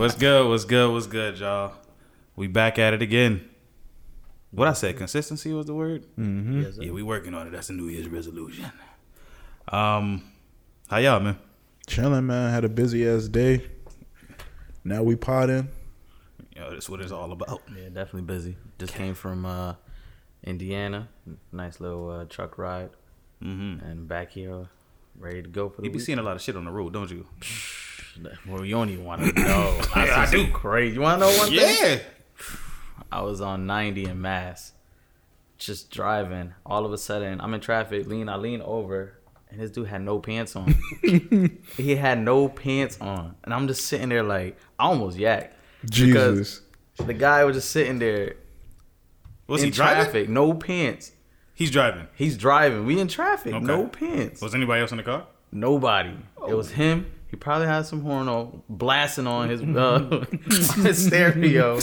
what's good? What's good? What's good, y'all? We back at it again. What I said, consistency was the word. Mm-hmm. Yes. Yeah, we working on it. That's a New Year's resolution. Um, how y'all, man? Chilling, man. Had a busy ass day. Now we potting. You know, that's what it's all about. Yeah, definitely busy. Just came from uh, Indiana. Nice little uh, truck ride, Mm-hmm. and back here, ready to go for the You be week. seeing a lot of shit on the road, don't you? Well, you don't even want to know. I see some crazy. You want to know one thing? Yeah. I was on 90 in Mass, just driving. All of a sudden, I'm in traffic. Lean, I lean over, and this dude had no pants on. he had no pants on, and I'm just sitting there like I almost yacked. Jesus. The guy was just sitting there Was in he driving? traffic, no pants. He's driving. He's driving. We in traffic, Okay. no pants. Was anybody else in the car? Nobody. It was oh. him. He probably had some horn on, blasting on his uh, on his stereo.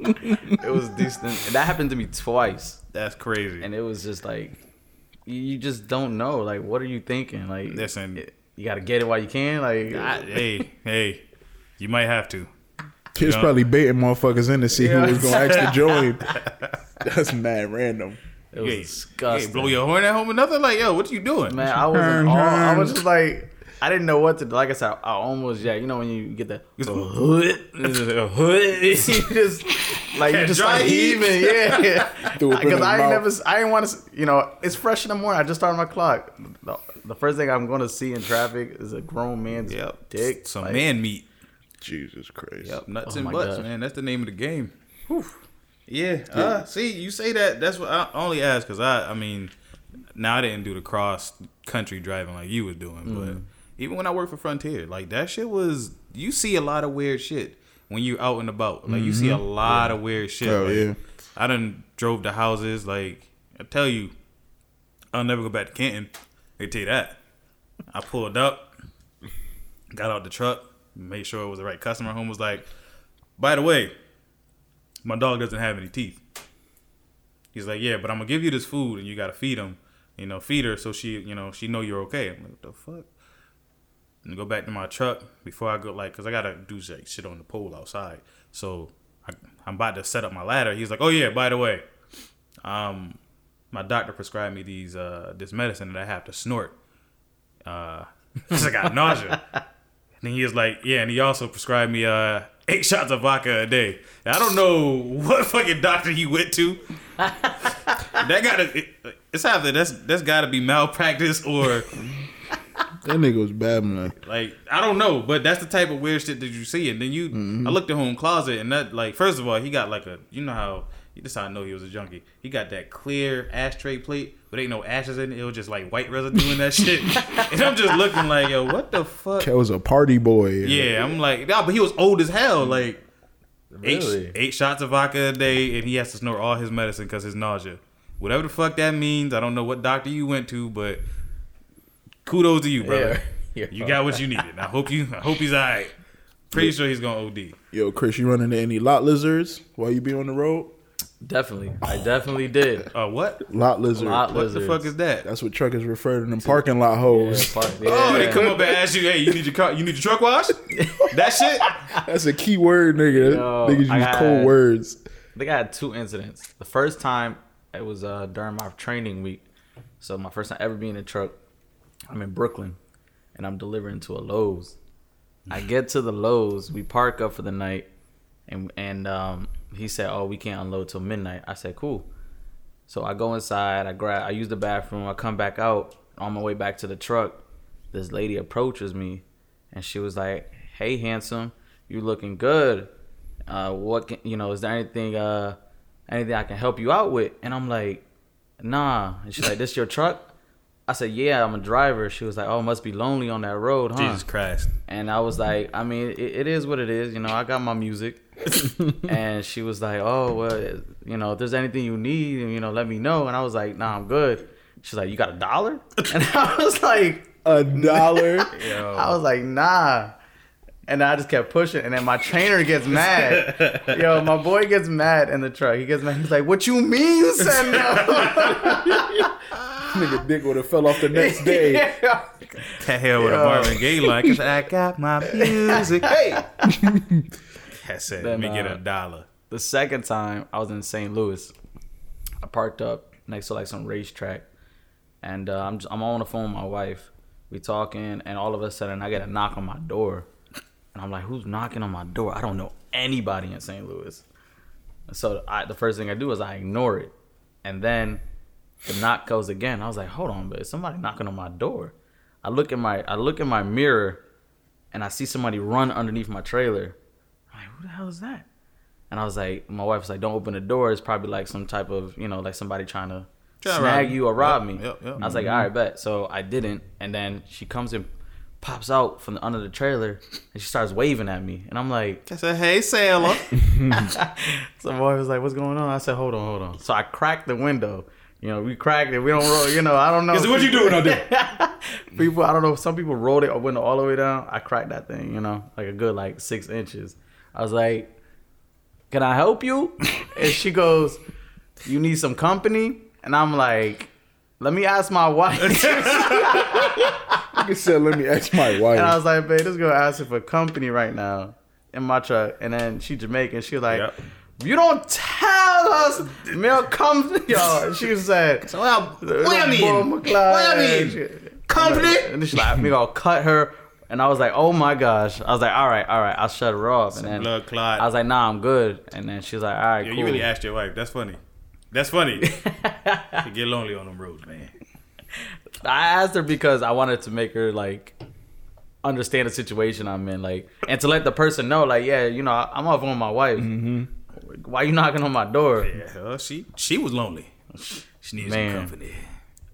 it was decent. And that happened to me twice, That's crazy. and it was just like you, you just don't know. Like, what are you thinking? Like, Listen. you got to get it while you can. Like, I- hey, hey, you might have to. Kids was Yeah. probably baiting motherfuckers in to see Yeah. who was gonna ask to join. That's mad random. It was Hey, disgusting. Hey, blow your horn at home or nothing? Like, yo, what you doing? Man, I was in Turn, awe. I was turn. just like, I didn't know what to do. Like I said, I almost yeah. You know when you get the It's a hood, a hood, you just like you That just dry like heat. heaving, yeah. Threw it in Because his I ain't mouth. never, I didn't want to. You know, it's fresh in the morning. I just started my clock. The, the first thing I'm going to see in traffic is a grown man's Yep. dick. Some like, man meat. Jesus Christ. Yep. Nuts Oh and butts, God. man. That's the name of the game. Whew. Yeah. Uh, see, you say that. That's what I only ask because I, I mean, now I didn't do the cross country driving like you was doing, Mm. but even when I worked for Frontier, like that shit was. You see a lot of weird shit when you out and about. Like you see a lot of weird shit. Oh, like, yeah. I done drove to houses. Like I tell you, I'll never go back to Canton. They tell you that. I pulled up, got out the truck, made sure it was the right customer. Home was like, by the way, my dog doesn't have any teeth. He's like, yeah, but I'm gonna give you this food and you gotta feed him. You know, feed her so she, you know, she know you're okay. I'm like, what the fuck? And go back to my truck before I go, like, cause I gotta do like, shit on the pole outside. So I, I'm about to set up my ladder. He's like, oh yeah, by the way, um, my doctor prescribed me these uh this medicine that I have to snort. Uh, 'cause I got nausea. And he was like, yeah, and he also prescribed me uh eight shots of vodka a day. And I don't know what fucking doctor he went to. that gotta it, it's either that's that's gotta be malpractice or That nigga was bad, man. like I don't know, but that's the type of weird shit that you see. And then you, I mm-hmm. looked at home closet, and that like first of all, he got like a you know how this is how I know he was a junkie. He got that clear ashtray plate, but ain't no ashes in it. It was just like white residue in that shit. and I'm just looking like, yo, what the fuck? Cat was a party boy. Yeah, I'm like, nah, but he was old as hell. Like Really? eight eight shots of vodka a day, and he has to snort all his medicine because his nausea. Whatever the fuck that means, I don't know what doctor you went to, but kudos to you, brother. Yeah. You got what you needed. I hope you. I hope he's alright. Pretty sure he's gonna OD. Yo, Chris, you run into any lot lizards while you be on the road? Definitely, I definitely did. Uh, what? Lot lizard. Lot What lizards. the fuck is that? That's what truckers refer to them parking lot Yeah, hoes. fuck, Oh, they come up and ask you, "Hey, you need your car? You need your truck washed?" that shit. That's a key word, nigga. Yo, Niggas use I got- cold words. I think I had two incidents. The first time it was uh, during my training week, so my first time ever being in a truck. I'm in Brooklyn, and I'm delivering to a Lowe's. I get to the Lowe's, we park up for the night, and and um, he said, "Oh, we can't unload till midnight." I said, "Cool." So I go inside, I grab, I use the bathroom, I come back out. On my way back to the truck, this lady approaches me, and she was like, "Hey, handsome, you looking good? Uh, what can, you know? Is there anything uh anything I can help you out with?" And I'm like, "Nah." And she's like, "This your truck?" I said, "Yeah, I'm a driver." She was like, "Oh, it must be lonely on that road, huh?" Jesus Christ. And I was like, I mean, it, it is what it is. You know, I got my music. and she was like, oh, well, you know, if there's anything you need, you know, let me know. And I was like, nah, I'm good. She's like, you got a dollar? And I was like, A dollar. I was like, nah. And I just kept pushing. And then my trainer gets mad. Yo, my boy gets mad in the truck. He gets mad. He's like, what you mean you said no? Nigga dick would have fell off the next day. Cat hell with a Yo. Marvin Gaye line. 'cause I got my music. Hey. I said, let me Then, get uh, a dollar. the second time I was in St. Louis, I parked up next to like some racetrack, and uh, I'm just, I'm on the phone with my wife. We talking, and all of a sudden I get a knock on my door, and I'm like, "Who's knocking on my door?" I don't know anybody in St. Louis. So I, the first thing I do is I ignore it, and then the knock goes again. I was like, "Hold on, but is somebody knocking on my door?" I look in my I look in my mirror, and I see somebody run underneath my trailer. I'm like, "Who the hell is that?" And I was like, my wife was like, "Don't open the door. It's probably like some type of, you know, like somebody trying to Trying snag rob you you. or rob Yep, me." yep, yep. I was like, mm-hmm. "All right, bet." So I didn't, and then she comes and pops out from the under the trailer, and she starts waving at me, and I'm like, I said, hey, sailor. so my wife was like, "What's going on?" I said, "Hold on, hold on." So I cracked the window. You know, we cracked it. We don't roll. You know, I don't know. I what you doing out there? people I don't know. Some people rolled it window all the way down. I cracked that thing, you know, like a good like six inches. I was like, "Can I help you?" And she goes, "You need some company?" And I'm like, "Let me ask my wife." Nigga said, let me ask my wife. and I was like, "Babe, this girl asking for company right now in my truck." And then she Jamaican. She was like. Yep. You don't tell us. Milk comes, yo. She said, So, well, what I mean? Boy, What McLeod. I mean? She- Company? And then she like, me gonna cut her. And I was like, oh my gosh. I was like, all right, all right, I'll shut her off. And then blood clot. I was like, nah, I'm good. And then she was like, all right, Yo, cool. you really asked your wife. That's funny. That's funny. you get lonely on them roads, man. I asked her because I wanted to make her like understand the situation I'm in, like, and to let the person know, like, yeah, you know, I'm off on my wife. Mm-hmm. Why you knocking on my door? Yeah, she she was lonely. She needed Man. some company.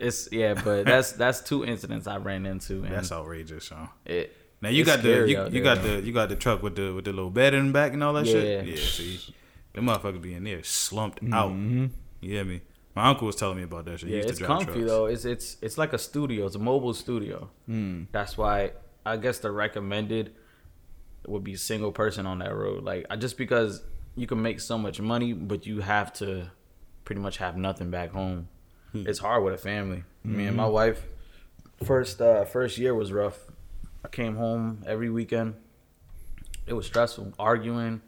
It's yeah, but that's that's two incidents I ran into, and That's outrageous, Sean. it. Now you got the you, you there, got the you got the truck with the with the little bed in the back and all that Yeah. shit. Yeah, see, the motherfucker be in there slumped out. Mm-hmm. You hear me? My uncle was telling me about that shit. He Yeah, used to it's drive comfy trucks. though. It's it's it's like a studio. It's a mobile studio. Hmm. That's why I guess the recommended would be single person on that road. Like I just because you can make so much money, but you have to pretty much have nothing back home. It's hard with a family. Me and my wife first uh first year was rough. I came home every weekend. It was stressful. Arguing.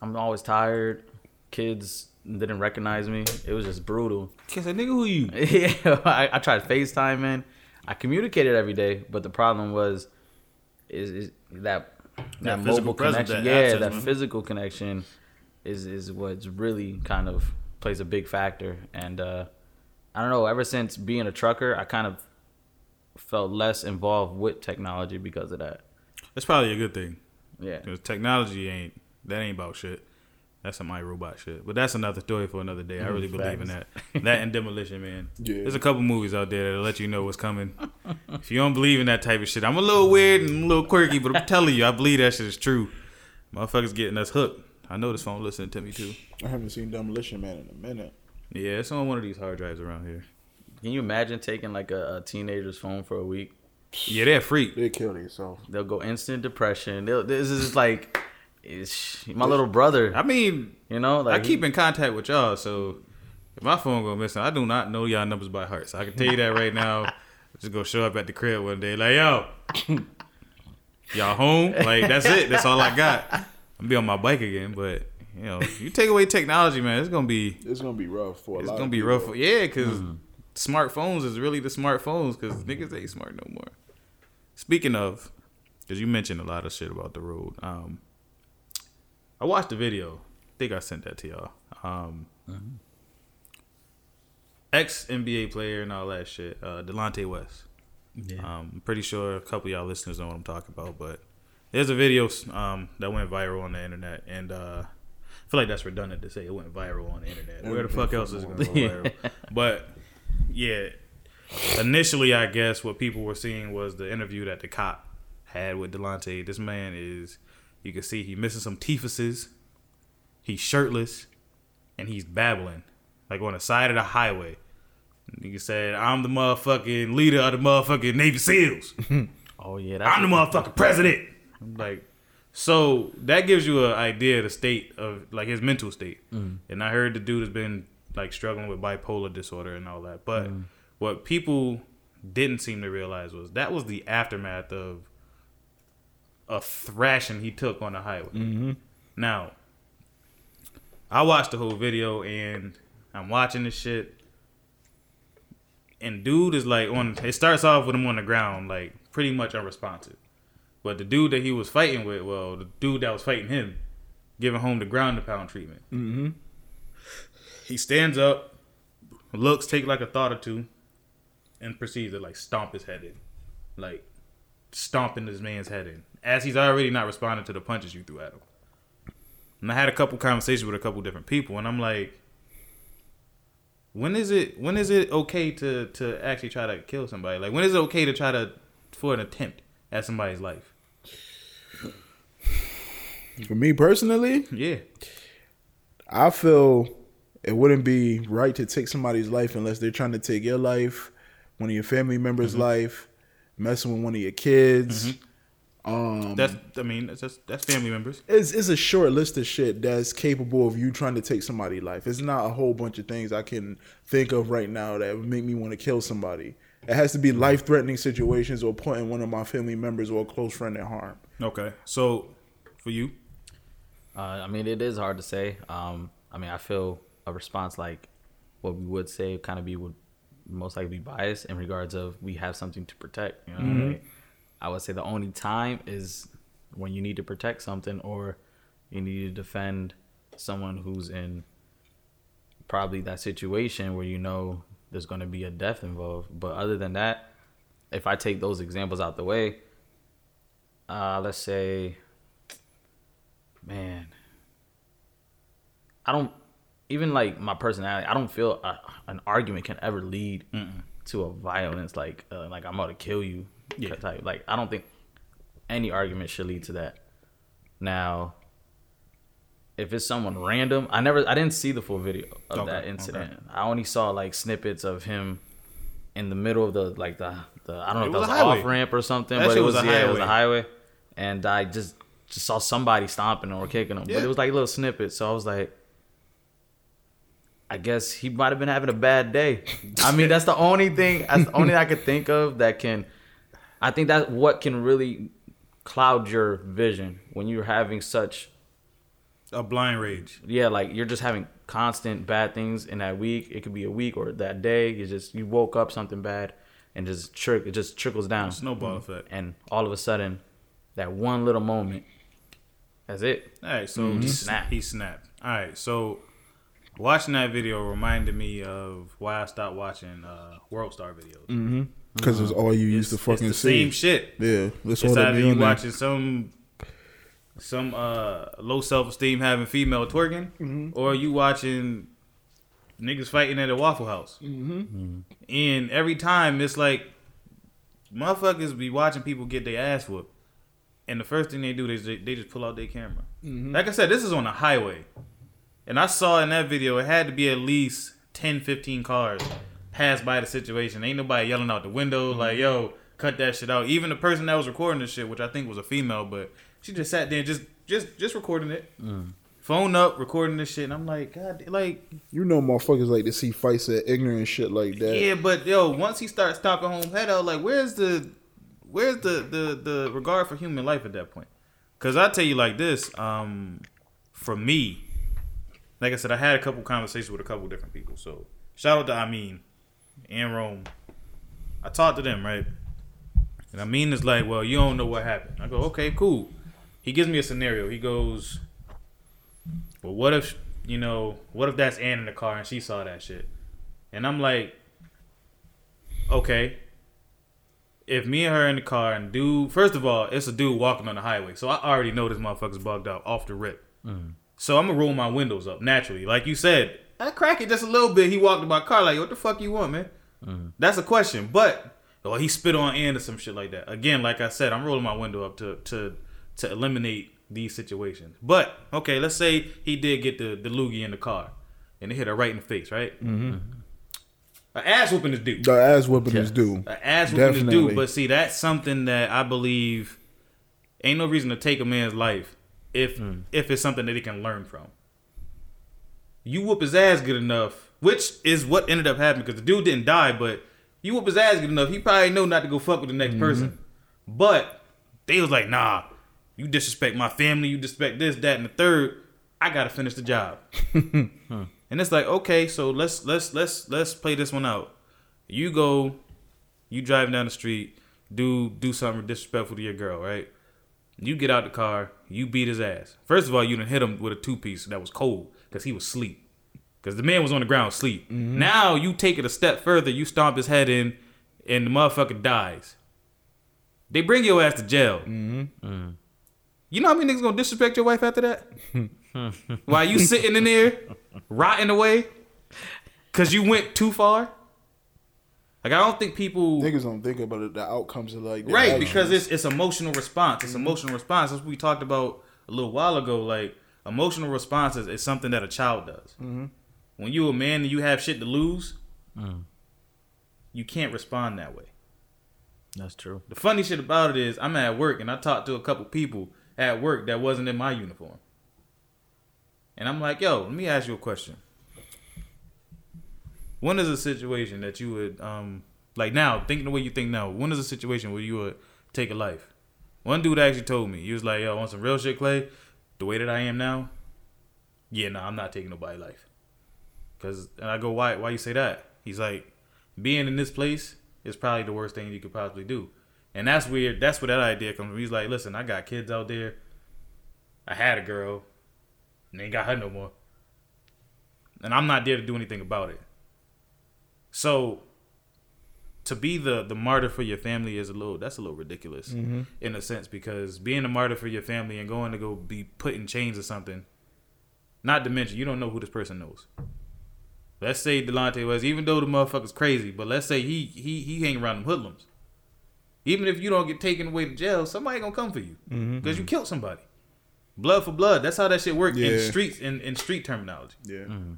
I'm always tired. Kids didn't recognize me. It was just brutal. Kiss that nigga who you? yeah, I, I tried FaceTiming. I communicated every day, but the problem was is, is that that, That mobile connection. that yeah, access, that man. physical connection is is what's really kind of plays a big factor. And uh, I don't know. Ever since being a trucker, I kind of felt less involved with technology because of that. That's probably a good thing. Yeah. Cause technology ain't that ain't about shit. That's some robot shit. But that's another story for another day. I mm, really believe in that. That and Demolition Man. Yeah. There's a couple movies out there that'll let you know what's coming. if you don't believe in that type of shit, I'm a little weird and a little quirky, but I'm telling you, I believe that shit is true. Motherfuckers getting us hooked. I know this phone listening to me too. I haven't seen Demolition Man in a minute. Yeah, it's on one of these hard drives around here. Can you imagine taking like a, a teenager's phone for a week? Yeah, they're freak. They kill themselves. They'll go instant depression. They'll, this is like, it's my little brother. I mean, You know, like I keep in contact with y'all, so if my phone go missing, I do not know y'all numbers by heart. So I can tell you that right now. Just go show up at the crib one day, like yo, y'all home? Like that's it. That's all I got. I'm be on my bike again, but you know, you take away technology, man, it's gonna be It's gonna be rough for a it's gonna of be people. rough. Yeah, because smartphones is really the smartphones because niggas ain't smart no more. Speaking of, because you mentioned a lot of shit about the road. Um, I watched the video. I think I sent that to y'all. Um, Ex NBA player and all that shit. Uh, Delonte West. Yeah. Um, I'm pretty sure a couple of y'all listeners know what I'm talking about, but there's a video um, that went viral on the internet, and uh, I feel like that's redundant to say it went viral on the internet. Where the fuck else is it going to go viral? But yeah, initially, I guess what people were seeing was the interview that the cop had with Delonte. This man is, you can see he missing some teethuses. He's shirtless, and he's babbling like on the side of the highway. Nigga said, "I'm the motherfucking leader of the motherfucking Navy SEALs. oh yeah, I'm the motherfucking president." I'm like, so that gives you an idea of the state of like his mental state. And I heard the dude has been like struggling with bipolar disorder and all that. But what people didn't seem to realize was that was the aftermath of a thrashing he took on the highway. Mm-hmm. Now, I watched the whole video and I'm watching this shit. And dude is like on it starts off with him on the ground, like pretty much unresponsive. But the dude that he was fighting with, well, the dude that was fighting him, giving home the ground and pound treatment. Mm-hmm. He stands up, looks, take like a thought or two, and proceeds to like stomp his head in. Like stomping this man's head in. As he's already not responding to the punches you threw at him. And I had a couple conversations with a couple different people, and I'm like, when is it when is it okay to to actually try to kill somebody? Like when is it okay to try to for an attempt at somebody's life? For me personally, Yeah. I feel it wouldn't be right to take somebody's life unless they're trying to take your life, one of your family members' Mm-hmm. life, messing with one of your kids. Um, That's I mean that's that's, that's family members. it's, it's a short list of shit that's capable of you trying to take somebody's life. It's not a whole bunch of things I can think of right now that would make me want to kill somebody. It has to be life threatening situations or putting one of my family members or a close friend at harm. Okay. So for you, Uh, I mean, it is hard to say. Um, I mean, I feel a response like what we would say kind of be would most likely be biased in regards of we have something to protect. You know, what I, mean? I would say the only time is when you need to protect something or you need to defend someone who's in probably that situation where you know there's going to be a death involved. But other than that, if I take those examples out the way, uh, let's say man i don't even like my personality i don't feel a, an argument can ever lead to a violence like uh, like i'm about to kill you Yeah. type. like i don't think any argument should lead to that now if it's someone random i never i didn't see the full video of Okay, that okay. incident i only saw like snippets of him in the middle of the like the, the i don't know It if that was was off ramp or something That but it was was, a yeah it was a highway. highway and i just just saw somebody stomping or kicking him Yeah. but it was like a little snippets so i was like I guess he might have been having a bad day. I mean, that's the only thing. That's the only thing I could think of that can. I think that's what can really cloud your vision when you're having such. a blind rage. Yeah, like you're just having constant bad things in that week. It could be a week or that day. You just you woke up something bad, and just trick it just trickles down, Snowball effect. and all of a sudden, that one little moment. That's it. All right, so he snapped. He snapped. All right, so watching that video reminded me of why I stopped watching uh, World Star videos. Because it's all you used to It's fucking the see. same shit. Yeah, that's all It's that you on watching some some uh, low self esteem having female twerking, Mm-hmm. or you watching niggas fighting at a Waffle House. Mm-hmm. And every time it's like motherfuckers be watching people get their ass whooped, and the first thing they do is they, they just pull out their camera. Mm-hmm. Like I said, this is on the highway, and I saw in that video it had to be at least 10, 15 cars pass by the situation. Ain't nobody yelling out the window Mm-hmm. like, "Yo, cut that shit out." Even the person that was recording this shit, which I think was a female, but she just sat there just just just recording it, Mm. phone up, recording this shit, and I'm like, God, like, You know, motherfuckers like to see fights at ignorant shit like that. yeah, but yo, once he starts stomping home head out, like, where's the where's the the the regard for human life at that point? Because I tell you like this, um, for me, like I said, I had a couple conversations with a couple different people. So shout out to Amin and Rome. I talked to them right, and Amin is like, "Well, you don't know what happened." I go, "Okay, cool." He gives me a scenario. He goes, "Well, what if you know? What if that's Ann in the car and she saw that shit?" And I'm like, "Okay." If me and her in the car and dude, first of all, it's a dude walking on the highway, so I already know this motherfucker's bugged out off the rip. Mm. So I'm gonna roll my windows up naturally, like you said. I crack it just a little bit. He walked in my car like, "What the fuck you want, man?" Mm. That's a question. But oh, he spit on Ann or some shit like that. Again, like I said, I'm rolling my window up to to to eliminate these situations. But okay, let's say he did get the the loogie in the car, and it hit her right in the face, right? Mm-hmm. mm-hmm. An ass whooping is due. The ass whooping is Yes. due. An ass whooping is due. But see, that's something that I believe ain't no reason to take a man's life if hmm. if it's something that he can learn from. You whoop his ass good enough, which is what ended up happening because the dude didn't die, but You whoop his ass good enough, he probably know not to go fuck with the next mm-hmm. person. But they was like, nah, you disrespect my family, you disrespect this, that, and the third. I gotta finish the job. And it's like, okay, so let's let's let's let's play this one out. You go, you driving down the street, do do something disrespectful to your girl, right? You get out the car, you beat his ass. First of all, you didn't hit him with a two piece that was cold because he was asleep. Because the man was on the ground asleep. Mm-hmm. Now you take it a step further, you stomp his head in, and the motherfucker dies. They bring your ass to jail. Mm-hmm. Mm-hmm. You know how many niggas gonna disrespect your wife after that? While you sitting in there rotting away because you went too far. Like I don't think people Niggas don't think about it, the outcomes of like their right actions. because it's it's emotional response. It's mm-hmm. emotional response. That's what we talked about a little while ago. Like emotional responses is something that a child does. Mm-hmm. When you a man and you have shit to lose, mm. you can't respond that way. That's true. The funny shit about it is, I'm at work and I talked to a couple people at work that wasn't in my uniform. And I'm like, yo, let me ask you a question. When is a situation that you would, um, like now, thinking the way you think now, when is a situation where you would take a life? One dude actually told me, he was like, yo, on some real shit, Clay, the way that I am now, yeah, no, I'm not taking nobody's life. Cause, and I go, why, why you say that? He's like, being in this place is probably the worst thing you could possibly do. And that's weird. That's where that idea comes from. He's like, listen, I got kids out there. I had a girl, and ain't got her no more. And I'm not there to do anything about it. So to be the the martyr for your family is a little that's a little ridiculous mm-hmm. in a sense because being a martyr for your family and going to go be put in chains or something, not to mention you don't know who this person knows. Let's say Delonte was, even though the motherfucker's crazy, but let's say he he he hang around them hoodlums. Even if you don't get taken away to jail, somebody gonna come for you mm-hmm. because you killed somebody. Blood for blood. That's how that shit work in streets in, in street terminology. Yeah. Mm-hmm.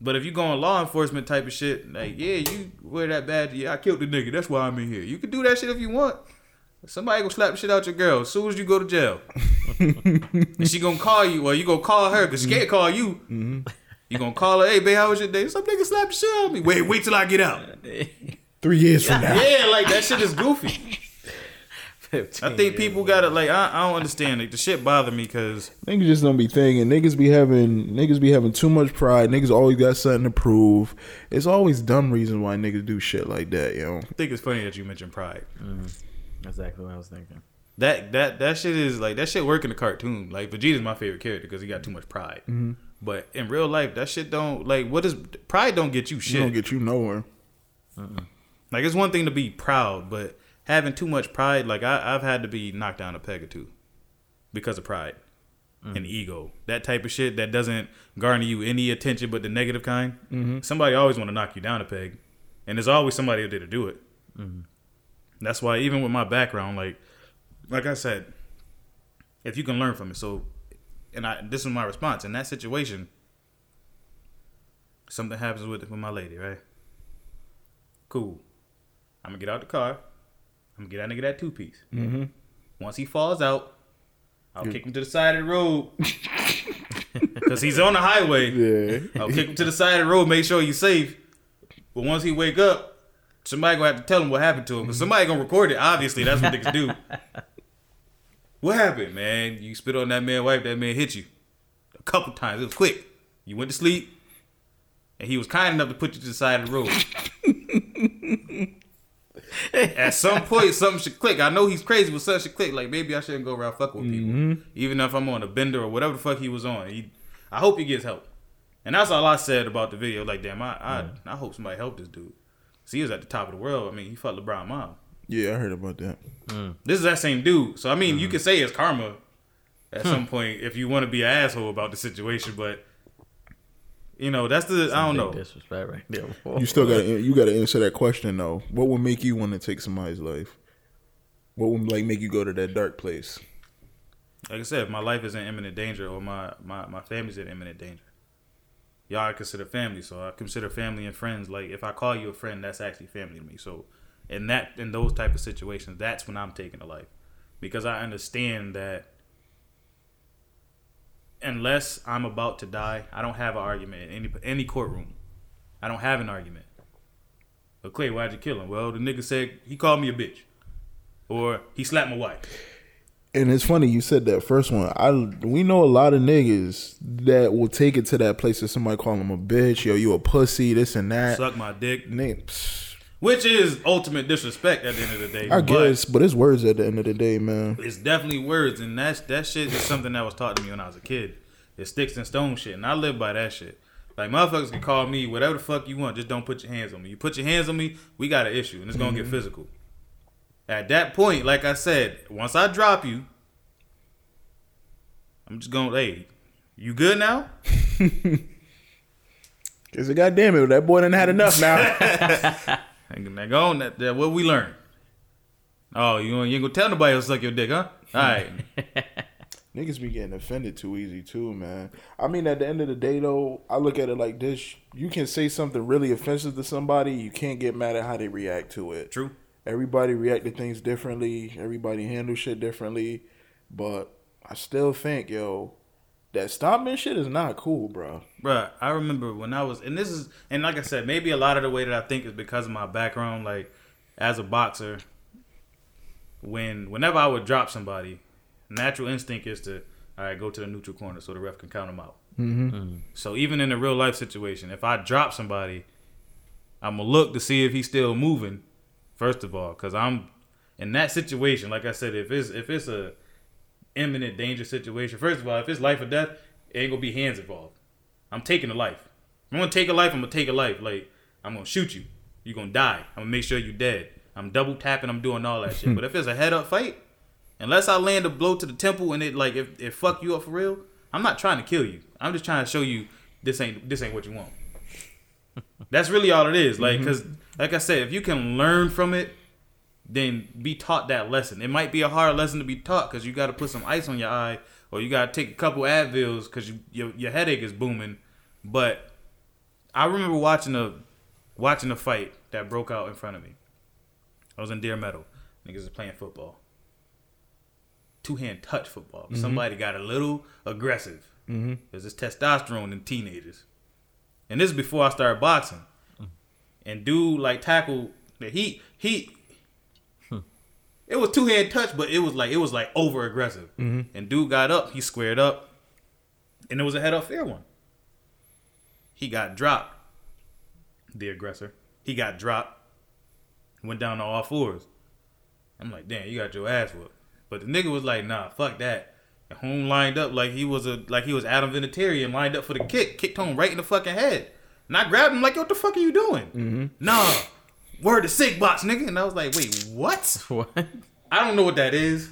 But if you go on law enforcement type of shit, like yeah, you wear that badge. Yeah, I killed the nigga. That's why I'm in here. You can do that shit if you want. Somebody gonna slap the shit out your girl as soon as you go to jail. and she gonna call you. Well, you gonna call her because she mm-hmm. can't call you. Mm-hmm. You gonna call her? Hey, babe, how was your day? Some nigga slapped the shit out of me. Wait, wait till I get out. Three years from now. Yeah, like that shit is goofy. I think people gotta like. I, I don't understand. Like the shit bother me because Niggas just don't be thinking. Niggas be having niggas be having too much pride. Niggas always got something to prove. It's always dumb reasons why niggas do shit like that, yo. I think it's funny that you mentioned pride. Mm, that's exactly what I was thinking. That that that shit is like that shit work in the cartoon. Like Vegeta's my favorite character because he got too much pride. Mm-hmm. But in real life, that shit don't like. What is pride? Don't get you She don't get you nowhere. like it's one thing to be proud, but having too much pride, like I, I've had to be knocked down a peg or two because of pride mm. and ego. That type of shit that doesn't garner you any attention but the negative kind. Mm-hmm. Somebody always want to knock you down a peg, and there's always somebody out there to do it. Mm-hmm. That's why even with my background, like like I said, if you can learn from it, so and I this is my response in that situation. Something happens with with my lady, right? Cool. I'm gonna get out the car. I'm gonna get that nigga that two piece. Mm-hmm. Once he falls out, I'll kick him to the side of the road. Cause he's on the highway. Yeah. I'll kick him to the side of the road, make sure he's safe. But once he wake up, somebody gonna have to tell him what happened to him. Cause somebody gonna record it. Obviously, that's what niggas do. What happened, man? You spit on that man wife, that man hit you. A couple times. It was quick. You went to sleep, and he was kind enough to put you to the side of the road. At some point, something should click. I know he's crazy, but something should click. Like maybe I shouldn't go around fucking with people, mm-hmm. even if I'm on a bender or whatever the fuck he was on. He, I hope he gets help, and that's all I said about the video. Like, damn, I, I, I hope somebody helped this dude. So he was at the top of the world. I mean, he fucked LeBron mom. Yeah, I heard about that. Mm. This is that same dude. So I mean, you mm-hmm. could say it's karma at hmm. some point if you want to be an asshole about the situation, but you know that's the I don't know. Disrespect right there. You still got to you got to answer that question though. What would make you want to take somebody's life? What would like make you go to that dark place? Like I said, if my life is in imminent danger or my my my family's in imminent danger. Y'all I consider family, so I consider family and friends. Like if I call you a friend, that's actually family to me. So in that in those type of situations, that's when I'm taking a life. Because I understand that unless I'm about to die, I don't have an argument in any any courtroom. I don't have an argument. But Clay, why'd you kill him? Well, the nigga said he called me a bitch, or he slapped my wife. And it's funny you said that first one. I we know a lot of niggas that will take it to that place that somebody call them a bitch, yo, you a pussy, this and that. Suck my dick, Nigga, psh, which is ultimate disrespect at the end of the day. I but guess, but it's words at the end of the day, man. it's definitely words, and that's that shit is something that was taught to me when I was a kid. It's sticks and stone shit, and I live by that shit. Like motherfuckers can call me whatever the fuck you want, just don't put your hands on me. You put your hands on me, we got an issue, and it's gonna get mm-hmm. physical. At that point, like I said, once I drop you, I'm just gonna hey, you good now? Cause goddamn it, that boy done had enough now. And now go on, that, that what we learn. Oh, you, ain't- you ain't gonna tell nobody else suck your dick, huh? All right. Niggas be getting offended too easy too, man. I mean, at the end of the day, though, I look at it like this: you can say something really offensive to somebody, you can't get mad at how they react to it. True. Everybody react to things differently. Everybody handle shit differently. But I still think, yo, that stomping shit is not cool, bro. Bro, I remember when I was, and this is, and like I said, maybe a lot of the way that I think is because of my background, like as a boxer. When whenever I would drop somebody, natural instinct is to, all right, go to the neutral corner so the ref can count them out. Mm-hmm. So even in a real life situation, if I drop somebody, I'm gonna look to see if he's still moving. First of all, because I'm in that situation. Like I said, if it's if it's a imminent danger situation, first of all, if it's life or death, it ain't gonna be hands involved. I'm taking a life. If I'm gonna take a life. I'm gonna take a life. Like I'm gonna shoot you. You're gonna die. I'm gonna make sure you're dead. I'm double tapping. I'm doing all that shit. But if it's a head up fight, unless I land a blow to the temple and it like if it fuck you up for real, I'm not trying to kill you. I'm just trying to show you this ain't this ain't what you want. That's really all it is. Like, mm-hmm. cause like I said, if you can learn from it, then be taught that lesson. It might be a hard lesson to be taught because you got to put some ice on your eye or you got to take a couple Advils because you, your your headache is booming. But I remember watching a watching a fight that broke out in front of me. I was in Deer Meadow. Niggas was playing football. Two hand touch football. Somebody got a little aggressive. Mm-hmm. There's this testosterone in teenagers. And this is before I started boxing. And dude like tackled he he it was two hand touch, but it was like it was like over aggressive. And dude got up, he squared up, and it was a head up fair one. He got dropped. The aggressor. He got dropped. Went down to all fours. I'm like, damn, you got your ass whooped. But the nigga was like, nah, fuck that. And home lined up like he was a like he was Adam Vinatieri and lined up for the kick, kicked home right in the fucking head. And I grabbed him like, yo, what the fuck are you doing? Mm-hmm. Nah, word to sick box, nigga. And I was like, wait, what? What? I don't know what that is.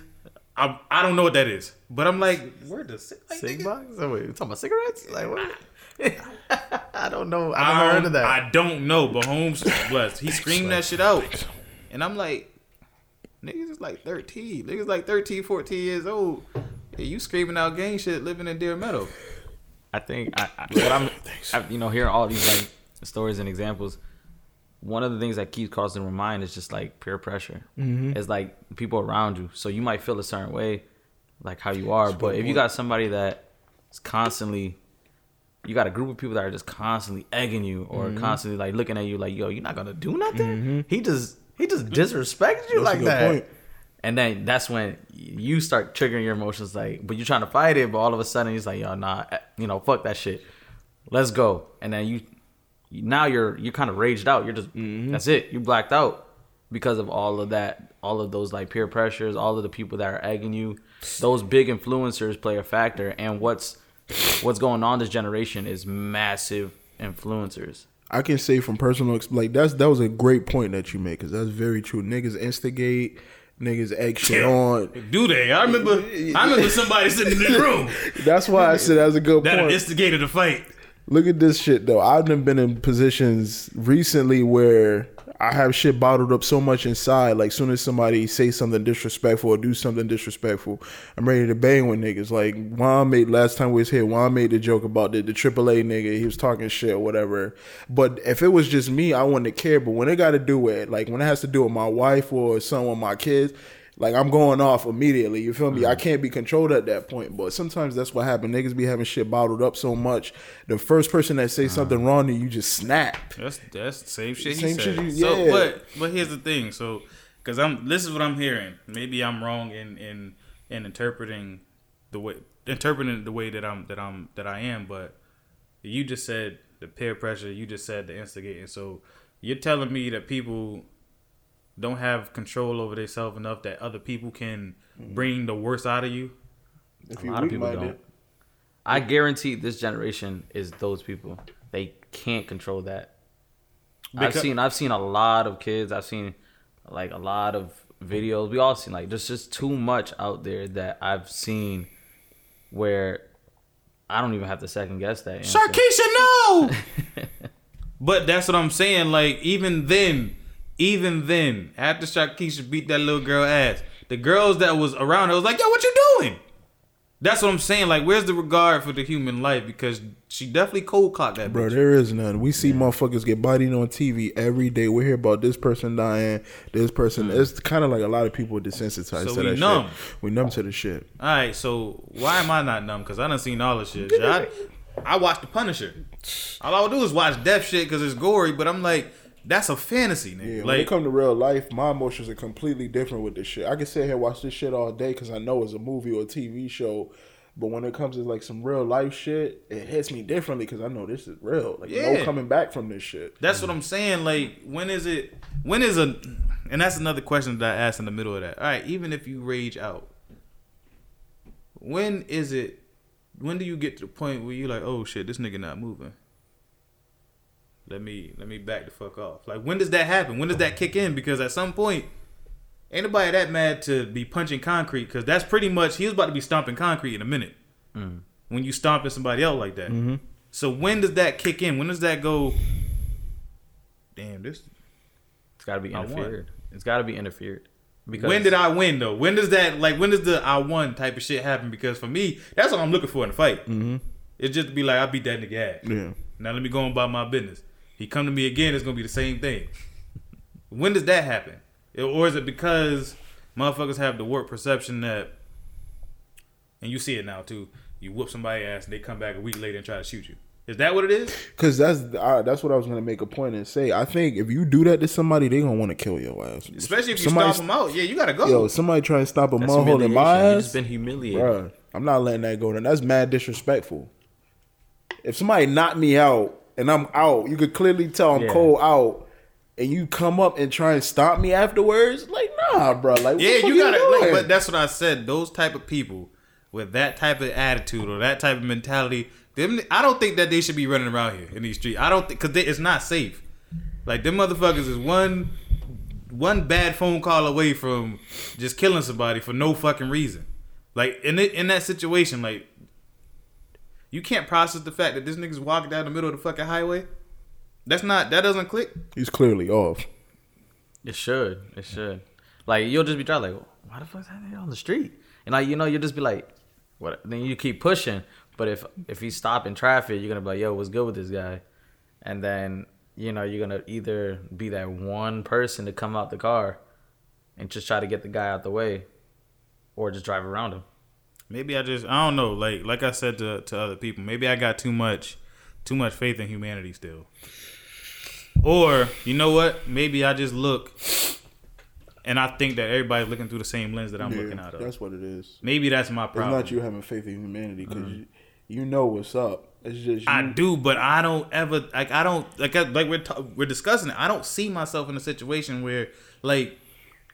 I I don't know what that is. But I'm like, word to sick, like, nigga? box? Oh, wait, you talking about cigarettes? Like what? I don't know. I I never um, heard of that. I don't know, but Holmes blessed. He screamed that shit out. And I'm like, niggas is like 13. Niggas like 13, 14 years old. Yeah, you screaming out gang shit living in Deer Meadow. I think I, I, what I'm, I, you know, hearing all these like stories and examples. One of the things that keeps crossing my mind is just like peer pressure. It's like people around you, so you might feel a certain way, like how you are. But if you got somebody that is constantly, you got a group of people that are just constantly egging you or constantly like looking at you like, yo, you're not gonna do nothing. He just he just disrespected you like that. point. And then that's when you start triggering your emotions, like, but you're trying to fight it, but all of a sudden he's like, yo, nah, eh, you know, fuck that shit. Let's go. And then you, now you're you're kind of raged out. You're just mm-hmm. that's it. You blacked out because of all of that, all of those like peer pressures, all of the people that are egging you. Those big influencers play a factor, and what's what's going on this generation is massive influencers. I can say from personal ex- like that's that was a great point that you made because that's very true. Niggas instigate, niggas egg shit on. Do they? I remember I remember somebody sitting in the room That's why I said that's a good that point. That instigated a fight. Look at this shit though. I've been in positions recently where I have shit bottled up so much inside. Like soon as somebody say something disrespectful or do something disrespectful, I'm ready to bang with niggas. Like Juan made last time we was here. Juan made the joke about the the AAA nigga. He was talking shit or whatever. But if it was just me, I wouldn't care. But when it got to do with like when it has to do with my wife or someone, my kids. Like I'm going off immediately. You feel me? Mm. I can't be controlled at that point. But sometimes that's what happens. Niggas be having shit bottled up so much. The first person that Mm. say something wrong to you, just snap. That's that's the same shit he Same said. shit you- So, yeah. but but here's the thing. So, because I'm this is what I'm hearing. Maybe I'm wrong in in in interpreting the way interpreting the way that I'm that I'm that I am. But you just said the peer pressure. You just said the instigating. So you're telling me that people don't have control over themselves enough that other people can Mm-hmm. bring the worst out of you. If A lot of people don't. I guarantee this generation is those people. They can't control that. I've seen I've seen a lot of kids. I've seen like a lot of videos. We all seen like there's just too much out there that I've seen where I don't even have to second guess that. answer. Sharkeisha, no. but that's what I'm saying. Like even then, even then, after Sharkeisha beat that little girl ass, the girls that was around her was like, "Yo, what you doing?" That's what I'm saying. Like, where's the regard for the human life? Because she definitely cold cocked that Bro, bitch. there is none. We see motherfuckers get bodied on TV every day. We hear about this person dying, this person. It's kind of like a lot of people desensitized Mm. So to we that numb. shit. We numb to the shit. All right, so why am I not numb? Because I done seen all this shit. I, I watched The Punisher. All I would do is watch death shit because it's gory. But I'm like, that's a fantasy, nigga. Yeah, when it come to real life, my emotions are completely different with this shit. I can sit here and watch this shit all day because I know it's a movie or a TV show. But when it comes to like some real life shit, it hits me differently because I know this is real. Like Yeah. no coming back from this shit. That's what I'm saying. Like, when is it? When is a? And that's another question that I asked in the middle of that. All right, even if you rage out, when is it? When do you get to the point where you're like, oh shit, this nigga not moving? Let me let me back the fuck off. Like, when does that happen? When does that kick in? Because at some point, ain't nobody that mad to be punching concrete. Because that's pretty much he was about to be stomping concrete in a minute. When you stomping somebody else like that. So when does that kick in? When does that go? Damn, this It's got to be interfered. It's got to be interfered. Because when did I win though? When does that like when does the I won type of shit happen? Because for me, that's what I'm looking for in a fight. Mm-hmm. It's just to be like I beat that nigga ass. Yeah. Now let me go on about my business. He come to me again, it's gonna be the same thing. when does that happen? Or is it because motherfuckers have the warped perception that, and you see it now too. You whoop somebody ass and they come back a week later and try to shoot you. Is that what it is? Cause that's uh, that's what I was gonna make a point and say. I think if you do that to somebody, they gonna want to kill your ass. Especially if you Somebody- stop them out. Yeah, you gotta go. Yo, somebody try and stop a that's motherfucker in my humiliation. You ass. just been humiliated. Bruh, I'm not letting that go. Then that's mad disrespectful. If somebody knocked me out and I'm out, you could clearly tell I'm Yeah. cold out, and you come up and try and stop me afterwards. Like, nah, bro. Like, Yeah, you gotta. Like, but that's what I said. Those type of people with that type of attitude or that type of mentality, them. I don't think that they should be running around here in these streets. I don't think because it's not safe. Like them motherfuckers is one one bad phone call away from just killing somebody for no fucking reason. Like in it, in that situation, like you can't process the fact that this nigga's walking down the middle of the fucking highway. That's not that doesn't click. He's clearly off. It should. It should. Like you'll just be driving like, why the fuck's that nigga on the street? And like you know, you'll just be like, what? Then you keep pushing. But if if he's stopping traffic, you're gonna be like, yo, what's good with this guy? And then you know you're gonna either be that one person to come out the car and just try to get the guy out the way, or just drive around him. Maybe I just I don't know. Like like I said to to other people, maybe I got too much too much faith in humanity still. Or you know what? Maybe I just look and I think that everybody's looking through the same lens that I'm Yeah, looking out of. That's what it is. Maybe that's my problem. Mm-hmm. not you having faith in humanity because you, you know what's up. It's just you. I do, but I don't ever like. I don't like. I- Like we're ta- we're discussing it. I don't see myself in a situation where like,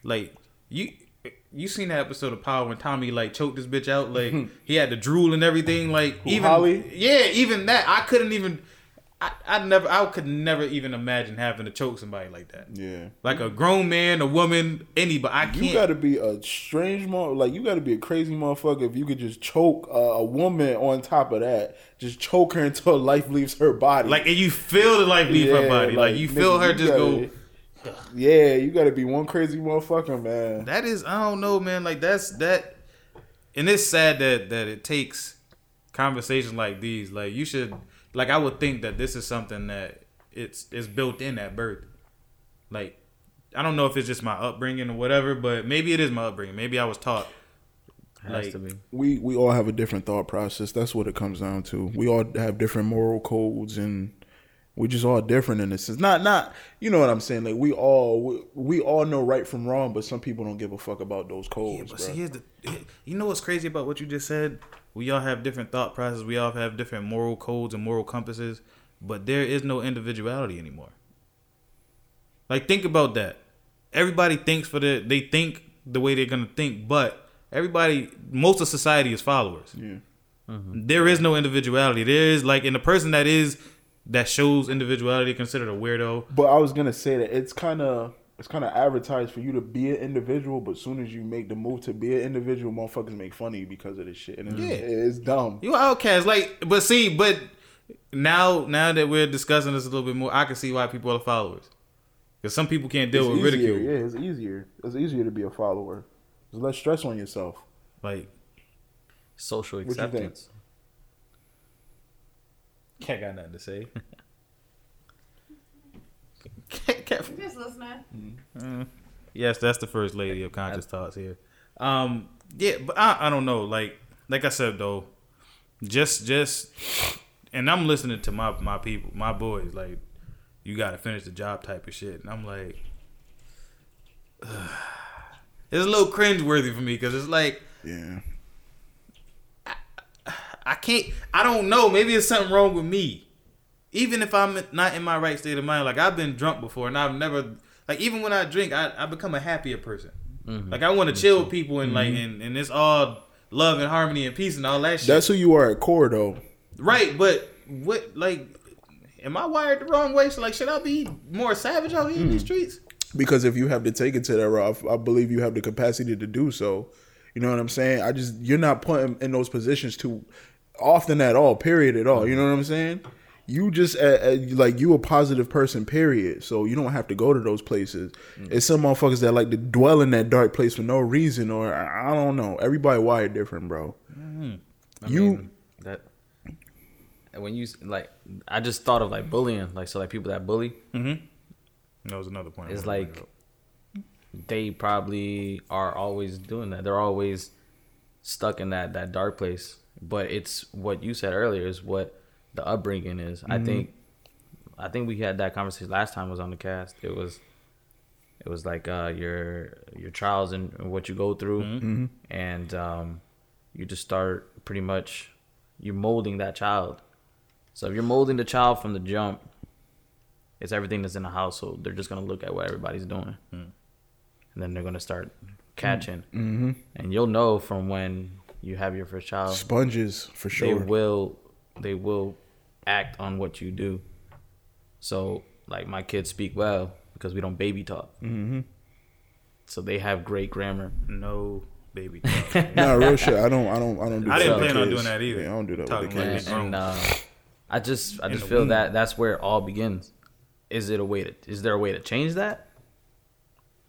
like you you seen that episode of Power when Tommy like choked this bitch out. Like he had the drool and everything. Like even Holly? yeah, even that I couldn't even. I, I never. I could never even imagine having to choke somebody like that. Yeah. Like a grown man, a woman, anybody. I can't. You got to be a strange mo like you got to be a crazy motherfucker if you could just choke uh, a woman on top of that, just choke her until life leaves her body. like and you feel the life leave her Yeah, body. Like, you feel nigga, her you just gotta- go. Yeah, you got to be one crazy motherfucker, man. That is, I don't know, man. Like that's that, and it's sad that that it takes conversations like these. Like you should, like I would think that this is something that it's it's built in at birth. Like I don't know if it's just my upbringing or whatever, but maybe it is my upbringing. Maybe I was taught. Has Like- to be. we we all have a different thought process. That's what it comes down to. We all have different moral codes, and we just all different in this sense. Not not you know what I'm saying. Like we all we, we all know right from wrong, but some people don't give a fuck about those codes. Yeah, codes, but bro. see, here's the. You know what's crazy about what you just said? We all have different thought processes. We all have different moral codes and moral compasses, but there is no individuality anymore. Like think about that. Everybody thinks for the they think the way they're gonna think, but everybody, most of society is followers. Yeah. Mm-hmm. There is no individuality. There is like, in the person that is that shows individuality considered a weirdo. But I was gonna say that it's kind of it's kind of advertised for you to be an individual, but soon as you make the move to be an individual, motherfuckers make fun of you because of this shit. And it's, Yeah. it's dumb. You outcast, like, but see, but now, now that we're discussing this a little bit more, I can see why people are followers. Because some people can't deal It's with easier. ridicule. Yeah, it's easier. It's easier to be a follower. There's less stress on yourself. Like, Social acceptance. Cat got nothing to say. cat, cat, Just listening. yes, that's the first lady of conscious thoughts here. Um, yeah, but I, I don't know. Like, like I said though, just, just, and I'm listening to my my people, my boys. Like, you got to finish the job type of shit, and I'm like, it's a little cringeworthy for me because it's like. Yeah. I can't. I don't know. Maybe it's something wrong with me. Even if I'm not in my right state of mind, like I've been drunk before, and I've never like even when I drink, I, I become a happier person. Mm-hmm. Like I want to chill with people and like mm-hmm. and, and it's all love and harmony and peace and all that shit. That's who you are at core, though. right, but what like am I wired the wrong way? So like, should I be more savage out here in these mm. streets? Because if you have to take it to that route, I believe you have the capacity to do so. You know what I'm saying? I just you're not putting in those positions too often at all. Period. At all. You know what I'm saying? You just uh, uh, like you a positive person. Period. So you don't have to go to those places. It's some motherfuckers that like to dwell in that dark place for no reason, or I I don't know. Everybody wired different, bro. I You- mean, that when you like, I just thought of like bullying, like so like people that bully Mm-hmm. That was another point. I is wanted to bring like they probably are always doing that. They're always stuck in that that dark place. But it's what you said earlier is what the upbringing is. I think I think we had that conversation last time I was on the cast. It was it was like uh, your your trials and what you go through, and um, you just start pretty much you're molding that child. So if you're molding the child from the jump, it's everything that's in the household. They're just gonna look at what everybody's doing, and then they're gonna start catching, Mm-hmm. and you'll know from when you have your first child Sponges for sure. they will they will act on what you do. So like my kids speak well because we don't baby talk. Mm-hmm. So they have great grammar. no baby. talk. nah, real shit. I don't. I don't. I don't. Do that. I that didn't plan on doing that either. Yeah, I don't do that Talking with the kids. that. And uh, I just I just feel womb. that that's where it all begins. Is it a way to is there a way to change that?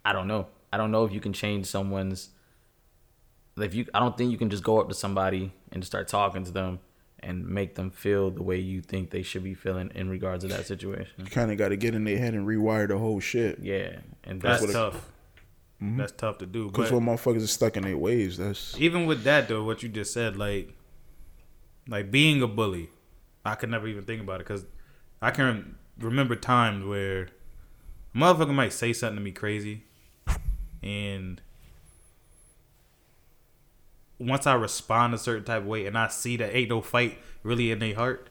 I don't know. I don't know if you can change someone's if you I don't think you can just go up to somebody and just start talking to them and make them feel the way you think they should be feeling in regards to that situation. You kind of got to get in their head and rewire the whole shit. Yeah, and That's that's, what it- tough. Mm-hmm. That's tough to do. Because when motherfuckers are stuck in their ways, that's even with that though, what you just said, like, like being a bully, I could never even think about it because I can remember times where a motherfucker might say something to me crazy, and once I respond a certain type of way, and I see that ain't no fight really in their heart,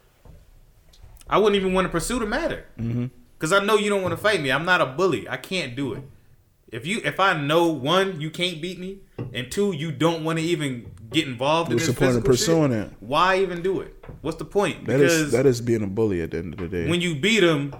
I wouldn't even want to pursue the matter because I know you don't want to fight me. I'm not a bully. I can't do it. If you, if I know one, you can't beat me, and two, you don't want to even get involved in this the point of pursuing shit, it? Why even do it? What's the point? that is that is being a bully at the end of the day. when you beat him,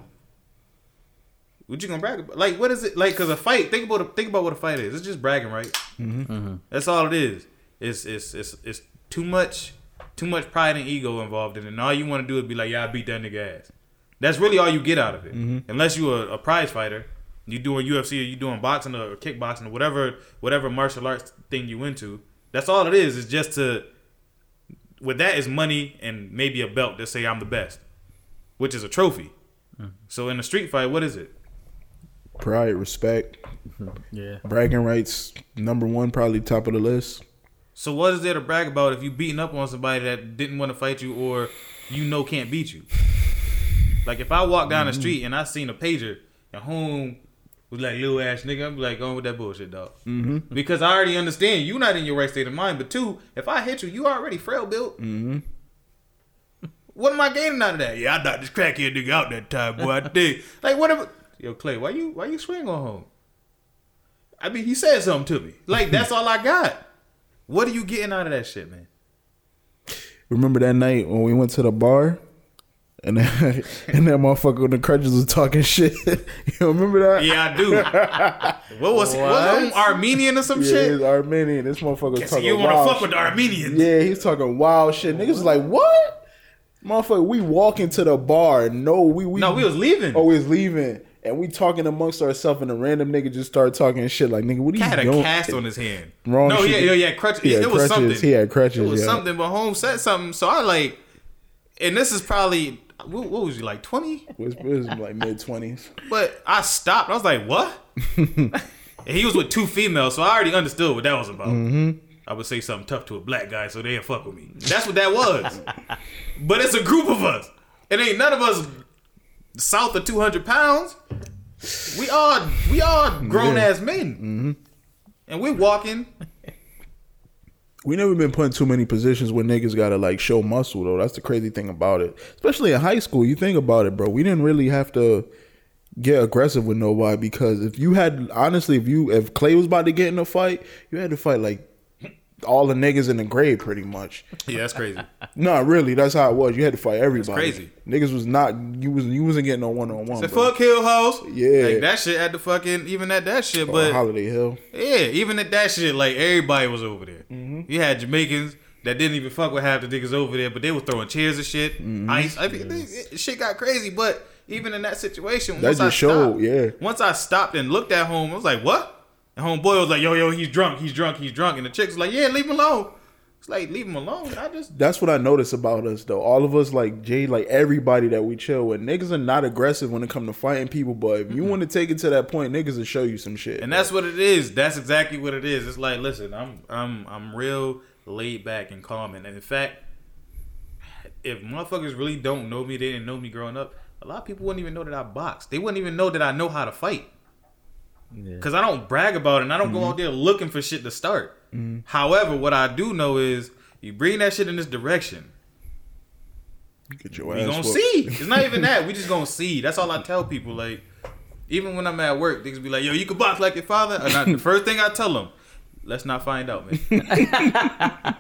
what you gonna brag about? Like, what is it like? Cause a fight. Think about it. Think about what a fight is. It's just bragging, right? Mm-hmm. That's all it is. It's it's it's it's too much, too much pride and ego involved in it. And all you want to do is be like, yeah, I beat that nigga ass. That's really all you get out of it. Mm-hmm. Unless you a, a prize fighter, you doing UFC or you doing boxing or kickboxing or whatever whatever martial arts thing you into. That's all it is. Is just to with that is money and maybe a belt to say I'm the best, which is a trophy. So in a street fight, what is it? Pride, respect. Yeah. Bragging rights, number one, probably top of the list. So what is there to brag about if you beating up on somebody that didn't want to fight you or you know can't beat you? Like if I walk down the street and I seen a pager and home was like little ass nigga, I'm like going with that bullshit, dog. Mm-hmm. Because I already understand you not in your right state of mind. But two, if I hit you, you already frail built. Mm-hmm. What am I gaining out of that? Yeah, I knocked this crackhead nigga out that time, boy. I did. Like whatever. Yo, Clay, why you why you swing on home? I mean, he said something to me. Like that's all I got. What are you getting out of that shit, man? Remember that night when we went to the bar? And that, and that motherfucker with the crutches was talking shit. you remember that? Yeah, I do. what was what? was it, Armenian or some Yeah, shit? he's Armenian. This motherfucker was talking you want to fuck with the Armenians? Yeah, he's talking wild shit. Niggas was like, what? Motherfucker, we walk into the bar. No, we we No, we was leaving. Oh, we was leaving. And we talking amongst ourselves, and a random nigga just started talking shit like, nigga, what are you Cat had a doing? cast on his hand. Wrong No, shit. yeah, yeah, yeah, crutches. He had it was crutches. something. He had crutches, It was yeah. something. But Holmes said something, so I like. And this is probably what, what was you like twenty? Was, was like mid twenties. But I stopped. I was like, what? and he was with two females, so I already understood what that was about. Mm-hmm. I would say something tough to a black guy, so they'd fuck with me. That's what that was. but it's a group of us. It ain't none of us south of two hundred pounds. We are we are grown ass men, Mm-hmm. and we walking. We never been put in too many positions where niggas gotta like show muscle though. That's the crazy thing about it. Especially in high school, you think about it, bro. We didn't really have to get aggressive with nobody because if you had honestly, if you if Clay was about to get in a fight, you had to fight like all the niggas in the grave pretty much. Yeah, that's crazy. No, really, that's how it was. You had to fight everybody. crazy. Niggas was not you was you wasn't getting no one on one. The fuck Hill House. Yeah. like that shit at the fucking even at that shit, But Holiday Hill. Yeah, even at that shit, like everybody was over there. Mm-hmm. You had Jamaicans that didn't even fuck with half the niggas over there, but they were throwing chairs and shit, Mm-hmm. ice. I mean, it- shit got crazy. But even in that situation, That once I showed, stopped, yeah. Once I stopped and looked at home, I was like, "What?" And homeboy was like, "Yo, yo, he's drunk, he's drunk, he's drunk," and the chick's was like, "Yeah, leave him alone." It's like, leave him alone. I just That's what I notice about us though. All of us like Jay, like everybody that we chill with, niggas are not aggressive when it come to fighting people. But if you want to take it to that point, niggas will show you some shit. And that's what it is. That's exactly what it is. It's like, listen, I'm I'm I'm real laid back and calm. And in fact, if motherfuckers really don't know me, they didn't know me growing up. A lot of people wouldn't even know that I box. They wouldn't even know that I know how to fight. Yeah. Cause I don't brag about it and I don't go mm-hmm. out there looking for shit to start. Mm-hmm. However, what I do know is you bring that shit in this direction. Get your We ass gonna whooped. see. It's not even that. We just gonna see. That's all I tell people. Like, even when I'm at work, niggas be like, "Yo, you can box like your father." And I, the first thing I tell them, let's not find out, man.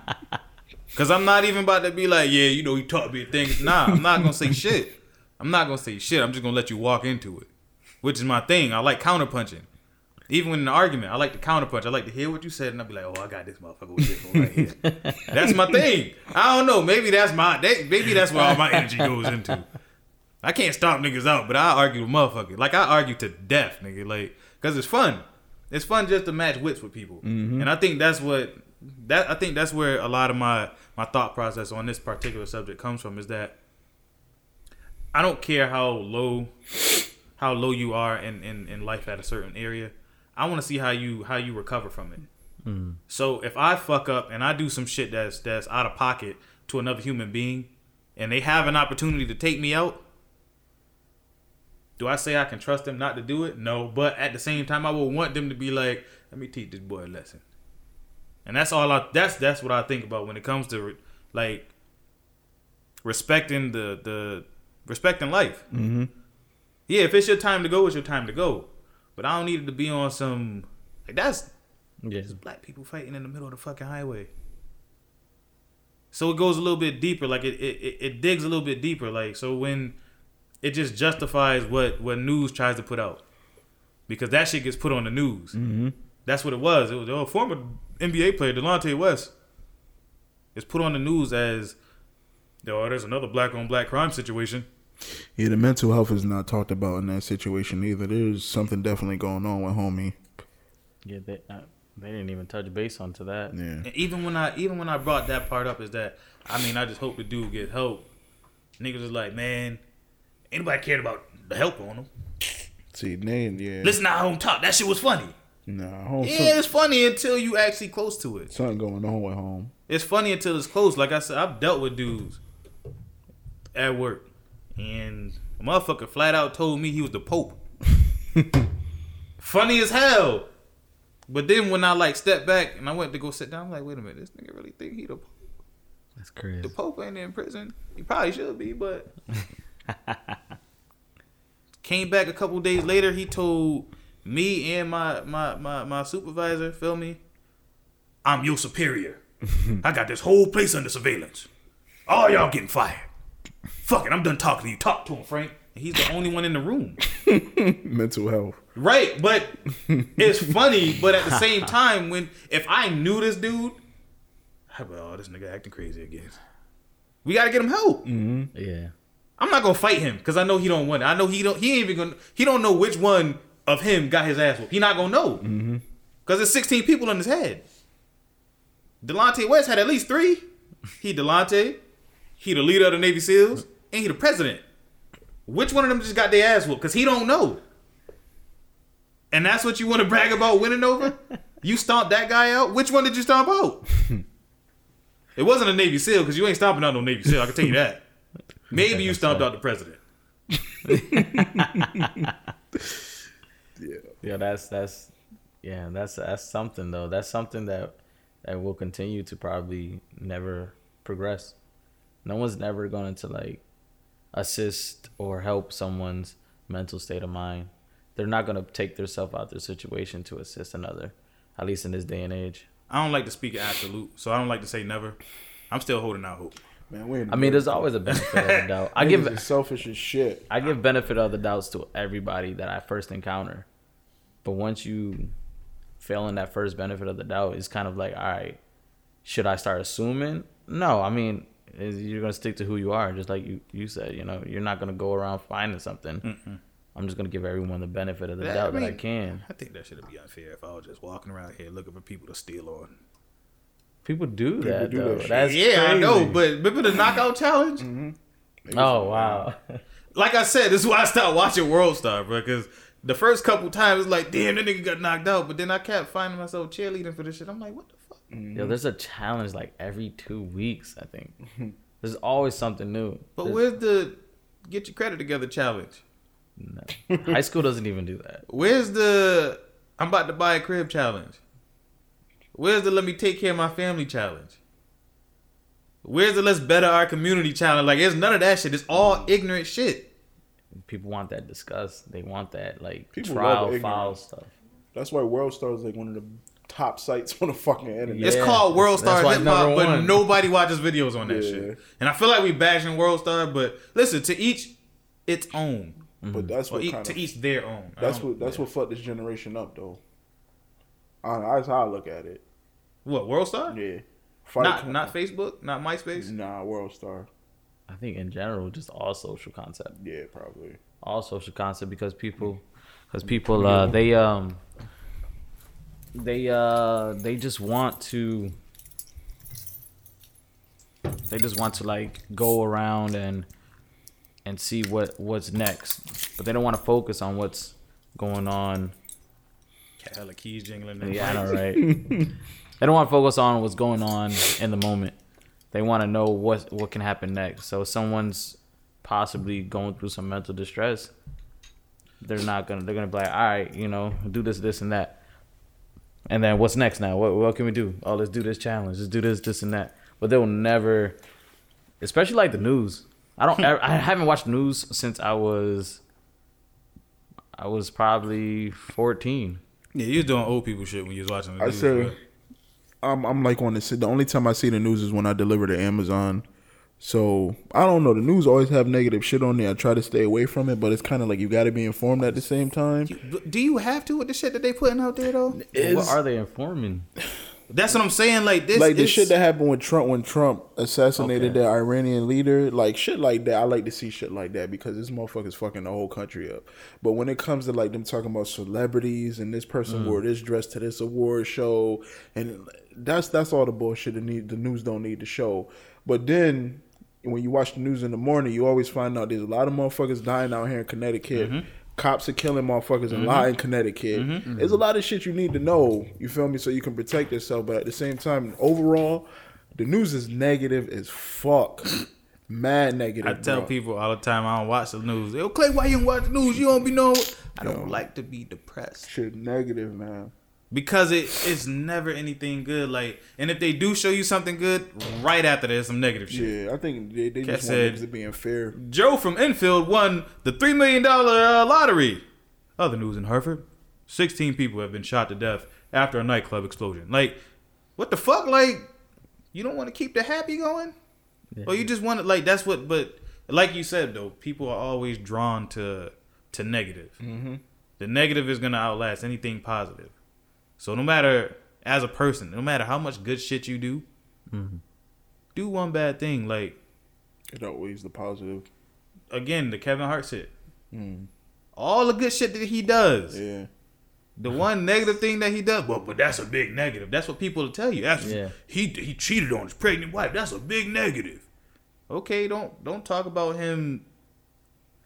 Cause I'm not even about to be like, "Yeah, you know, he taught me things." Nah, I'm not gonna say shit. I'm not gonna say shit. I'm just gonna let you walk into it, which is my thing. I like counterpunching. Even when in an argument, I like to counterpunch. I like to hear what you said, and I'll be like, "Oh, I got this motherfucker with this one right here." that's my thing. I don't know. Maybe that's my. That, maybe that's where all my energy goes into. I can't stop niggas out, but I argue with motherfuckers. Like I argue to death, nigga. Like, cause it's fun. It's fun just to match wits with people, mm-hmm. and I think that's what that. I think that's where a lot of my my thought process on this particular subject comes from. Is that I don't care how low how low you are in in, in life at a certain area. I want to see how you how you recover from it. So if I fuck up and I do some shit that's that's out of pocket to another human being, and they have an opportunity to take me out, do I say I can trust them not to do it? No, but at the same time, I will want them to be like, let me teach this boy a lesson. And that's all I. That's that's what I think about when it comes to like respecting the the respecting life. Mm-hmm. Yeah, if it's your time to go, it's your time to go. But I don't need it to be on some like that's Yeah. black people fighting in the middle of the fucking highway. So it goes a little bit deeper, like it, it, it- digs a little bit deeper, like so when it just justifies what what news tries to put out, because that shit gets put on the news. Mm-hmm. That's what it was. It was a former NBA player, Delonte West, is put on the news as, oh, there's another black on black crime situation. Yeah, the mental health is not talked about in that situation either. There's something definitely going on with homie. Yeah, they, uh, they didn't even touch base onto that. Yeah. And even when I even when I brought that part up, is that I mean I just hope the dude get help. Niggas is like, man, anybody cared about the help on him. See, then yeah, Listen to home talk. That shit was funny. nah, home, Yeah, it's funny until you actually close to it. something going on with home. It's funny until it's close. Like I said, I've dealt with dudes at work, and a motherfucker flat out told me he was the Pope. funny as hell. But then when I like stepped back and I went to go sit down, I'm like, wait a minute, this nigga really think he the Pope? That's crazy. the Pope ain't in prison. He probably should be, but came back a couple days later. He told me and my my my my supervisor, feel me, I'm your superior. I got this whole place under surveillance. All y'all getting fired. Fuck it, I'm done talking to you. Talk to him, Frank. He's the only one in the room. Mental health. Right, but it's funny. But at the same time, when if I knew this dude, I'd be, oh, this nigga acting crazy again. We gotta get him help. Mm-hmm. Yeah. I'm not gonna fight him because I know he don't want it. I know he don't. He ain't even gonna. He don't know which one of him got his ass whooped. He not gonna know mm-hmm. because there's 16 people in his head. Delonte West had at least three. He Delonte. He the leader of the Navy SEALs, and he the president. Which one of them just got their ass whooped? Because he don't know. And that's what you want to brag about winning over? You stomped that guy out. Which one did you stomp out? it wasn't a Navy SEAL because you ain't stomping out no Navy SEAL. I can tell you that. Maybe you stomped out the president. Yeah, that's that's yeah, that's that's something though. That's something that that will continue to probably never progress. No one's never going to like assist or help someone's mental state of mind. They're not going to take themselves out their situation to assist another, at least in this day and age. I don't like to speak in absolute, so I don't like to say never. I'm still holding out hope. Man, we I mean, there's always a benefit of the doubt. I give selfish as shit. I give benefit of the doubts to everybody that I first encounter. But once you fail in that first benefit of the doubt, it's kind of like, all right, should I start assuming? No, I mean, is- you're gonna stick to who you are, just like you you said. You know, you're not gonna go around finding something. I'm just gonna give everyone the benefit of the Yeah, doubt I that I can. I think that should be unfair if I was just walking around here looking for people to steal on. People do that do though. that. That's yeah, I know, crazy. but remember the knockout challenge? oh wow, Like I said, this is why I stopped watching World Star, bro. Because the first couple times it's like, damn, that nigga got knocked out. But then I kept finding myself cheerleading for this shit. I'm like, what the fuck? yo, there's a challenge like every two weeks. I think mm-hmm. there's always something new. But There's- where's the get your credit together challenge? no. high school doesn't even do that. Where's the I'm about to buy a crib challenge? Where's the let me take care of my family challenge? Where's the let's better our community challenge? Like, it's none of that shit. It's all ignorant shit. people want that discuss. They want that like People trial love foul ignorance. stuff. That's why World Star is like one of the top sites on the fucking internet. It's called World that's- Star Hip Hop, but nobody watches videos on that Yeah. shit. And I feel like we bashing World Star, but listen, to each its own. But that's what each, kind to of each their own. That's what that's what fucked this generation up though. I, that's how I look at it. What World Star? Yeah, Fight Not Club- not Facebook, not MySpace. Nah, World Star. I think in general, just all social concept, Yeah, probably. all social concept, because people, because people, uh, they um, they uh, they just want to, they just want to like go around and and see what what's next, but they don't want to focus on what's going on hella keys jingling. in Yeah, I know, right? they don't want to focus on what's going on in the moment. They want to know what what can happen next. So if someone's possibly going through some mental distress, they're not gonna. They're gonna be like, all right, you know, do this, this, and that. And then what's next now? What what can we do? Oh, let's do this challenge. Let's do this, this, and that. But they'll never, especially like the news. I don't. ever, I haven't watched news since I was. I was probably fourteen. Yeah, you was doing old people shit when you was watching the I news. said, but- I'm I'm like on the the only time I see the news is when I deliver to Amazon. So I don't know. The news always have negative shit on there. I try to stay away from it, but it's kind of like you got to be informed at the same time. Do you have to with the shit that they putting out there though? what are they informing? That's what I'm saying. Like this, like the shit that happened when Trump when Trump assassinated Okay. the Iranian leader, like shit like that. I like to see shit like that because this motherfucker's fucking the whole country up. But when it comes to like them talking about celebrities and this person mm. wore this dress to this award show, and that's that's all the bullshit that need the news don't need to show. But then when you watch the news in the morning, you always find out there's a lot of motherfuckers dying out here in Connecticut. Mm-hmm. cops are killing motherfuckers Mm-hmm. a lot in Connecticut. Mm-hmm. There's mm-hmm. a lot of shit you need to know. You feel me? So you can protect yourself. But at the same time, overall, the news is negative as fuck. Mad negative. I tell bro. people all the time I don't watch the news. Yo, Clay, why you don't watch the news? You don't be know. I don't Yo. like to be depressed shit negative, man. Because it it's never anything good. Like, and if they do show you something good, right after there's some negative shit. Yeah, I think they, they Cat just want said- niggas to being fair. Joe from Enfield won the three million dollar uh, lottery. Other news in Hartford: sixteen people have been shot to death after a nightclub explosion. Like, what the fuck? Like, you don't want to keep the happy going, or you just want to like that's what? But like you said though, people are always drawn to to negative. Mm-hmm. The negative is gonna outlast anything positive. So no matter as a person, no matter how much good shit you do, do one bad thing. Like It outweighs the positive. again, the Kevin Hart shit. Mm. All the good shit that he does. Yeah. The one negative thing that he does, but but that's a big negative. That's what people will tell you. That's Yeah. he he cheated on his pregnant wife. That's a big negative. Okay, don't don't talk about him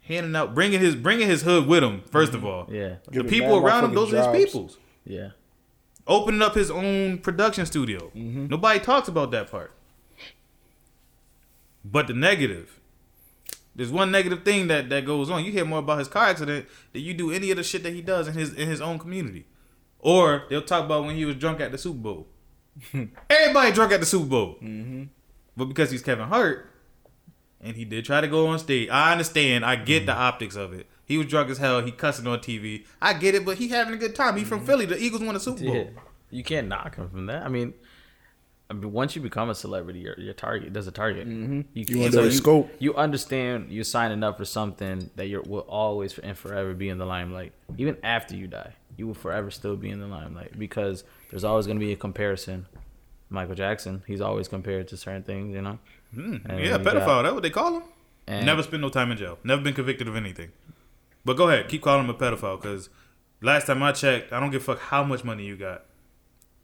handing out bringing his bringing his hood with him. 1st of all, Yeah. the Giving people around him, motherfuckers those are his peoples. Yeah. Opening up his own production studio. Mm-hmm. Nobody talks about that part. But the negative, there's one negative thing that that goes on. You hear more about his car accident than you do any of the shit that he does in his in his own community. Or they'll talk about when he was drunk at the Super Bowl. Everybody drunk at the Super Bowl. Mm-hmm. But because he's Kevin Hart, and he did try to go on stage, I understand. I get mm-hmm. the optics of it. He was drunk as hell. He cussing on TV. I get it, but he having a good time. He from Philly. The Eagles won a Super Bowl. Yeah. You can't knock him from that. I mean, I mean, once you become a celebrity, your your target there's a target. Mm-hmm. You under the scope. You understand you're signing up for something that you will always and forever be in the limelight. Even after you die, you will forever still be in the limelight because there's always going to be a comparison. Michael Jackson, he's always compared to certain things, you know. Mm, yeah, pedophile. got- That's what they call him. And Never spent no time in jail. Never been convicted of anything. But go ahead, keep calling him a pedophile because last time I checked, I don't give a fuck how much money you got.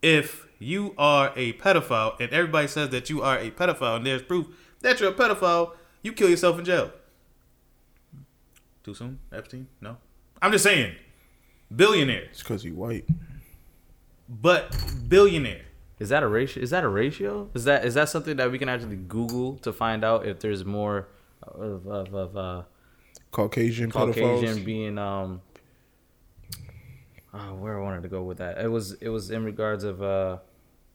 If you are a pedophile and everybody says that you are a pedophile and there's proof that you're a pedophile, you kill yourself in jail. Too soon, Epstein? No. I'm just saying, billionaire, It's because he white. but billionaire. Is that a ratio? Is that a ratio? Is that is that something that we can actually Google to find out if there's more of of, of uh, Caucasian, Caucasian pedophiles. being um oh, where I wanted to go with that. It was it was in regards of uh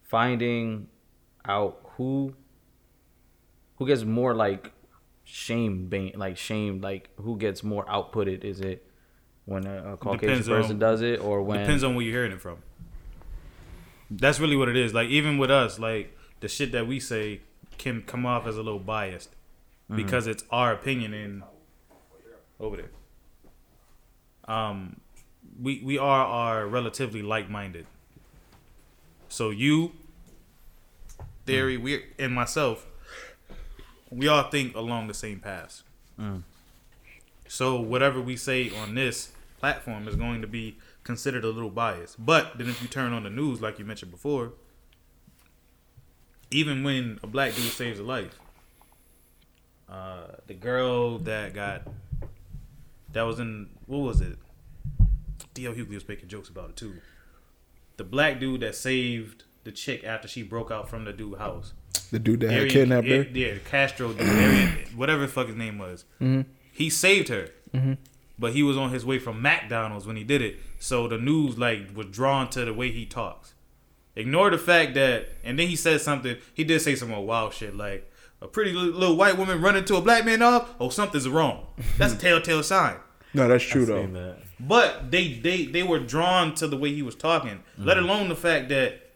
finding out who who gets more like shame bang like shame like who gets more outputted is it when a, a Caucasian Depends person on- does it or when Depends on where you're hearing it from. That's really what it is. Like even with us, like the shit that we say can come off as a little biased because it's our opinion and over there. Um, we we are are relatively like minded. So you, theory, we and myself, we all think along the same paths. So whatever we say on this platform is going to be considered a little biased. But then if you turn on the news, like you mentioned before, even when a black dude saves a life, uh, the girl that got that was in what was it? D.L. Hughley was making jokes about it too. The black dude that saved the chick after she broke out from the dude house. The dude that had Arian- kidnapped her. Yeah, Castro dude, Arian, whatever the fuck his name was. Mm-hmm. He saved her, mm-hmm. but he was on his way from McDonald's when he did it. So the news like was drawn to the way he talks. Ignore the fact that, and then he said something. He did say some more wild shit like a pretty little white woman running to a black man off. Oh, something's wrong. That's a telltale sign. No, that's true though. Seen that. But they they they were drawn to the way he was talking, let alone the fact that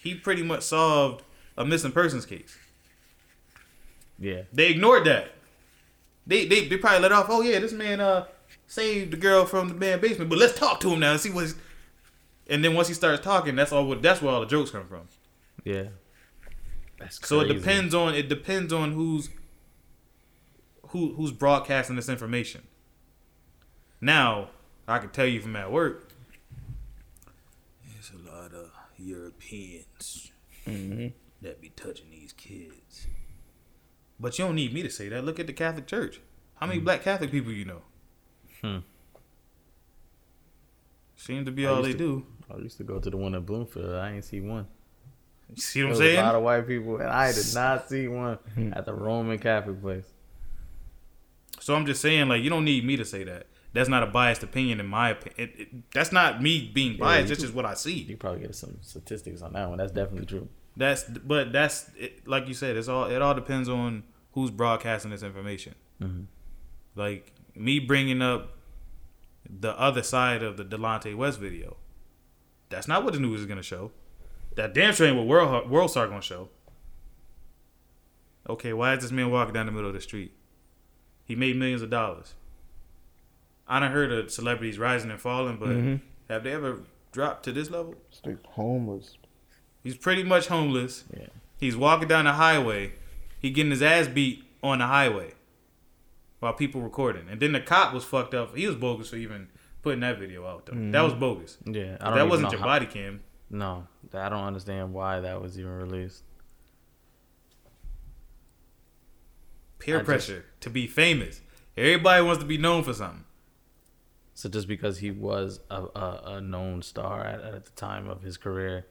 he pretty much solved a missing persons case. yeah They ignored that. They they, they probably let off. Oh yeah, this man uh saved the girl from the band basement. But let's talk to him now and see what's. And then once he starts talking, that's all. That's where all the jokes come from. yeah that's So it depends on it depends on who's who who's broadcasting this information. Now, I can tell you from at work, there's a lot of Europeans that be touching these kids. But you don't need me to say that. Look at the Catholic Church. How many black Catholic people you know? Hmm. Seems to be I all they to- do. I used to go to the one in Bloomfield. I ain't see one. You see what I'm saying? a lot of white people, and I did not see one at the Roman Catholic place. So I'm just saying, like, you don't need me to say that. That's not a biased opinion, in my opinion. It, it, that's not me being biased. you that's just what I see. You probably get some statistics on that one. That's definitely true. That's, but that's it, like you said. It's all. It all depends on who's broadcasting this information. Mhm. Like me bringing up the other side of the Delonte West video. That's not what the news is gonna show. That damn sure ain't what World World Star gonna show. Okay, why is this man walking down the middle of the street? He made millions of dollars. I done heard of celebrities rising and falling, but Mhm. have they ever dropped to this level? Stay homeless. He's pretty much homeless. Yeah. He's walking down the highway. He getting his ass beat on the highway while people recording. And then the cop was fucked up. He was bogus for even putting that video out though. That was bogus. Yeah, I don't That wasn't know your how- body cam. No, I don't understand why that was even released. Peer I just- pressure to be famous. Everybody wants to be known for something. So just because he was a, a, a known star at, at the time of his career,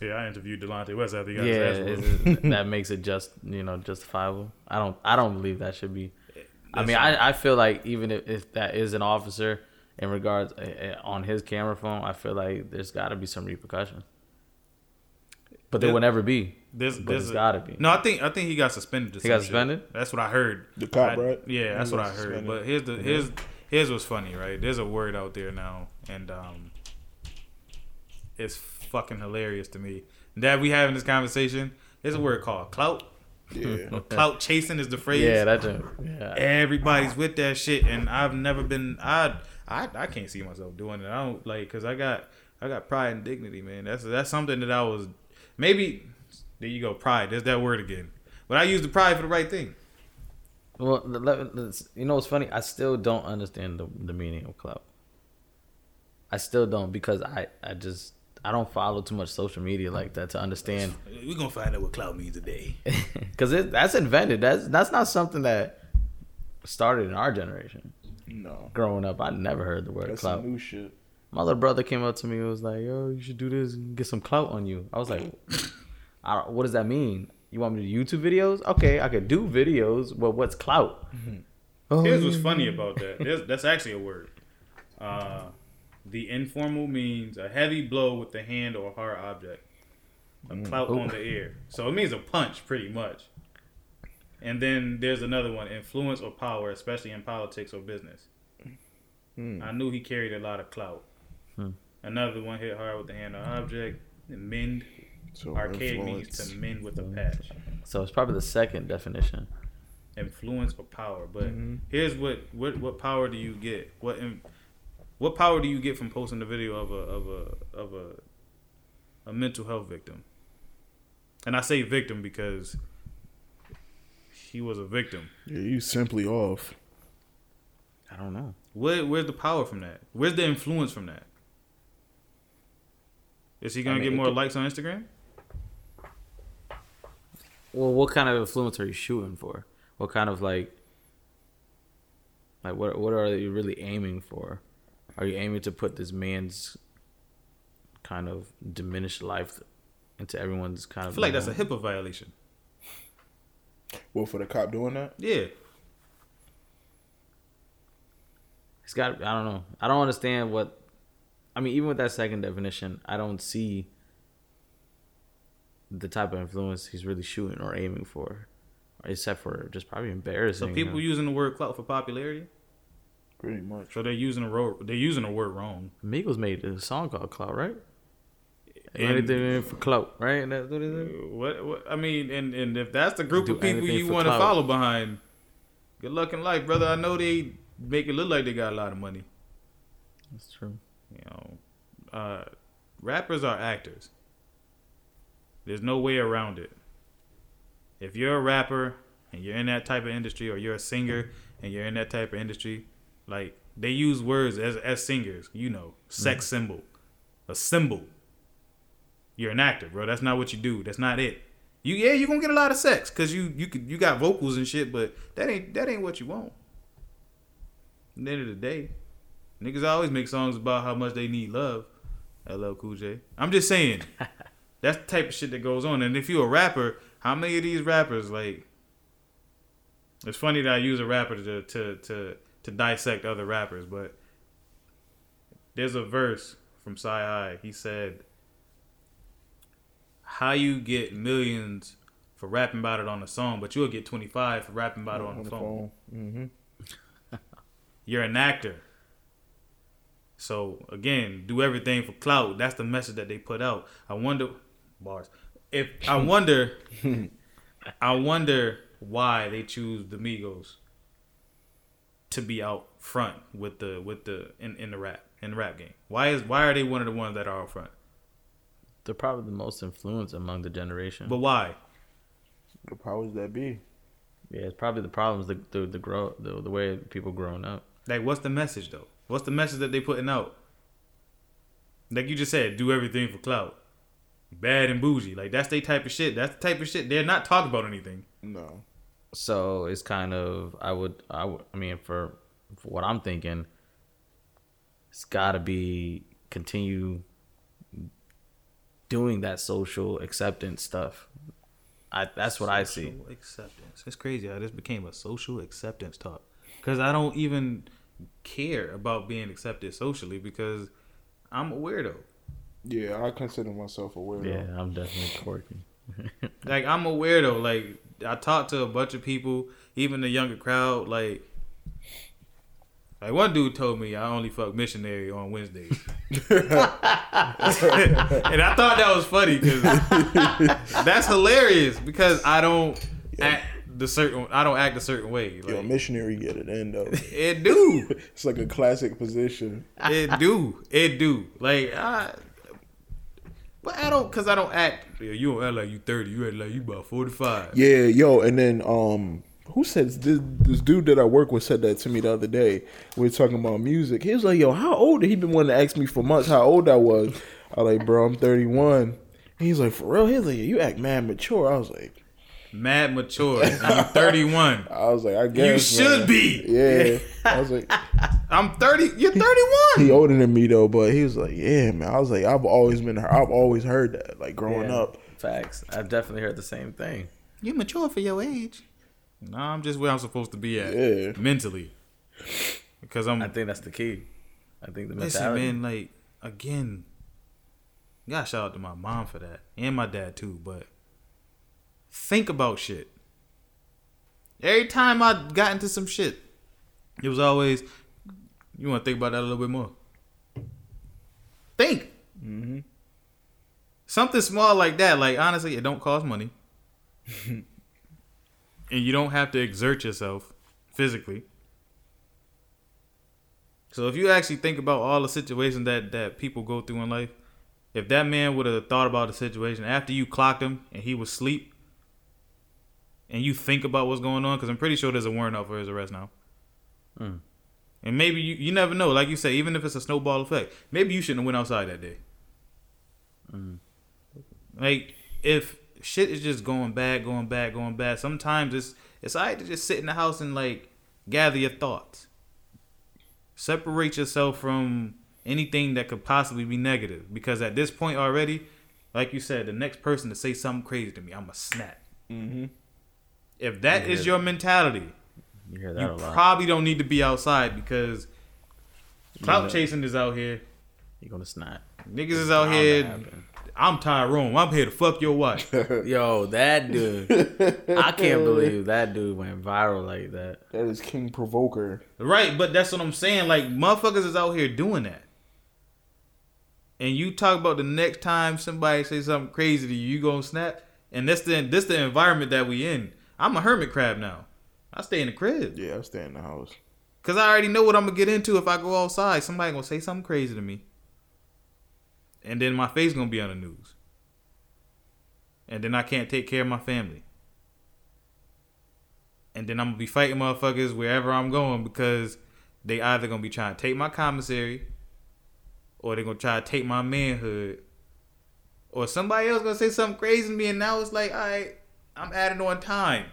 Yeah, I interviewed Delonte West after he got yeah, his ass whooped. is it- that makes it just you know justifiable. I don't I don't believe that should be. I mean, Listen. I, I feel like even if, if that is an officer in regards uh, uh, on his camera phone, I feel like there's got to be some repercussions. But there There- will never be. There's, But there's it's a- gotta be. No, I think I think he got suspended. or He got some shit. suspended? That's what I heard. The cop, I- right? Yeah, that's He what I heard. suspended. But here's the here's here's what's funny, right? There's a word out there now, and um, it's fucking hilarious to me that we having this conversation. There's a word called clout. Yeah. Clout chasing is the phrase. Yeah, that just, yeah. Everybody's with that shit, and I've never been. I I I can't see myself doing it. I don't like because I got I got pride and dignity, man. That's that's something that I was maybe. There you go, pride. There's that word again. But I use the pride for the right thing. Well, the- let- let's- you know what's funny? I still don't understand the, the meaning of clout. I still don't because I, I just I don't follow too much social media like that to understand We're gonna find out what clout means today. because that's invented. That's that's not something that started in our generation. No. Growing up, I never heard the word That's clout. some new shit. My little brother came up to me and was like, "Yo, you should do this and get some clout on you." I was like, I don't, "What does that mean? You want me to do YouTube videos? Okay, I could do videos, but what's clout?" Oh, Here's what's funny about that. There's, that's actually a word. Uh, the informal means a heavy blow with the hand or hard object. A clout Ooh. on the ear. So it means a punch, pretty much. And then there's another one: influence or power, especially in politics or business. Hmm. I knew he carried a lot of clout. Hmm. Another one hit hard with the hand or object. And mend. So Archaic means to mend with a patch. So it's probably the second definition. influence or power. But Mhm. here's what, what what power do you get? What in, what power do you get from posting the video of a of a of a a mental health victim? And I say victim because he was a victim. Yeah, you simply off. I don't know. Where where's the power from that? Where's the influence from that? Is he gonna I mean, get more could- likes on Instagram? Well, what kind of influence are you shooting for? What kind of like, like what what are you really aiming for? Are you aiming to put this man's kind of diminished life into everyone's kind I of? feel like that's a normal- HIPAA violation. Well, for the cop doing that? Yeah. It's got. I don't know. I don't understand what. I mean, even with that second definition, I don't see the type of influence he's really shooting or aiming for, except for just probably embarrassing. So people him. using the word clout for popularity. Pretty much. So they're using the ro- they're using the word wrong. Migos made a song called "Clout," right? Anything for clout, right? That's what it is. What, what I mean, and and if that's the group Do of people you want to follow behind, good luck in life, brother. I know they make it look like they got a lot of money. That's true. You know, uh, rappers are actors. There's no way around it. If you're a rapper and you're in that type of industry, or you're a singer and you're in that type of industry, like they use words as as singers. You know, sex symbol, a symbol. You're an actor, bro. That's not what you do. That's not it. You yeah, you're gonna get a lot of sex because you you could you got vocals and shit, but that ain't that ain't what you want. At the end of the day, Niggas always make songs about how much they need love. LL Cool J. I'm just saying. that's the type of shit that goes on. And if you're a rapper, how many of these rappers like? It's funny that I use a rapper to to to to dissect other rappers, but there's a verse from Sci High. He said, "How you get millions for rapping about it on a song, but you'll get 25 for rapping about it on, the phone. Mm-hmm. You're an actor." So again, do everything for clout. That's the message that they put out. I wonder, bars. If I wonder, I wonder why they choose the Migos to be out front with the with the in, in the rap in the rap game. Why is why are they one of the ones that are out front? They're probably the most influenced among the generation. But why? The powers that be. yeah, it's probably the problems the the, the grow the, the way people growing up. Like, what's the message though? What's the message that they putting out? Like you just said, do everything for clout. Bad and bougie. Like that's they type of shit. That's the type of shit. They're not talking about anything. No. So it's kind of I would I would I mean for, for what I'm thinking, it's got to be continue doing that social acceptance stuff. I that's what I see. Acceptance. It's crazy how this became a social acceptance talk. Because I don't even care about being accepted socially because I'm a weirdo. Yeah, I consider myself a weirdo. Yeah, I'm definitely quirky. Like I'm a weirdo. Like I talked to a bunch of people, even the younger crowd. Like, like one dude told me I only fuck missionary on Wednesdays, and I thought that was funny because that's hilarious because I don't act the certain I don't act a certain way. Yo, missionary get it in though. it do. it's like a classic position. It do. It do. Like I but I don't cause I don't act yeah, you don't act like you thirty, you act like you about forty five. Yeah, yo, and then um who said this, this dude that I work with said that to me the other day. We were talking about music. He was like, "Yo, how old?" He been wanting to ask me for months how old I was. I was like, "Bro, I'm 31." He's like, "For real?" He's like, "You act mad mature." I was like, Mad mature. and I'm thirty one. "I was like, I guess you should man." be. Yeah, I was like, I'm thirty you're thirty he one. older than me though, but he was like, "Yeah, man." I was like, "I've always been, I've always heard that, like growing Yeah, up." Facts. I've definitely heard the same thing. You mature for your age. No, I'm just where I'm supposed to be at. Yeah. Mentally. Because I'm I think that's the key. I think the listen, mentality. man, like again, gotta shout out to my mom for that. And my dad too, but think about shit. Every time I got into some shit, it was always you want to think about that a little bit more. Think. Mm-hmm. Something small like that, like honestly, it don't cost money. and you don't have to exert yourself physically. So if you actually think about all the situations that that people go through in life, if that man would have thought about the situation after you clocked him and he was asleep, and you think about what's going on, because I'm pretty sure there's a warrant out for his arrest now. Mm. And maybe you, you never know. Like you say, even if it's a snowball effect, maybe you shouldn't have went outside that day. Like if shit is just going bad, going bad, going bad. Sometimes it's it's alright to just sit in the house and like gather your thoughts. Separate yourself from anything that could possibly be negative. Because at this point already, like you said, the next person to say something crazy to me, I'm a snap. Mm-hmm. If that is your mentality, you hear that you a lot. probably don't need to be outside because clout chasing is out here. You're gonna snap. Niggas is out here. Happen. I'm Tyrone. I'm here to fuck your wife. Yo, that dude. I can't believe that dude went viral like that. That is King Provoker. right, but that's what I'm saying. Like motherfuckers is out here doing that. And you talk about the next time somebody say something crazy to you, you gonna snap. And that's the this the environment that we in. I'm a hermit crab now. I stay in the crib. Yeah, I stay in the house. Cause I already know what I'm gonna get into if I go outside. Somebody gonna say something crazy to me. And then my face is gonna be on the news. And then I can't take care of my family. And then I'm gonna be fighting motherfuckers wherever I'm going because they either gonna be trying to take my commissary or they're gonna try to take my manhood. Or somebody else gonna say something crazy to me and now it's like, alright, I'm adding on time.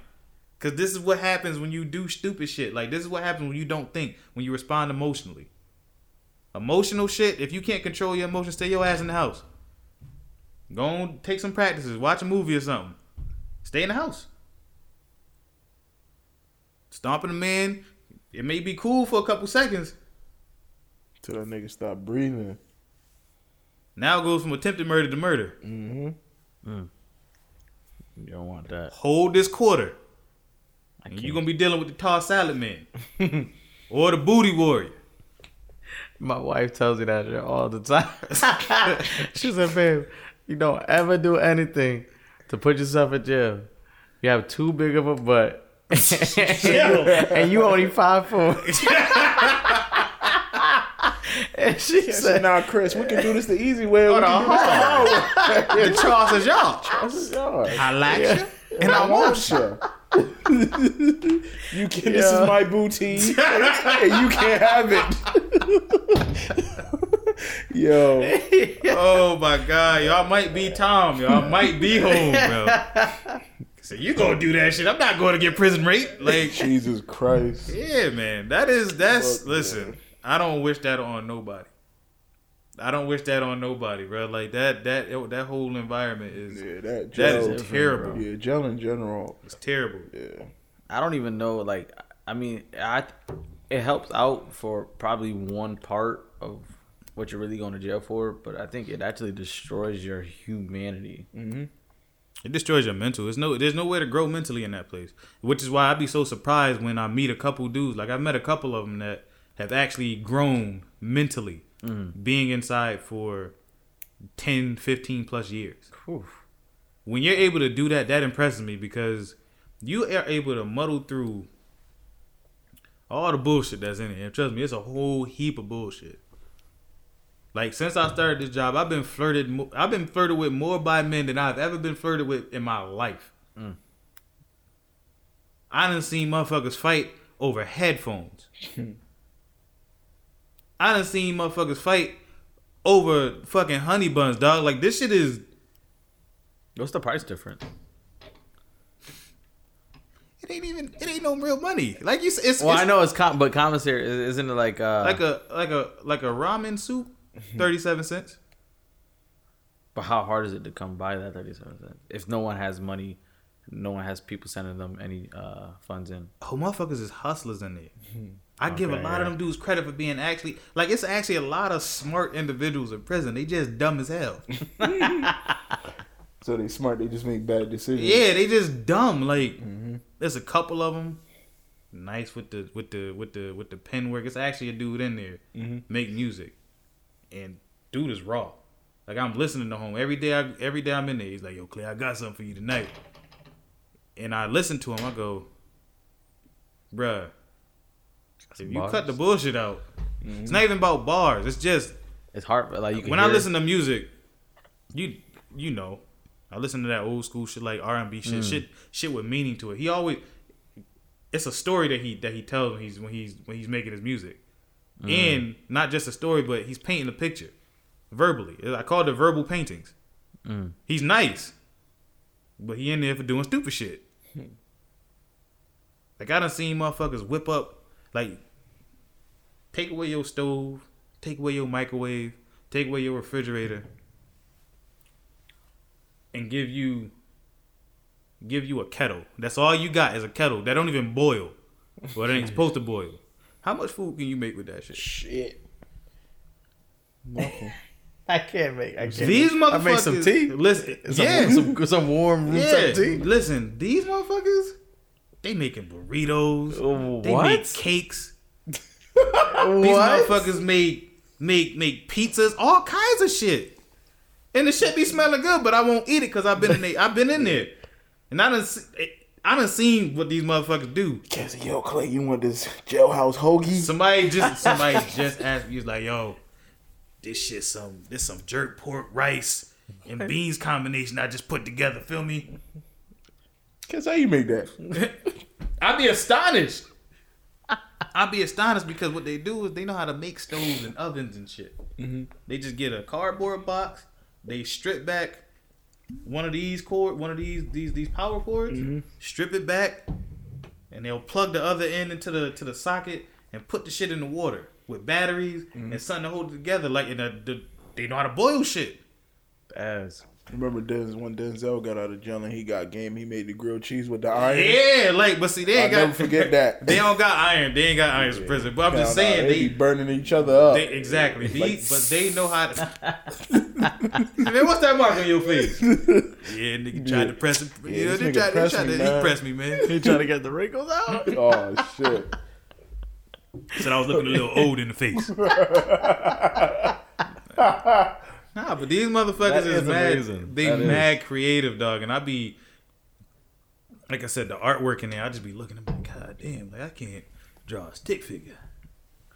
Cause this is what happens when you do stupid shit. Like this is what happens when you don't think, when you respond emotionally. Emotional shit. If you can't control your emotions, stay your ass in the house. Go on, take some practices. Watch a movie or something. Stay in the house. Stomping a man, it may be cool for a couple seconds. Till that nigga stop breathing. Now it goes from attempted murder to murder. Mm-hmm. You don't want that. Hold this quarter. And you're gonna be dealing with the tar salad man. or the booty warrior. My wife tells me that shit all the time. she said, babe, you don't ever do anything to put yourself in jail. You have too big of a butt. and you only five four. and she Said, said, nah, Chris, we can do this the easy way. the We can do this the hard way. The Charles is y'all. This is yours. I like you. And I want you. You. can. This is my booty, and you can't have it. Yo, Oh my god, y'all might be Tom. Y'all might be home, bro. So you gonna do that shit? I'm not going to get prison rape. Like, Jesus Christ. yeah, man. That is that's. Fuck, listen, man. I don't wish that on nobody. I don't wish that on nobody, bro. Like that that that whole environment is Yeah, that that gel. is terrible. bro. yeah, gel in general. It's terrible. Yeah. I don't even know. Like, I mean, I it helps out for probably one part of what you're really going to jail for, but I think it actually destroys your humanity. Mm-hmm. It destroys your mental. There's no there's nowhere to grow mentally in that place. Which is why I'd be so surprised when I meet a couple dudes. Like I've met a couple of them that have actually grown mentally Mm. being inside for 10, 15 plus years. Whew. When you're able to do that, that impresses me because you are able to muddle through all the bullshit that's in it. And trust me, it's a whole heap of bullshit. Like since I started this job, I've been flirted. mo- I've been flirted with more by men than I've ever been flirted with in my life. Mm. I done seen motherfuckers fight over headphones. I done seen motherfuckers fight over fucking honey buns, dog. Like this shit is. What's the price difference? It ain't even. It ain't no real money. Like you, said, it's, Well, it's I know it's com- but commissary is- isn't it like uh like a like a like a ramen soup, thirty seven cents. But how hard is it to come by that thirty seven cents if no one has money, no one has people sending them any uh funds in? Oh, motherfuckers is hustlers in there. I give a Okay, lot of them dudes credit for being actually like it's actually a lot of smart individuals in prison. They just dumb as hell. So they smart. They just make bad decisions. yeah, they just dumb. Like mm-hmm. there's a couple of them nice with the with the with the with the pen work. It's actually a dude in there mm-hmm. make music, and dude is raw. Like I'm listening to him every day. I, every day I'm in there. He's like, "Yo, Clay, I got something for you tonight." And I listen to him. I go, "Bruh, if you bars. cut the bullshit out, it's mm-hmm. not even about bars. It's just It's hard. Like you can when I listen to music, you you know, I listen to that old school shit like R and B shit, mm. shit shit with meaning to it. He always it's a story that he that he tells when he's when he's when he's making his music, mm. and not just a story, but he's painting a picture verbally. I call it verbal paintings. Mm. He's nice, but he in there for doing stupid shit. like I done seen motherfuckers whip up like take away your stove, take away your microwave, take away your refrigerator, and give you give you a kettle. That's all you got is a kettle that don't even boil. Well, it ain't supposed to boil. How much food can you make with that shit? Shit. I can't make. I can't. These make- motherfuckers. I make some tea. Listen, Some, yeah, some, some warm room yeah. temp tea. Listen, these motherfuckers, they making burritos. Oh, They what? make cakes. These motherfuckers make make make pizzas, all kinds of shit. And the shit be smelling good, but I won't eat it because I've been in there. I've been in there, and I done see, I done seen what these motherfuckers do. Cassie, yo, Clay, you want this jailhouse hoagie? Somebody just somebody just asked me, he was like, "Yo, this shit some this some jerk pork rice and beans combination I just put together." Feel me? Cass, how you make that? I'd be astonished. I'd be astonished because what they do is they know how to make stoves and ovens and shit. They just get a cardboard box, they strip back one of these cord, one of these these these power cords, strip it back, and they'll plug the other end into the to the socket and put the shit in the water. with batteries Mm-hmm. and something to hold it together. Like, and the, the, they know how to boil shit. As Remember Denz, when Denzel got out of jail and he got game, he made the grilled cheese with the iron. Yeah, like, but see, they I'll ain't got. never forget that. They don't got iron. They ain't got irons in prison. But I'm just Nah, nah, saying, they, they, be burning each other up. they exactly. He- Like- but they know how to. man, what's that mark on your face? Yeah, nigga tried to press it. Yeah, you know, they nigga tried, they tried me, to. man. He pressed me, man. he trying to get the wrinkles out. oh shit! Said I was looking a little old in the face. Nah, but these motherfuckers is, is mad. amazing. They That is. mad creative, dog. And I be, like I said, the artwork in there. I just be looking. I'm like, God damn, like I can't draw a stick figure.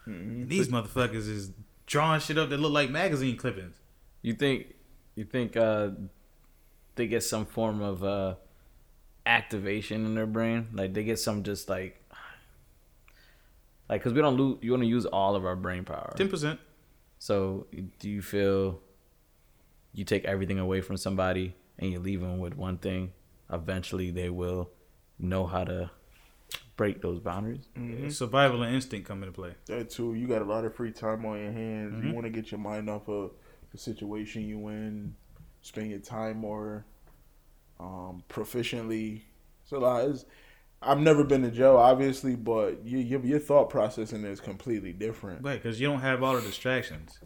And these motherfuckers is drawing shit up that look like magazine clippings. You think you think uh they get some form of uh activation in their brain? Like they get some just like like cuz we don't lose you want to use all of our brain power. Ten percent. So, do you feel you take everything away from somebody and you leave them with one thing? Eventually they will know how to break those boundaries. Survival and instinct come into play. That too. You got a lot of free time on your hands. Mm-hmm. You want to get your mind off of the situation you in. Spend your time more um, proficiently. So like, it's, I've never been to jail, obviously, but you, your your thought process in there is completely different. Right, because you don't have all the distractions.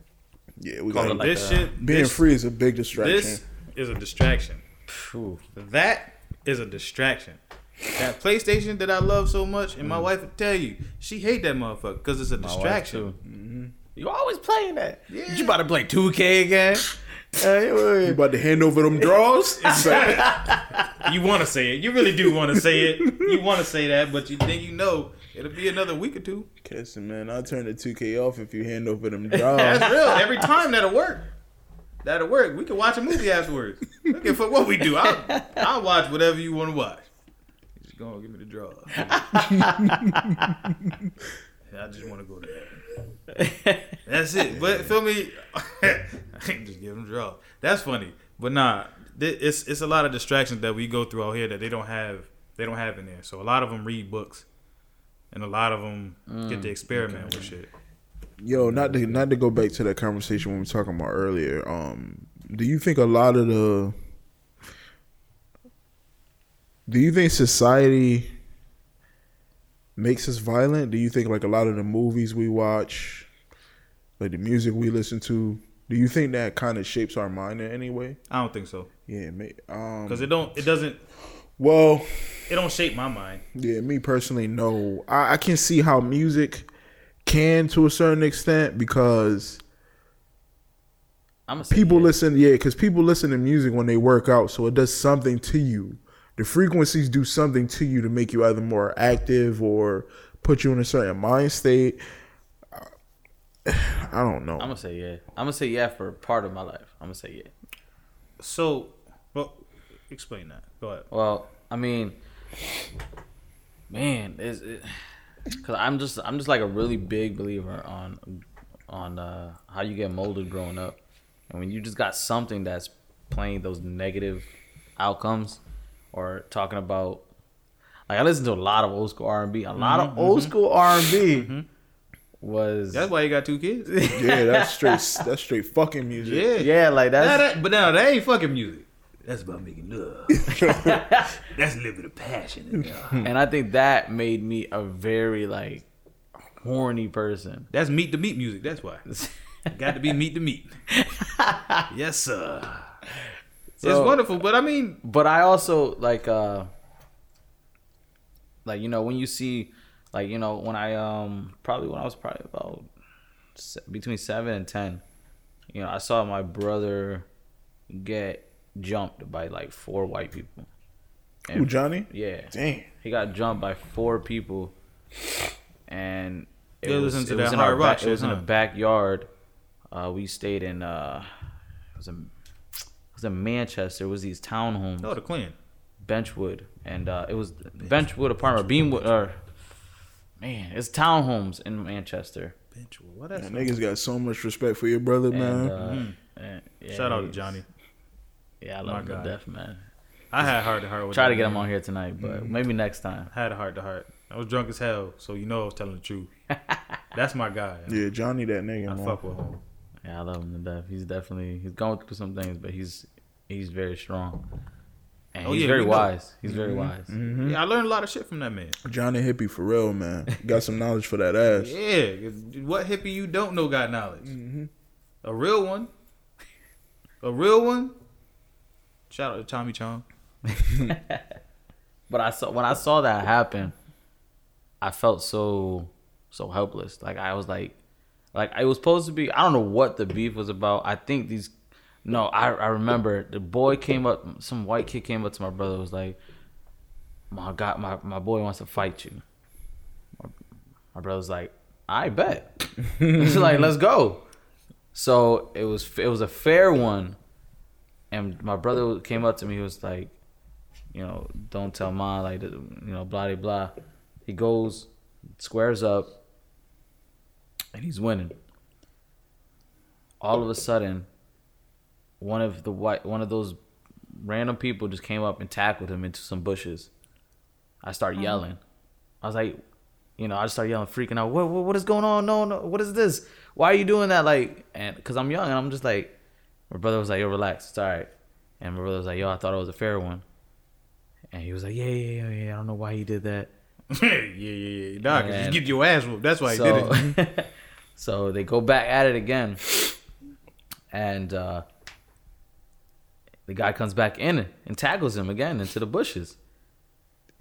Yeah, we got it like this a- shit, being this, free is a big distraction. This is a distraction. Phew. That is a distraction. That PlayStation that I love so much, and my mm. wife would tell you, she hate that motherfucker because it's a My wife, distraction. too. Mm-hmm. You always playing that. Yeah. You about to play 2K again? you about to hand over them draws? You want to say it, you really do want to say it. You want to say that, but you then you know it'll be another week or two. Kissing, man. I'll turn the 2K off if you hand over them draws. That's real. Every time that'll work. That'll work. We can watch a movie afterwards. Look at for what we do. I'll, I'll watch whatever you want to watch. Just go and give me the draw. I just want to go there. That's it. But feel me, just give them draw. That's funny. But nah, it's it's a lot of distractions that we go through out here that they don't have. They don't have in there. So a lot of them read books, and a lot of them get to experiment with shit. Yo, not to not to go back to that conversation we were talking about earlier. Um, do you think a lot of the do you think society makes us violent? Do you think like a lot of the movies we watch, like the music we listen to, do you think that kind of shapes our mind in any way? I don't think so Yeah, may, um, because it don't. It doesn't. Well, It don't shape my mind. Yeah, me personally, no. I, I can see how music can to a certain extent because I'm people listen. Yeah, because people listen to music when they work out, so it does something to you. The frequencies do something to you to make you either more active or put you in a certain mind state. I don't know. I'm gonna say yeah. I'm gonna say yeah for part of my life. I'm gonna say yeah. So, explain that. Go ahead. Well, I mean, man, is it? Because I'm just I'm just like a really big believer on on uh, how you get molded growing up, and when you just got something that's playing those negative outcomes, or talking about like I listen to a lot of old school R and B. A lot of mm-hmm, old mm-hmm. school R and B mm-hmm. was That's why you got two kids. yeah, that's straight. That's straight fucking music. yeah. yeah, like Nah, that's that, but now that ain't fucking music. That's about making love. That's a little bit of passion in there. and I think that made me a very like horny person. That's meat to meat music. That's why. Got to be meat to meat. yes, sir. it's wonderful, but I mean, but I also like uh like you know when you see like you know when I um probably when I was probably about se- between 7 and 10 you know I saw my brother get jumped by like four white people Who Johnny? yeah Damn. he got jumped by four people and it Yeah, was, it was in hard our rock back, it was shit, in huh? the backyard uh we stayed in uh it was in it was in Manchester it was these townhomes oh, the Klan. Benchwood, and uh, it was Benchwood apartment, Beamwood, or man, it's townhomes in Manchester. Benchwood, what that's Man, niggas got so much respect for your brother, And, man. uh, and, yeah, Shout out to Johnny. Yeah, I love him to death, man. I had heart to heart with him. Try that to get man. him on here tonight, but maybe next time. I had a heart to heart. I was drunk as hell, so you know I was telling the truth. That's my guy. Yeah, Johnny, that nigga. I man. fuck with him. Yeah, I love him to death. He's definitely he's going through some things, but he's he's very strong. And Oh, he's yeah, very we know. wise. He's very wise. Mm-hmm. Yeah, I learned a lot of shit from that man. Johnny hippie for real, man. Got some knowledge for that ass. Yeah. what hippie you don't know got knowledge? Mm-hmm. A real one, a real one. Shout out to Tommy Chong. But I saw when I saw that happen, I felt so so helpless. Like I was like like it was supposed to be I don't know what the beef was about. I think these no, I I remember the boy came up some white kid came up to my brother was like my god my, my boy wants to fight you. My, my brother's like, I bet. He's like, let's go. So it was it was a fair one. And my brother came up to me, he was like, you know, don't tell mom, like, you know, blah, blah, blah. He goes, squares up, and he's winning. All of a sudden, one of the white, one of those random people just came up and tackled him into some bushes. I start uh-huh. yelling. I was like, you know, I just started yelling, freaking out. What, what, what is going on? No, no, what is this? Why are you doing that? Like, and because I'm young and I'm just like, my brother was like, yo, relax, it's all right. And my brother was like, yo, I thought it was a fair one. And he was like, yeah, yeah, yeah, yeah. I don't know why he did that. yeah, yeah, yeah. Nah, 'cause you get your ass whooped. That's why he so, did it. so they go back at it again, and uh, the guy comes back in and tackles him again into the bushes.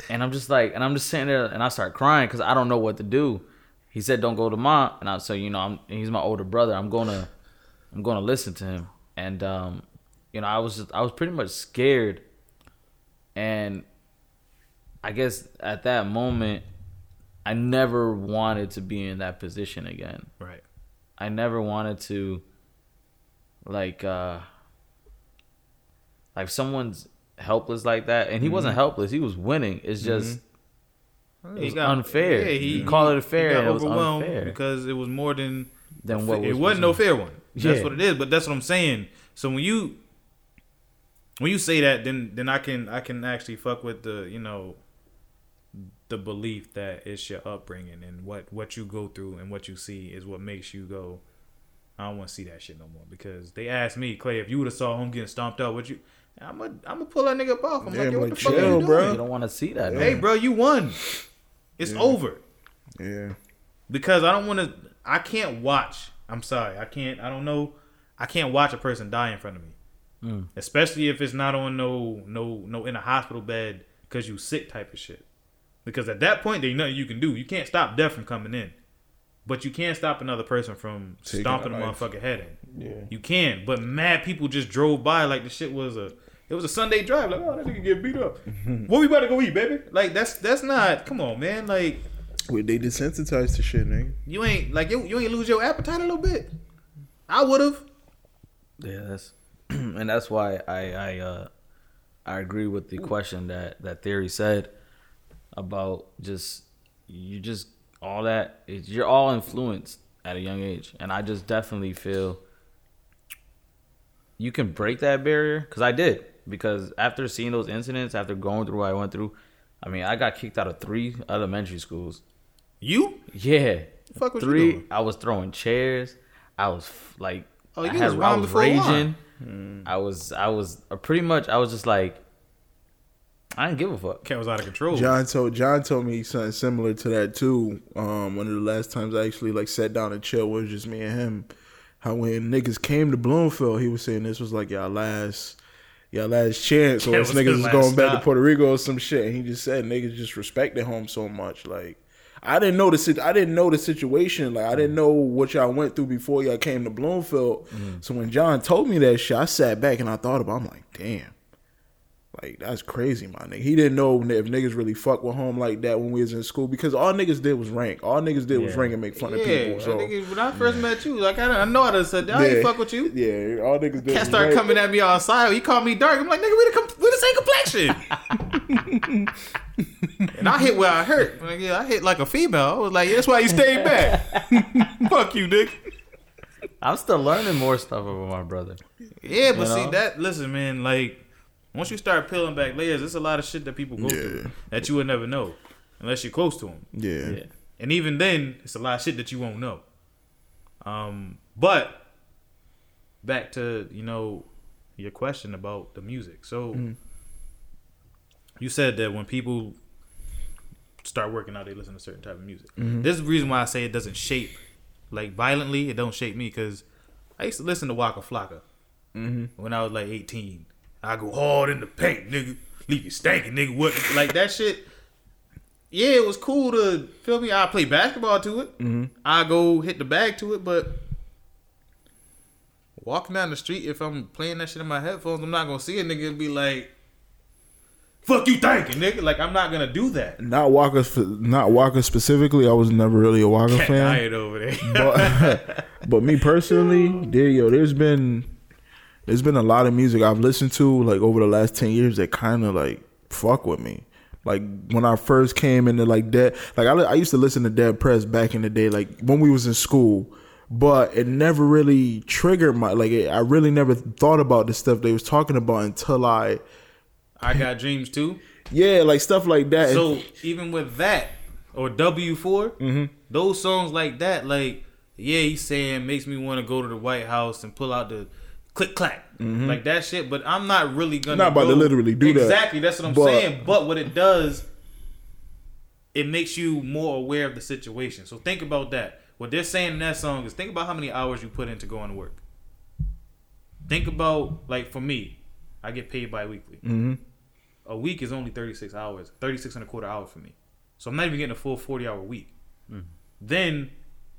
And I'm just like, and I'm just sitting there, and I start crying because I don't know what to do. He said, "Don't go to mom," and I so you know, I'm he's my older brother. I'm gonna, I'm gonna listen to him, and um, you know, I was I was pretty much scared, and I guess at that moment, I never wanted to be in that position again. right. I never wanted to like uh like someone's helpless like that and he wasn't helpless, he was winning. It's just it was got- unfair. Yeah, he You call it a fair, He got it was overwhelmed unfair. because it was more than Than what it was wasn't no fair one. That's Yeah. what it is. But that's what I'm saying. So when you when you say that, then then I can I can actually fuck with the you know the belief that it's your upbringing and what what you go through and what you see is what makes you go. I don't want to see that shit no more because they asked me, Clay, if you would have saw him getting stomped out, would you? I'm gonna I'm gonna pull that nigga up off. I'm Yeah, like, yo, what like, the fuck are chill, you doing? bro. You don't want to see that. Hey, bro, you won. It's Yeah. over Yeah. because I don't want to. I can't watch. I'm sorry. I can't. I don't know. I can't watch a person die in front of me, Mm. especially if it's not on no no no in a hospital bed because you sick type of shit. Because at that point, there's nothing you can do. You can't stop death from coming in, but you can't stop another person from Taking stomping a motherfucking head in. Yeah. You can, but mad people just drove by like the shit was a. It was a Sunday drive. Like, oh, that nigga get beat up. what we about to go eat, baby? Like that's that's not. Come on, man. Like Wait, they desensitized to shit, nigga. you ain't like you, you ain't lose your appetite a little bit. I would have. Yeah, that's and that's why I I uh I agree with the question that that theory said about just you just all that is you're all influenced at a young age, and I just definitely feel you can break that barrier because I did because after seeing those incidents, after going through what I went through, I mean I got kicked out of three elementary schools. You? Yeah, fuck was you three. doing? I was throwing chairs. I was like, Oh, I you had, was I was raging. wine. I was, I was uh, pretty much. I was just like, I didn't give a fuck. Cat was out of control. John told John told me something similar to that too. Um, one of the last times I actually like sat down and chill was just me and him. How when niggas came to Bloomfield, he was saying this was like y'all last y'all last chance, or Yeah, this niggas his was last going back to Puerto Rico or some shit. And he just said niggas just respected home so much. Like I didn't know the sit- I didn't know the situation. Like I didn't know what y'all went through before y'all came to Bloomfield. Mm-hmm. So when John told me that shit, I sat back and I thought about. it. I'm like, damn. Like that's crazy, my nigga. He didn't know if niggas really fuck with home like that when we was in school because all niggas did was rank. All niggas did was rank and make fun yeah, of people. So I think when I first met you, like I, I know I done said I ain't fuck with you. yeah, all niggas did. Cat was started rank. coming at me outside. He called me dark. I'm like, nigga, we the, com- we the same complexion. and I hit where I hurt. Like, yeah, I hit like a female. I was like, yeah, that's why you stayed back. Fuck you, Dick. I'm still learning more stuff about my brother. Yeah, but You see know? that. Listen, man. Like once you start peeling back layers, there's a lot of shit that people go Yeah. through that you would never know unless you're close to them. Yeah. Yeah, And even then, it's a lot of shit that you won't know. Um, but back to you know your question about the music. So you said that when people start working out, they listen to certain type of music. Mm-hmm. This is the reason why I say it doesn't shape like violently. It don't shape me because I used to listen to Waka Flocka mm-hmm. when I was like eighteen. I go hard in the paint, nigga. Leave you stankin', nigga. What like that shit? Yeah, it was cool to feel me. I play basketball to it. Mm-hmm. I go hit the bag to it, but walking down the street, if I'm playing that shit in my headphones, I'm not gonna see a nigga and be like, "Fuck you thinking, nigga." Like I'm not gonna do that. Not Waka, not Waka specifically. I was never really a Waka Cat fan. over there. but, but me personally, there yo, there's been there's been a lot of music I've listened to like over the last ten years that kind of like fuck with me. Like when I first came into like Dead, like I, I used to listen to Dead Prez back in the day, like when we was in school. But it never really triggered my like. It, I really never thought about the stuff they was talking about until I, I got dreams too. yeah, like stuff like that. So even with that or W 4 Mm-hmm. those songs like that, like yeah, he's saying makes me want to go to the White House and pull out the click clack like that shit. But I'm not really gonna Mm-hmm. Not about to literally do that. Exactly, that's what I'm But- saying. But what it does, it makes you more aware of the situation. So think about that. What they're saying in that song is think about how many hours you put into going to work. Think about like for me, I get paid bi-weekly. Hmm a week is only 36 hours 36 and a quarter hours for me. So i'm not even getting a full 40 hour week then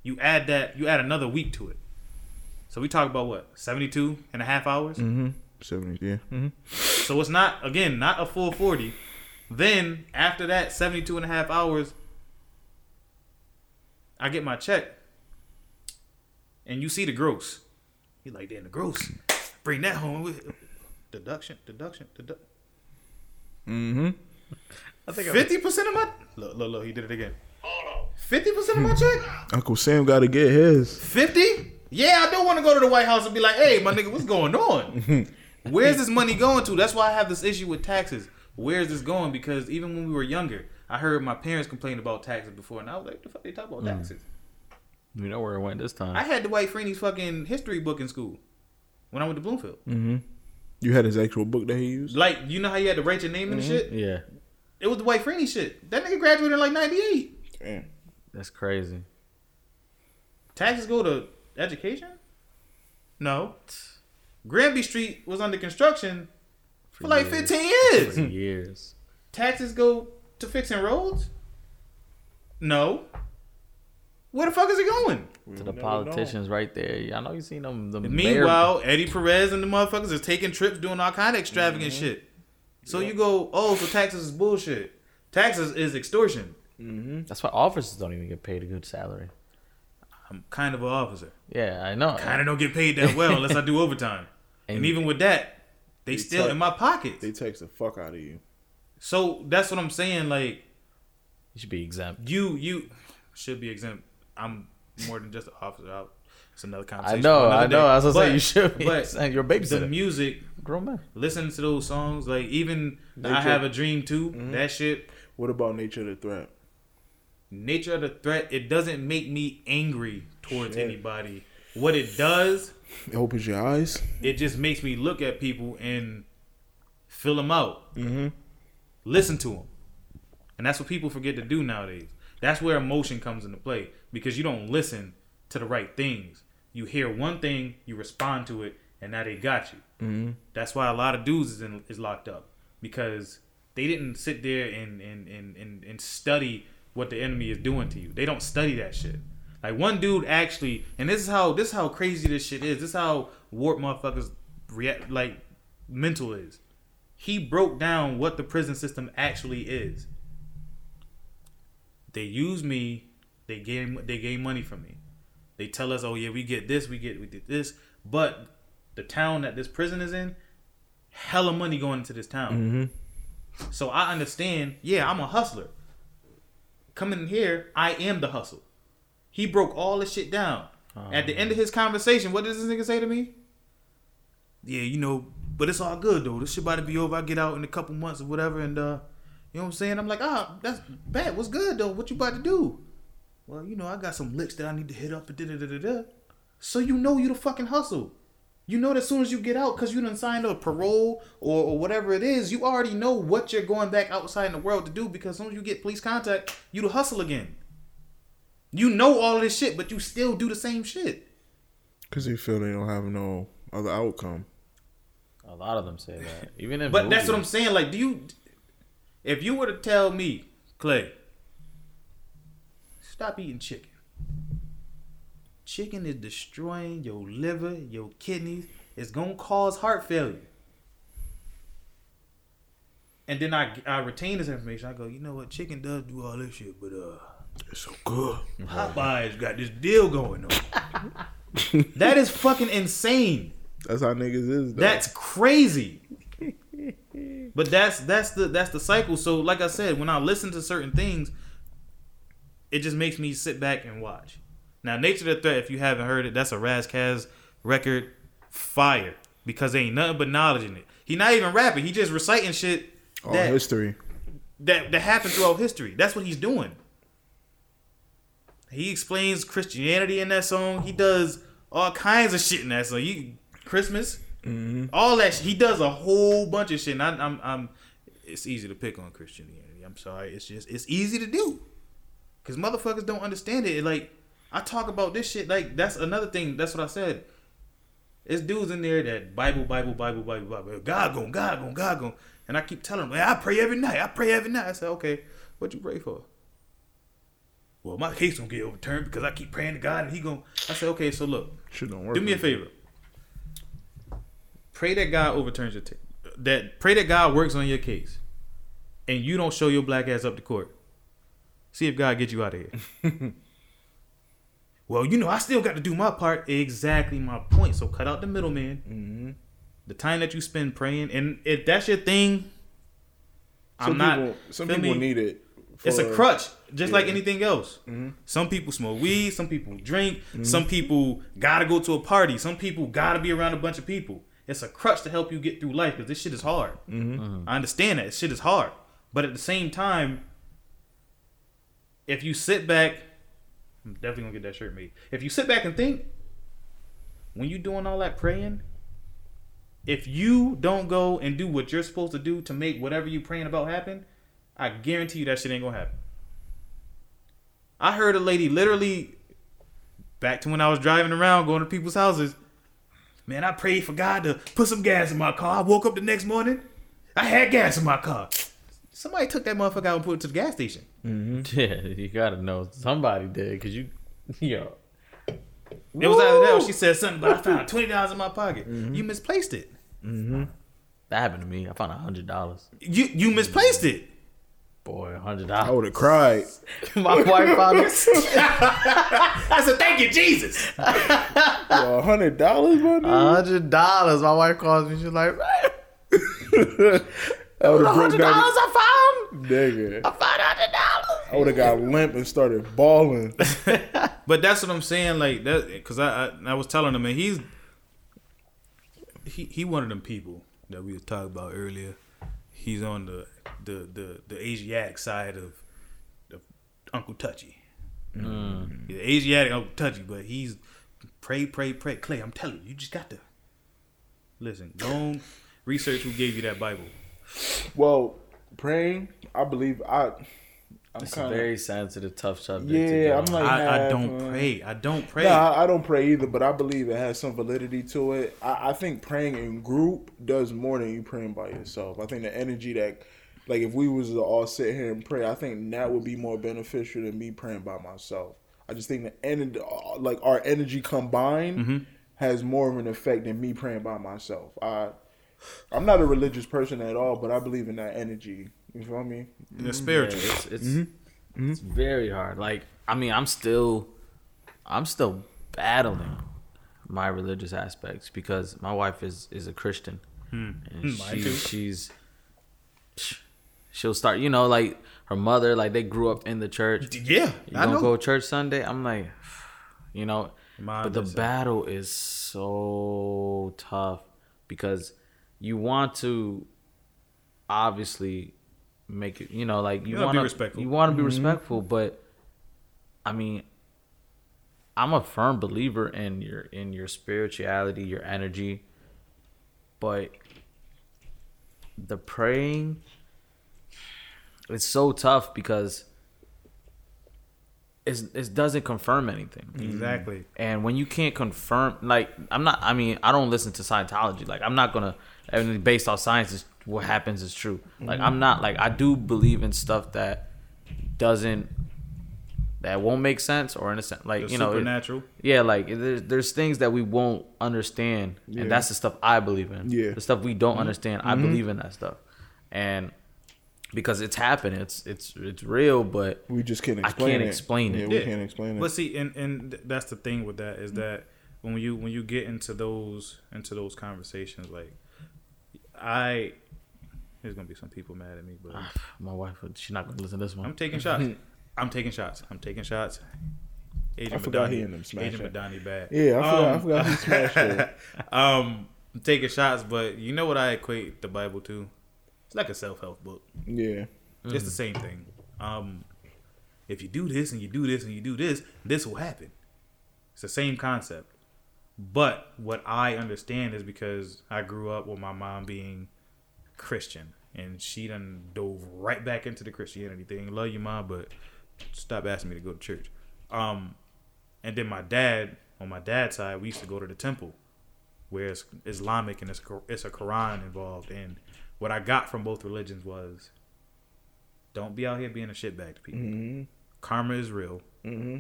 you add that you add another week to it. So we talk about what 72 and a half hours? Hmm seventy, yeah. hmm so it's not again not a full 40 then after that 72 and a half hours i get my check and you see the gross. You're like damn the gross. Bring that home deduction deduction deduction hmm I think Fifty percent of my look, look, look. He did it again. Fifty percent of my check. Uncle Sam got to get his. Fifty. Yeah, I don't want to go to the White House and be like, "Hey, my nigga, what's going on? Where's this money going to?" That's why I have this issue with taxes. Where's this going? Because even when we were younger, I heard my parents complain about taxes before, and I was like, "The fuck they talk about taxes?" You know where it went this time. I had Dwight Freeney's fucking history book in school when I went to Bloomfield. Mm-hmm. You had his actual book that he used. Like, you know how you had to write your name and mm-hmm. shit? yeah, It was Dwight Freeney shit. That nigga graduated in like '98. Damn. that's crazy. Taxes go to education? No. Granby Street was under construction for like years. 15 For years. years. Taxes go to fixing roads? No. Where the fuck is it going? To the politicians right there. I know you seen them. The mayor- Meanwhile, Eddie Perez and the motherfuckers is taking trips doing all kind of extravagant mm-hmm. shit. So you go, oh, so taxes is bullshit. Taxes is extortion. Mm-hmm. that's why officers don't even get paid a good salary. I'm kind of an officer. Yeah, I know. Kind of don't get paid that well unless I do overtime. And, And- even with that, they, They still tax- in my pockets. They text the fuck out of you. So that's what I'm saying. Like You should be exempt. you, you should be exempt. I'm more than just an officer. I'll, it's another conversation. I conversation. know, for another I know. day. I was gonna say you should be. But exempt. You're a the music, Grown man. listening to those songs, like even I have a dream too. Mm-hmm. That shit. What about nature of the threat? Nature of the threat. It doesn't make me angry towards Shit. anybody. What it does, It opens your eyes. it just makes me look at people and fill them out. Mm-hmm. listen to them. And that's what people forget to do nowadays. That's where emotion comes into play because you don't listen to the right things. You hear one thing, you respond to it, and now they got you. Mm-hmm. That's why a lot of dudes is, in, is locked up because they didn't sit there and, and, and, and, and study what the enemy is doing to you. They don't study that shit. Like one dude actually, and this is how this is how crazy this shit is. This is how warped motherfuckers react, like mental is. He broke down what the prison system actually is. They use me. They gave they gave money from me. They tell us, oh yeah, we get this, we get we did this, but the town that this prison is in, hella money going into this town. Mm-hmm. So I understand. Yeah, I'm a hustler. Coming in here, I am the hustle. He broke all this shit down. At the end of his conversation, what does this nigga say to me? Yeah, you know, but it's all good though. This shit about to be over. I get out in a couple months or whatever, and uh, you know what I'm saying? I'm like, ah, that's bad. What's good though? What you about to do? Well, you know, I got some licks that I need to hit up. Da, da, da, da, da. So you know you the fucking hustle. You know that as soon as you get out, because you done signed a parole or, or whatever it is, you already know what you're going back outside in the world to do because as soon as you get police contact, you the hustle again. You know all of this shit, but you still do the same shit. Because they feel they don't have no other outcome. A lot of them say that. Even in But that's what I'm saying. Like, do you, if you were to tell me, Clay, stop eating chicken. Chicken is destroying your liver, your kidneys. It's gonna cause heart failure. And then I I retain this information. I go, you know what? Chicken does do all this shit, but uh, It's so good. Popeyes got this deal going on. that is fucking insane. That's how niggas is. Though. That's crazy. but that's that's the that's the cycle. So like I said, when I listen to certain things, it just makes me sit back and watch. Now, Nature of the Threat, if you haven't heard it, that's a Ras Kass record, fire because there ain't nothing but knowledge in it. He not even rapping. He just reciting shit all that history. that that happened throughout history. That's what he's doing. He explains Christianity in that song. He does all kinds of shit in that song. You Christmas, mm-hmm. all that. Shit. He does a whole bunch of shit. And I, I'm, I'm. It's easy to pick on Christianity. I'm sorry. It's just it's easy to do, cause motherfuckers don't understand it. Like I talk about this shit. Like that's another thing. That's what I said. It's dudes in there that Bible, Bible, Bible, Bible, Bible. God gon', God gon', God gon'. And I keep telling them, I pray every night. I pray every night. I said, okay, what you pray for? Well, my case gonna get overturned because I keep praying to God and he gonna. I said, okay, so look, Shit don't work. do me a favor. Pray that God overturns your t- that. Pray that God works on your case, and you don't show your black ass up to court. See if God gets you out of here. well, you know, I still got to do my part. Exactly my point. So cut out the middleman. Mm-hmm. The time that you spend praying, and if that's your thing, Some I'm not. people, some people me? need it. It's a crutch, just like anything else. Mhm. Some people smoke weed. Some people drink. Mm-hmm. Some people gotta go to a party. Some people gotta be around a bunch of people. It's a crutch to help you get through life because this shit is hard. Mm-hmm. I understand that this shit is hard, but at the same time, if you sit back, I'm definitely gonna get that shirt made. If you sit back and think, when you doing all that praying, if you don't go and do what you're supposed to do to make whatever you praying about happen, I guarantee you that shit ain't gonna happen. I heard a lady literally back to when I was driving around going to people's houses. Man, I prayed for God to put some gas in my car. I woke up the next morning, I had gas in my car. Somebody took that motherfucker out and put it to the gas station. Mm-hmm. Yeah, you gotta know somebody did because you, yo, It was either that or she said something, but I found twenty dollars in my pocket. Mm-hmm. You misplaced it. Mm-hmm. that happened to me. I found a hundred dollars. You you misplaced it. Boy, a hundred I would have cried. My wife found it. I said, "Thank you, Jesus." A hundred dollars, my A hundred dollars. My wife calls me. She's like, "Man, I would a have broke hundred down. dollars I found. Nigga, I found hundred dollars." I would have got limp and started bawling. But that's what I'm saying, like that, because I, I I was telling him, and he's he he one of them people that we was talking about earlier. He's on the the the, the Asiatic side of, of Uncle Touchy. Mm. He's Asiatic Uncle Touchy, but he's pray, pray, pray. Clay, I'm telling you, you just got to listen. Don't research who gave you that Bible. Well, praying, I believe I. I'm It's a kind of very sensitive, tough subject. yeah. go I'm like I, I don't pray. I don't pray. No, I, I don't pray either, but I believe it has some validity to it. I, I think praying in group does more than you praying by yourself. I think the energy that, like, if we was to all sit here and pray, I think that would be more beneficial than me praying by myself. I just think the energy, like our energy combined, Mm-hmm. has more of an effect than me praying by myself. I, I'm not a religious person at all, but I believe in that energy. You feel me? the Yeah, spiritual. it's it's, mm-hmm. Mm-hmm. it's very hard. Like I mean, I'm still I'm still battling my religious aspects because my wife is is a Christian, hmm. and Hmm. Mine she, she's she'll start. You know, like her mother, like they grew up in the church. Yeah, You I gonna know. go to church Sunday? I'm like, you know, Mine but the battle is so tough because you want to obviously make it. You know, like you gotta be want to respectful. You want to be mm-hmm. respectful, but I mean, I'm a firm believer in your in your spirituality, your energy, but the praying it's so tough because it's, it doesn't confirm anything. Mm-hmm. Exactly. And when you can't confirm, like, I'm not, I mean, I don't listen to Scientology. Like, I'm not going to, everything based off science is what happens is true. Like, I'm mm. not, like, I do believe in stuff that doesn't, that won't make sense or in a sense, like, The you know, it- supernatural. yeah, like there's, there's things that we won't understand, Yeah. and that's the stuff I believe in. Yeah. the stuff we don't mm-hmm. understand, I mm-hmm. believe in that stuff, and because it's happening, it's it's it's real, but We just can't I explain can't it. explain it. Yeah, we Yeah. can't explain it. But see, and and that's the thing with that is that when you when you get into those into those conversations, like I, there's gonna be some people mad at me, but my wife, she's not gonna listen to this one. I'm taking shots. I'm taking shots. I'm taking shots. Agent I forgot Madani- he and them smash Agent it. Madani bad. yeah, I forgot. I Um, forgot he smashed it. um, I'm taking shots, but you know what I equate the Bible to? It's like a self help book. Yeah, It's the same thing. Um, if you do this and you do this and you do this, this will happen. It's the same concept. But what I understand is because I grew up with my mom being Christian, and she done dove right back into the Christianity thing. Love you, mom, but stop asking me to go to church. Um, and then my dad, on my dad's side, we used to go to the temple, where it's Islamic and it's it's a Quran involved. And what I got from both religions was, don't be out here being a shitbag to people. hmm Karma is real, hmm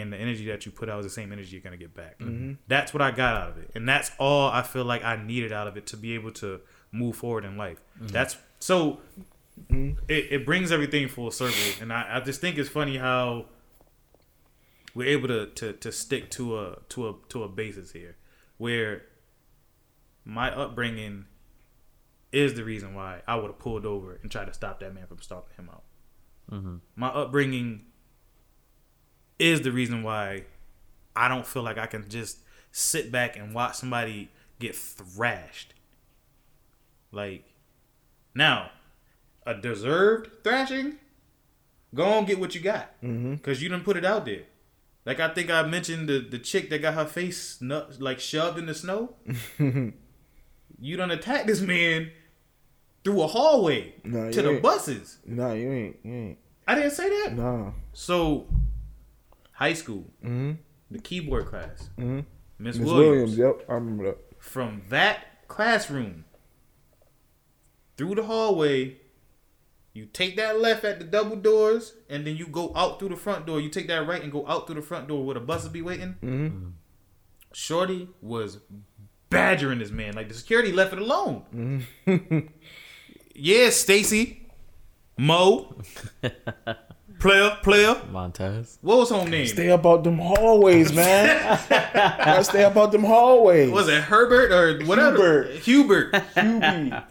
and the energy that you put out is the same energy you're gonna get back. Mhm. That's what I got out of it, and that's all I feel like I needed out of it to be able to move forward in life. That's so. Mhm. It, it brings everything full circle, and I, I just think it's funny how we're able to, to, to stick to a to a to a basis here, where my upbringing is the reason why I would have pulled over and tried to stop that man from stomping him out. hmm My upbringing is the reason why I don't feel like I can just sit back and watch somebody get thrashed. Like, now, a deserved thrashing, go on get what you got. hmm Because you didn't put it out there. Like, I think I mentioned the, the chick that got her face nut, like shoved in the snow. you done attacked this man through a hallway to the ain't. buses. Nah, you ain't. You ain't. I didn't say that. Nah. So, high school, hmm the keyboard class, hmm Miss Miss Williams. Williams. Yep, I remember that. From that classroom through the hallway, you take that left at the double doors, and then you go out through the front door. You take that right and go out through the front door where the buses be waiting. hmm Shorty was badgering this man. Like the security left it alone. yeah, Stacy, Mo, player, player. Montez. What was her name? Stay up out them hallways, man. Gotta stay up out them hallways. was it Herbert or whatever? Hubert. Hubie.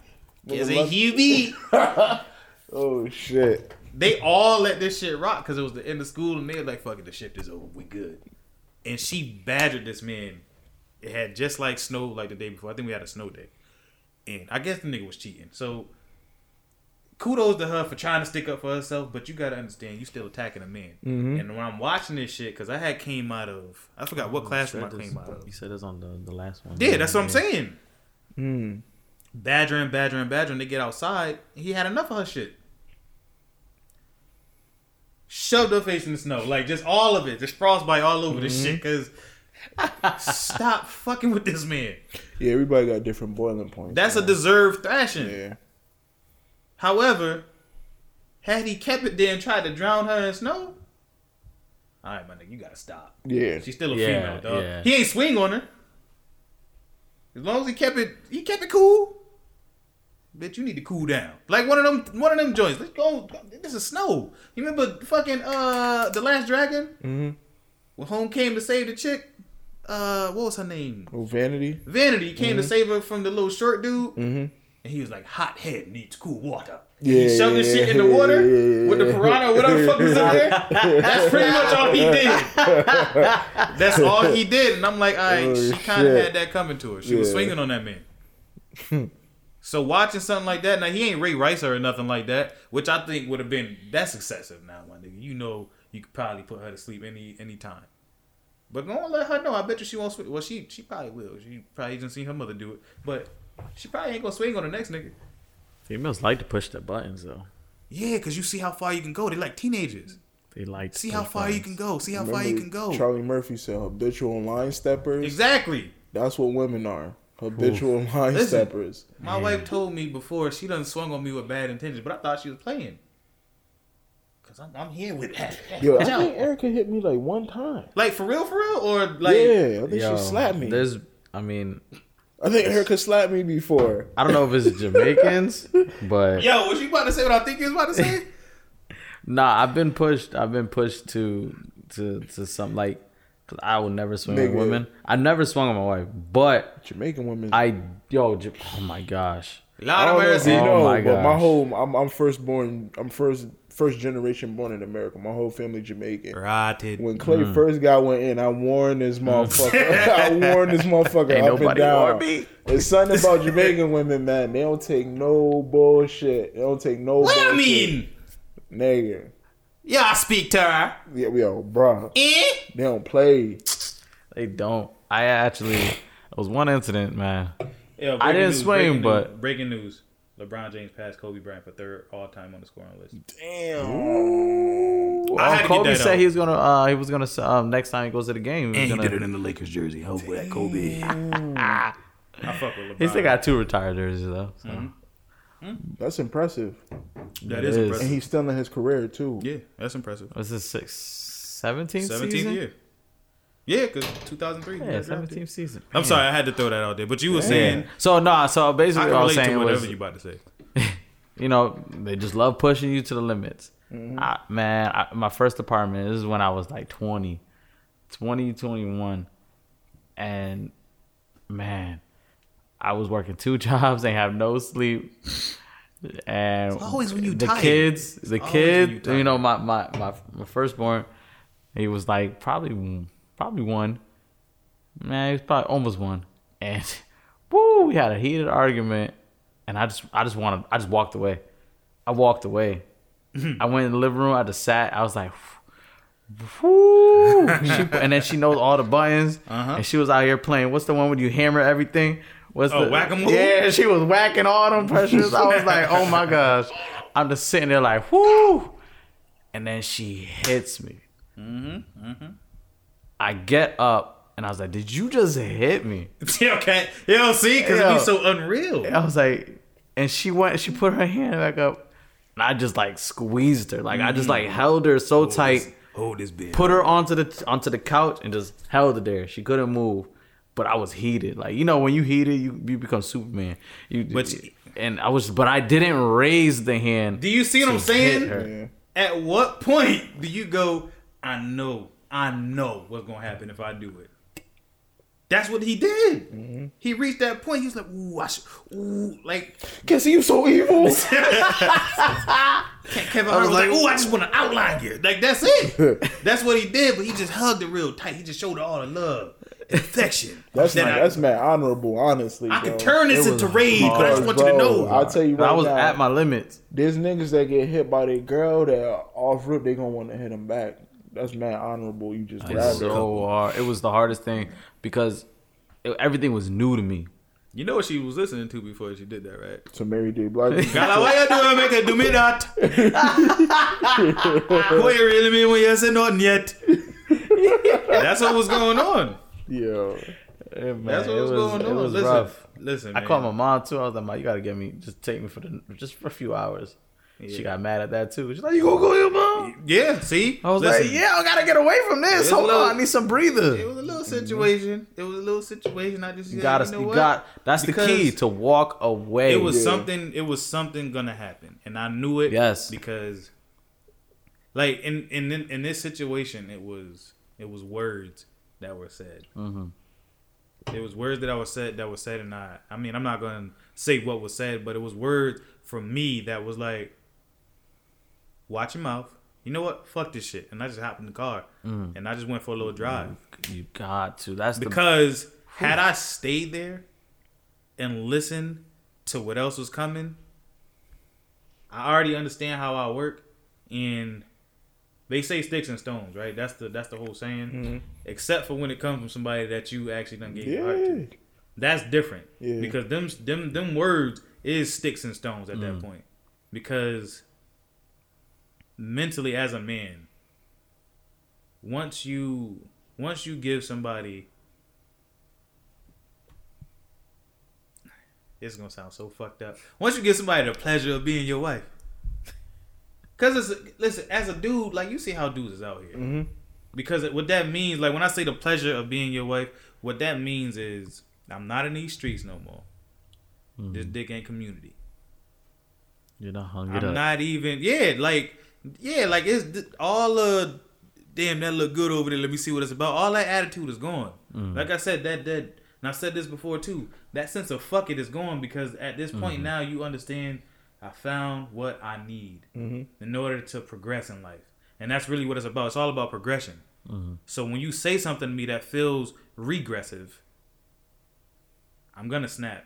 Is it Hubie? Oh shit. They all let this shit rock because it was the end of school and they were like, fuck it, the shift is over. We good. And she badgered this man. It had just like snow like the day before. I think we had a snow day. And I guess the nigga was cheating. So kudos to her for trying to stick up for herself, but you gotta understand you still attacking a man. Mhm. And when I'm watching this shit, because I had came out of I forgot what classroom I Said came out of. You said this on the, the last one. Yeah, that's what I'm saying. Hmm. badgering, badgering, badgering. They get outside. He had enough of her shit. Shoved her face in the snow, like just all of it, just frostbite all over this shit. Cause stop fucking with this man. Yeah, everybody got different boiling points. That's a deserved thrashing. Yeah. However, had he kept it there and tried to drown her in snow, all right, my nigga, you gotta stop. Yeah. She's still a Yeah, female, dog. yeah. He ain't swing on her. As long as he kept it, he kept it cool. Bitch, you need to cool down. Like one of them, one of them joints. Let's go. This is snow. You remember fucking uh the Last Dragon hmm when Home came to save the chick? Uh, what was her name? Oh, Vanity. Vanity came to save her from the little short dude, Mm-hmm. And he was like, "Hot head needs cool water." Yeah, he shoved yeah, this shit in the water yeah, yeah, with the piranha, whatever the fuck was in there. That's pretty much all he did. That's all he did, and I'm like, all right, Oh, she kind of had that coming to her. She was swinging on that man. so watching something like that, now he ain't Ray Rice or nothing like that, which I think would have been that's excessive. Now, my nigga, you know, you could probably put her to sleep any any time. But go on, let her know. I bet you she won't. Swing. Well, she she probably will. She probably didn't see her mother do it, but she probably ain't gonna swing on the next nigga. Females like to push the buttons though. Yeah, cause you see how far you can go. They like teenagers. They like to See how push far you can go. See how far you can go. Charlie Murphy said habitual line steppers. Exactly. That's what women are. Habitual line Listen. steppers. My wife told me before she done swung on me with bad intentions, but I thought she was playing. Cause I'm, I'm here with that. Yo, I think Erica hit me like one time. Like for real, for real, or like yeah, I think Yo, she slapped me. There's, I mean, I think Erica slapped me before. I don't know if it's Jamaicans, but Yo, was you about to say what I think you was about to say? nah, I've been pushed. I've been pushed to to to some like, cause I would never swing on Nigga. women. I never swung on my wife, but Jamaican women. I yo, J- oh my gosh, I Lot don't of know if mercy. you Oh know, my but my gosh. whole I'm I'm first born. I'm first first generation born in America. My whole family Jamaican. Rotted. When Clay Mm. first got went in, I warned this motherfucker. I warned this motherfucker Ain't up and down. warned me. It's something about Jamaican women, man. They don't take no bullshit. They don't take no What bullshit. I mean? nigga. Yeah, I speak to her. Yeah, yo, bruh. Eh? They don't play. they don't. I actually, it was one incident, man. Yo, I didn't news, swing, breaking but- news, breaking news: LeBron James passed Kobe Bryant for third all time on the scoring list. Damn. I had to get Kobe that said out. he was gonna. Uh, he was gonna. Um, next time he goes to the game, he was gonna, he did it in the Lakers jersey. Hope that Kobe. I fuck with LeBron. He still got two retired jerseys though. So. Mm-hmm. That's impressive. that It is is. And he's still in his career too. Yeah, that's impressive. Was this six, 17th 17th season? year. Yeah, because 2003. Yeah, got seventeenth season. I'm sorry, I had to throw that out there. But you were Yeah. saying, So no, so I basically can what I was relate to whatever was, you about to say. you know, they just love pushing you to the limits. Mm-hmm. I, man, I, my first apartment. This is when I was like 20, 20, 21. and man, I was working two jobs and have no sleep. And It's always when you the tired. kids, the always when kid, you you, know, my, my my my firstborn, he was like probably probably one. Man, he was probably almost one, and woo, we had a heated argument, and I just I just wanted I just walked away. I walked away. I went in the living room. I just sat. I was like, whoo. She, and then she knows all the buttons, Uh-huh. and she was out here playing. What's the one where you hammer everything? What's Oh, the whack-a-mole? Yeah, she was whacking all them pressures. I was like, oh my gosh. I'm just sitting there like, whoo. And then she hits me. I get up and I was like, did you just hit me? okay. You don't see? Because Yo. it'd be so unreal. I was like, and she went, she put her hand back up, and I just like squeezed her, like I just like mm. held her so tight, Hold this bitch. put her onto the onto the couch, and just held her there. She couldn't move, but I was heated. Like you know, when you heated, you you become Superman. You, But- and I was, but I didn't raise the hand. Do you see what I'm hit saying? her. Yeah. At what point do you go, I know, I know what's going to happen if I do it? That's what he did. Mm-hmm. He reached that point. He was like, ooh, I should, ooh, like, Guess you so evil. Kevin Hart was like, ooh, I just want to outline you. Like, that's it. that's what he did, but he just hugged it real tight. He just showed her all the love, the affection. That's Then not, I, that's mad honorable, honestly. I bro. can turn this It into rage, but I just want you to know. I'll tell you right I was now. at my limits. there's niggas that get hit by their girl that are off rip they gonna want to hit them back. That's mad honorable. You just It's grab it. so hard. It was the hardest thing because it, everything was new to me. You know what she was listening to before she did that, right? to Mary J. Blige. Gala, why you doing? Make her do me that. what you really mean when you say nothing yet? That's what was going on. Yo, That's what was, going on. It was listen, rough. listen. I man. called my mom too. I was like, "Mom, you gotta get me. Just take me for the just for a few hours." She got mad at that too. She's like, "You gonna go here, mom?" Yeah, see, I was Listen, like, "Yeah, I gotta get away from this. Hold little- on, I need some breather." It was a little situation. It was a little situation. I just You gotta, you know you got. That's Because the key to walk away. It was Yeah. something. It was something gonna happen, and I knew it. Yes. because, like in in in this situation, it was it was words that were said. Mhm. It was words that I was said that was said, and I. I mean, I'm not gonna say what was said, but it was words from me that was like, "Watch your mouth." You know what? Fuck this shit, and I just hopped in the car, and I just went for a little drive. You got to. That's the Because had I stayed there and listened to what else was coming, I already understand how I work. And they say sticks and stones, right? That's the that's the whole saying. Mm-hmm. Except for when it comes from somebody that you actually done gave your heart to. Yeah. That's different. Yeah. Because them them them words is sticks and stones at Mm. that point. Because mentally as a man, once you once you give somebody it's gonna sound so fucked up. Once you give somebody the pleasure of being your wife. Cause it's listen, as a dude, like you see how dudes is out here. Mhm. Because what that means, like when I say the pleasure of being your wife, what that means is I'm not in these streets no more. This dick ain't community. You know, hung I'm up. not even yeah, like yeah, like it's all uh damn that look good over there. Let me see what it's about. All that attitude is gone. Mm-hmm. Like I said, that that and I said this before too. That sense of fuck it is gone because at this point mm-hmm. now you understand I found what I need mm-hmm. in order to progress in life. And that's really what it's about. It's all about progression. So when you say something to me that feels regressive, I'm gonna snap.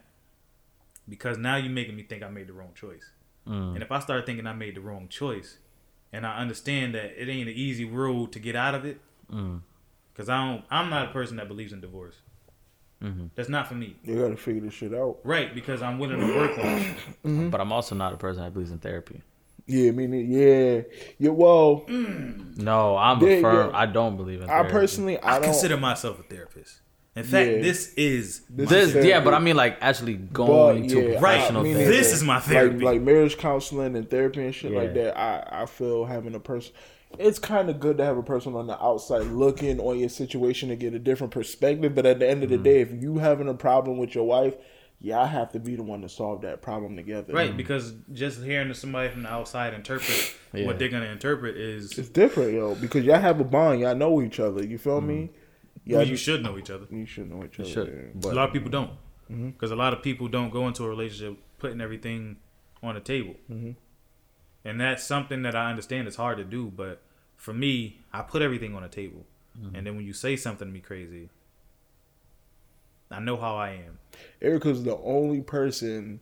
Because now you're making me think I made the wrong choice. Mm. And if I start thinking I made the wrong choice, and I understand that it ain't an easy road to get out of it, mm. because I don't, I'm not a person that believes in divorce. Mm-hmm. That's not for me, You gotta figure this shit out. right? Because I'm willing to work on it. Mm-hmm. But I'm also not a person that believes in therapy. Yeah, I mean, yeah, yeah. Well, mm. No, I'm Yeah, a firm. yeah. I don't believe in I personally, I, I, don't. consider myself a therapist. In fact, Yeah. this is This this, therapy. yeah, but I mean like actually going But, to yeah, professional I mean, therapy. This is my therapy. Like, like marriage counseling and therapy and shit like that. I I feel having a person. It's kind of good to have a person on the outside looking on your situation to get a different perspective. But at the end of the Mm. day, if you having a problem with your wife, y'all have to be the one to solve that problem together. right because just hearing somebody from the outside interpret Yeah. what they're gonna interpret is It's different, yo, because y'all have a bond. Y'all know each other. You feel me? Yeah, well, you should know each other. You should know each other. should. yeah. a lot of people don't, mm-hmm. because a lot of people don't go into a relationship putting everything on the table, mm-hmm. and that's something that I understand is hard to do. But for me, I put everything on the table, mm-hmm. and then when you say something to me crazy, I know how I am. Erica's the only person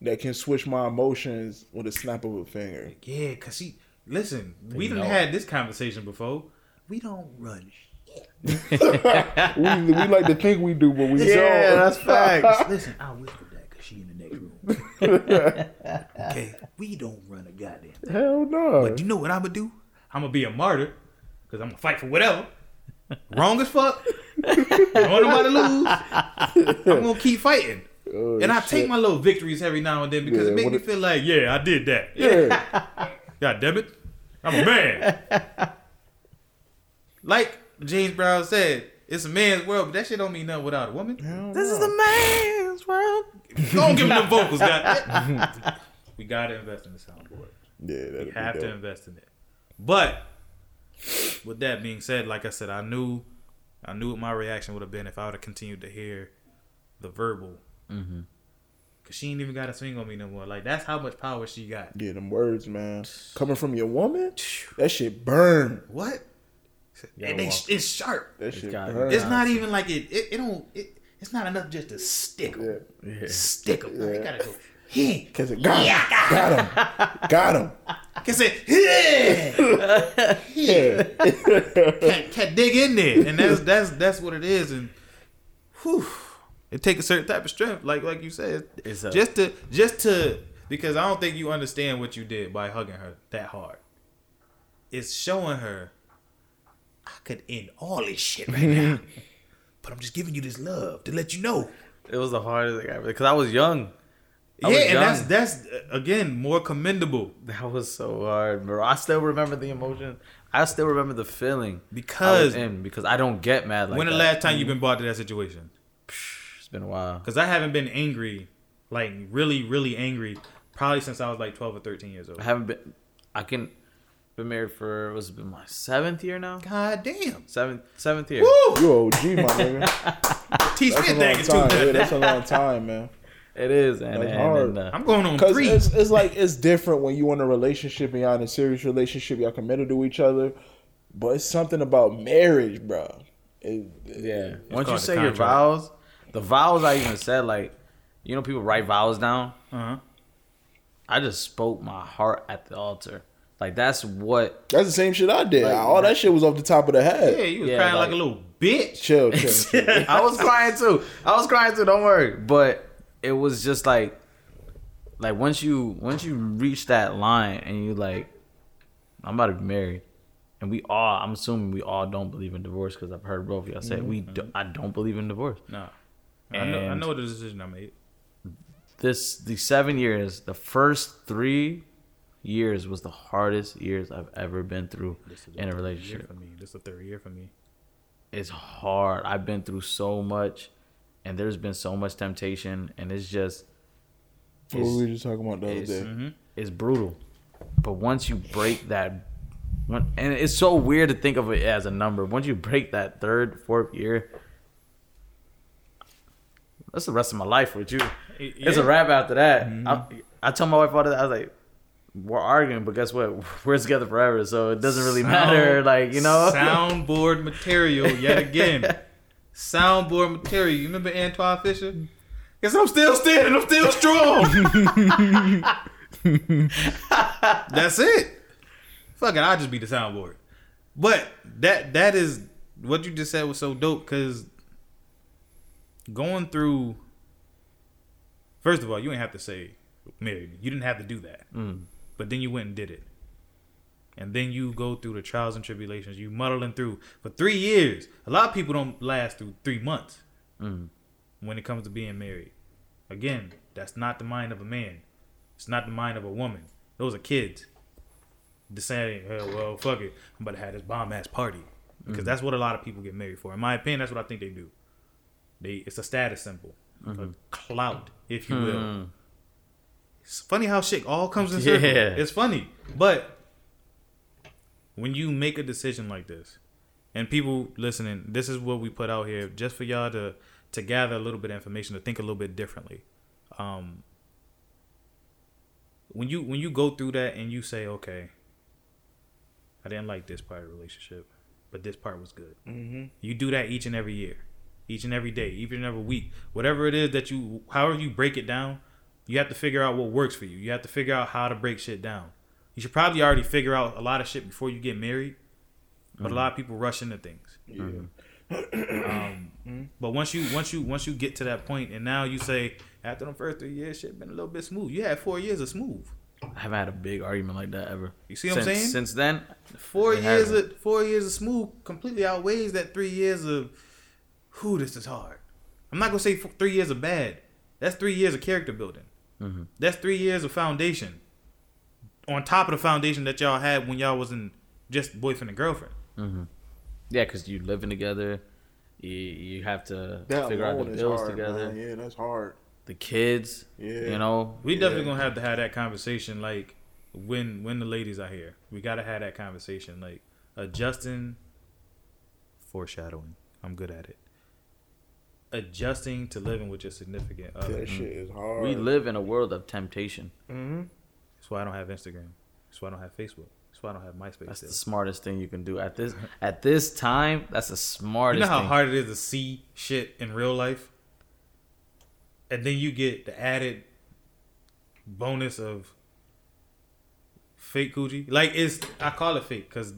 that can switch my emotions with a snap of a finger. Yeah, cause she listen. We know. done had this conversation before. We don't run we, we like to think we do, but we Yeah, don't. Yeah, that's facts. Listen, I whispered that because she in the next room. okay, we don't run a goddamn. Hell no. But you know what I'm gonna do? I'm gonna be a martyr because I'm gonna fight for whatever. Wrong as fuck. I don't want nobody to lose. I'm gonna keep fighting. Oh, and I shit. take my little victories every now and then because Yeah, it makes me it- feel like, yeah, I did that. Yeah. God damn it. I'm a man. like James Brown said, it's a man's world, but that shit don't mean nothing without a woman. This is a man's world. Don't give him the vocals, God. we gotta invest in the soundboard. Yeah, We that'd have be to invest in it. But with that being said, like I said, I knew I knew what my reaction would have been if I would have continued to hear the verbal. Mm-hmm. Cause she ain't even got a swing on me no more. Like that's how much power she got. Yeah, them words, man. Coming from your woman, that shit burn. What? Yeah, And they, it's sharp. That shit got it. It's not even like it. It, it don't. It, it's not enough just to stick 'em. Yeah. Stick 'em. No, you gotta go. Hey, Cause it got him. Got him. Got him. cause it. Yeah. Yeah. Can't, can't dig in there, and that's that's that's what it is. And whew, it takes a certain type of strength, like like you said, It's a- just to just to because I don't think you understand what you did by hugging her that hard. It's showing her I could end all this shit right now, but I'm just giving you this love to let you know. It was the hardest thing ever because I was young. I yeah, was and young. that's that's uh, again more commendable That was so hard, bro. I still remember the emotion. I still remember the feeling. I was because in because I don't get mad like when the that. last time you've been brought to that situation? It's been a while. Because I haven't been angry, like really, really angry, probably since I was like 12 or 13 years old. I haven't been. I can. Been married for what's it been my seventh year now? God damn. Seventh seventh year. Woo! You OG, my nigga. T That's a long thing time. Yeah, too. that's a long time, man. It is, and, That's and, hard. and, uh, I'm going on Cause three. it's, it's like it's different when you in a relationship and y'all in a serious relationship, y'all committed to each other. But it's something about marriage, bro. It, yeah. Once you say your vows, the vows I even said like, you know, people write vows down. Uh-huh. I just spoke my heart at the altar. Like that's what That's the same shit I did. Like, All that shit was off the top of the head. Yeah, you was Yeah, crying like, like- a little bitch. Chill, chill. chill. I was crying too. I was crying too. Don't worry. But it was just like, like once you once you reach that line and you like, I'm about to be married, and we all. I'm assuming we all don't believe in divorce because I've heard both of y'all say we. Mm-hmm. Do, I don't believe in divorce. No, I know, I know the decision I made. This the seven years. The first three years was the hardest years I've ever been through This is in a third year relationship. for me. This is the third year for me. it's hard. I've been through so much, and there's been so much temptation, and it's just What were we just talking about the other it's- day? Mm-hmm. it's brutal. But once you break that, one, and it's so weird to think of it as a number. Once you break that third, fourth year, that's the rest of my life with you. It's a wrap after that. I, I told my wife all that. I was like, we're arguing, but guess what? We're together forever, so it doesn't really matter. Like you know, soundboard material yet again. soundboard material. You remember Antwone Fisher? Guess I'm still standing. I'm still strong. That's it. Fuck it. I'll just be the soundboard. But that that is what you just said was so dope because going through. First of all, you ain't have to say married. You didn't have to do that. Mm. But then you went and did it. And then you go through the trials and tribulations. You muddling through for three years. A lot of people don't last through three months Mm. when it comes to being married. Again, that's not the mind of a man. It's not the mind of a woman. Those are kids deciding, oh, well, fuck it. I'm about to have this bomb ass party. Because that's what a lot of people get married for. In my opinion, that's what I think they do. They It's a status symbol, a clout, if you will. Mm. It's funny how shit all comes in Yeah. circles. It's funny. But when you make a decision like this, and people listening, this is what we put out here just for y'all to to gather a little bit of information, to think a little bit differently. Um, when you when you go through that and you say, okay, I didn't like this part of the relationship, but this part was good. Mm-hmm. You do that each and every year, each and every day, each and every week, whatever it is that you, however you break it down, you have to figure out what works for you. You have to figure out how to break shit down. You should probably already figure out a lot of shit before you get married, but a lot of people rush into things. Yeah. Um, but once you once you once you get to that point, and now you say after the first three years, shit been a little bit smooth. You had four years of smooth. I haven't had a big argument like that ever. You see what I'm saying? Since then, Four years hasn't. of four years of smooth completely outweighs that three years of who this is hard. I'm not gonna say f- three years of bad. That's three years of character building. Mhm. That's three years of foundation. On top of the foundation that y'all had when y'all wasn't just boyfriend and girlfriend. yeah, because you living together, you you have to That figure out the bills hard, together, man. Yeah, that's hard. the kids. Yeah. You know, We definitely gonna have to have that conversation. Like when when the ladies are here, we gotta have that conversation. Like adjusting, foreshadowing. I'm good at it. Adjusting to living with your significant other. That shit is hard. we live in a world of temptation. Mm-hmm. That's why I don't have Instagram. That's why I don't have Facebook. That's why I don't have MySpace. That's the smartest thing you can do at this at this time. That's the smartest. You know how thing. hard it is to see shit in real life, and then you get the added bonus of fake coochie. Like it's I call it fake because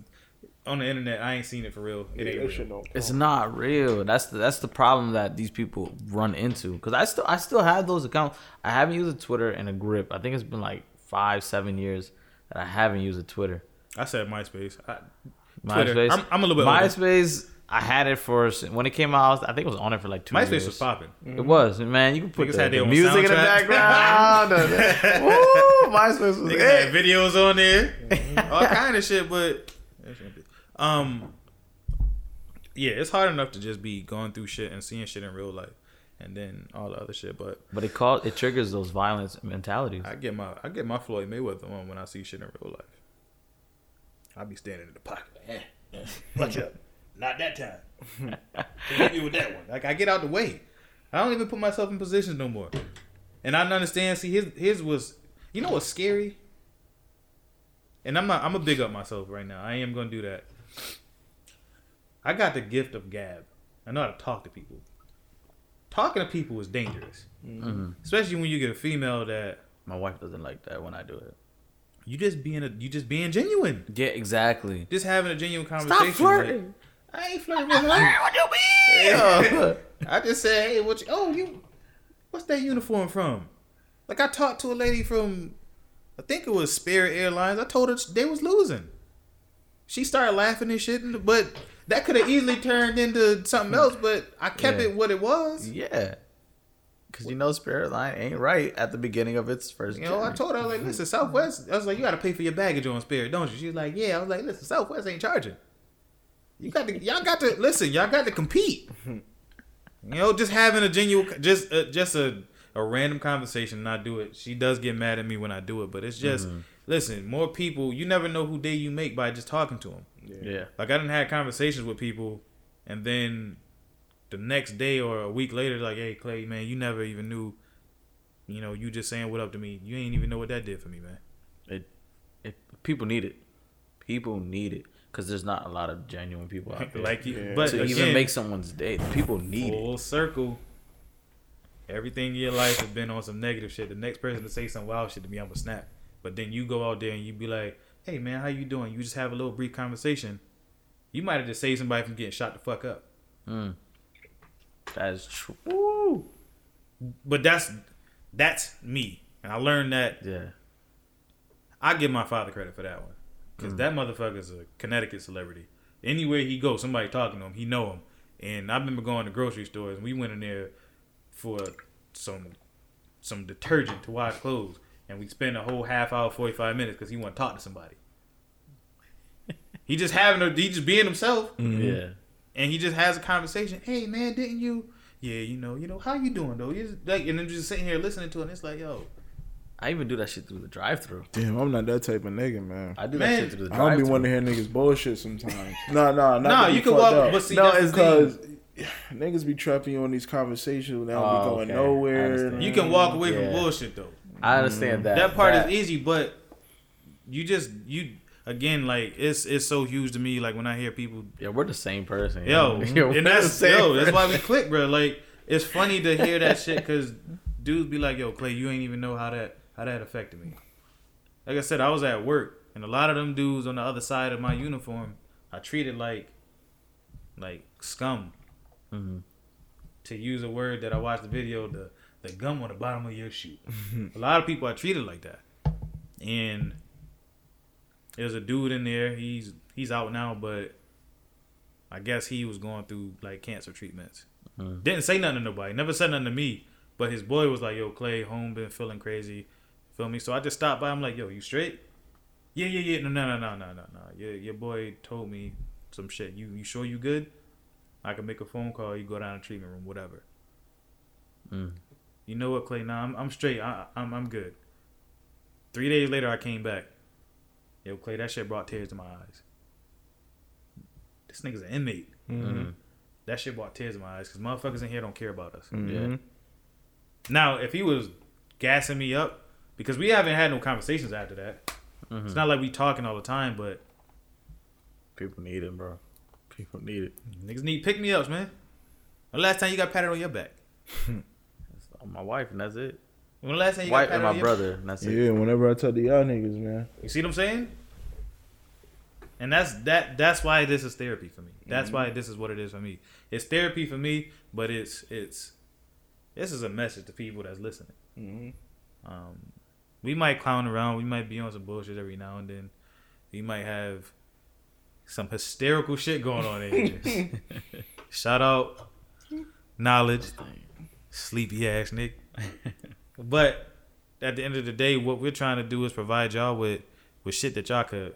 on the internet I ain't seen it for real. It Yeah, ain't real. shit don't It's not real. That's the that's the problem that these people run into. Cause I still I still have those accounts. I haven't used a Twitter in a grip. I think it's been like five seven years that I haven't used a Twitter. I said MySpace. I, Twitter. MySpace. I'm, I'm a little bit. older. MySpace. I had it for when it came out. I think it was on it for like two MySpace years. was popping. It was man. You could put Niggas the, had the own music in the background. Woo, MySpace was Niggas it. had videos on there, all kind of shit. But um, yeah, it's hard enough to just be going through shit and seeing shit in real life, and then all the other shit. But But it called it triggers those violence mentalities. I get my I get my Floyd Mayweather on when I see shit in real life. I be standing in the pocket. Like, eh, watch up. Not that time. Hit me with that one. Like I get out the way. I don't even put myself in positions no more. And I understand. See, his his was. You know what's scary? And I'm not. I'm gonna big up myself right now. I am gonna do that. I got the gift of gab. I know how to talk to people. Talking to people is dangerous, Mhm. especially when you get a female that My wife doesn't like that when I do it. you just being a you just being genuine. Yeah, exactly. Just having a genuine conversation. Stop flirting. Like, I ain't flirting with her. what you mean? Yeah. I just said, hey, what you, oh, you, what's that uniform from? Like I talked to a lady from, I think it was Spirit Airlines. I told her they was losing. She started laughing and shit, but that could have easily turned into something else. But I kept Yeah. it what it was. Yeah. Cause you know Spirit Line ain't right at the beginning of its first. You know, I told her, I was like, listen, Southwest. I was like, you got to pay for your baggage on Spirit, don't you? She was like, yeah. I was like, listen, Southwest ain't charging. You got to, y'all got to listen. Y'all got to compete. You know, just having a genuine, just uh, just a a random conversation, and I do it. She does get mad at me when I do it, but it's just listen. More people, you never know who day you make by just talking to them. Yeah. Like I didn't have conversations with people, and then the next day or a week later, like, hey Clay, man, you never even knew. You know, you just saying what up to me. You ain't even know what that did for me, man. It, it people need it. People need it because there's not a lot of genuine people out there. like you, Yeah. but to again, even make someone's day, people need it. full circle. Everything in your life has been on some negative shit. The next person to say some wild shit to me, I'm gonna snap. But then you go out there and you be like, "Hey man, how you doing?" You just have a little brief conversation. You might have just saved somebody from getting shot the fuck up. Mm. That is true. But that's that's me, and I learned that Yeah. I give my father credit for that one because that motherfucker's a Connecticut celebrity. Anywhere he goes, somebody talking to him, he know him. And I remember going to grocery stores, and we went in there for some some detergent to wash clothes, and we spend a whole half hour, forty five minutes because he want to talk to somebody. he just having a, he just being himself, mm-hmm. Yeah. and he just has a conversation. Hey man, didn't you? Yeah, you know, you know, how you doing though? You just, like, and then just sitting here listening to it, and it's like, yo, I even do that shit through the drive-through. Damn, I'm not that type of nigga, man. I do Man, that shit through the I don't drive-through. be wanting to hear niggas bullshit sometimes. no, no, not Nah, to you can walk- up. but see, no, that's it's because niggas be trapping you on these conversations. They don't Oh, be going okay. Nowhere. you can walk away Yeah. from bullshit though. I understand that. that part is easy, but you just you again like it's it's so huge to me. Like when I hear people, Yeah, we're the same person. yo, Yeah, we're and the that's same yo, that's why we click, bro. Like it's funny to hear that shit because dudes be like, yo, Clay, you ain't even know how that how that affected me. Like I said, I was at work, and a lot of them dudes on the other side of my uniform, I treated like like scum. Mhm. To use a word that I watched the video, the the gum on the bottom of your shoe. a lot of people are treated like that, and there's a dude in there. He's he's out now, but I guess he was going through like cancer treatments. Mm. Didn't say nothing to nobody. Never said nothing to me. But his boy was like, "Yo, Clay, home been feeling crazy." Feel me? So I just stopped by. I'm like, "Yo, you straight?" Yeah, yeah, yeah. No, no, no, no, no, no, no. Your your boy told me some shit. You you sure you good? I can make a phone call. You go down to treatment room, whatever. Mm. You know what, Clay? Nah, I'm, I'm straight. I, I'm I'm good. Three days later, I came back. Yo, Clay, that shit brought tears to my eyes. This nigga's an inmate. Mhm. That shit brought tears to my eyes because motherfuckers in here don't care about us. Mhm. Now, if he was gassing me up, because we haven't had no conversations after that. Mhm. It's not like we talking all the time, but People need it, bro. People need it. niggas need pick me ups, man. The last time you got patted on your back? It's my wife, and that's it. When the last time you Wife got and patted my your brother, and that's it. Yeah, whenever I tell the y'all niggas, man. You see what I'm saying? And that's that. That's why this is therapy for me. That's why this is what it is for me. It's therapy for me, but it's it's this is a message to people that's listening. Mm-hmm. Um, we might clown around. We might be on some bullshit every now and then. We might have some hysterical shit going on in. Shout out, knowledge, sleepy ass Nick. but at the end of the day, what we're trying to do is provide y'all with with shit that y'all could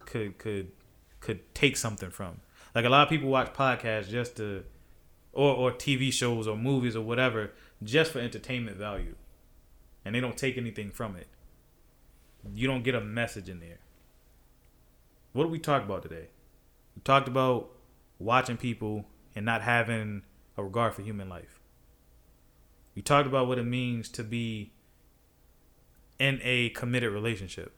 could could could take something from. Like a lot of people watch podcasts just to, or or TV shows or movies or whatever, just for entertainment value, and they don't take anything from it. You don't get a message in there. What did we talk about today? We talked about watching people and not having a regard for human life. We talked about what it means to be in a committed relationship.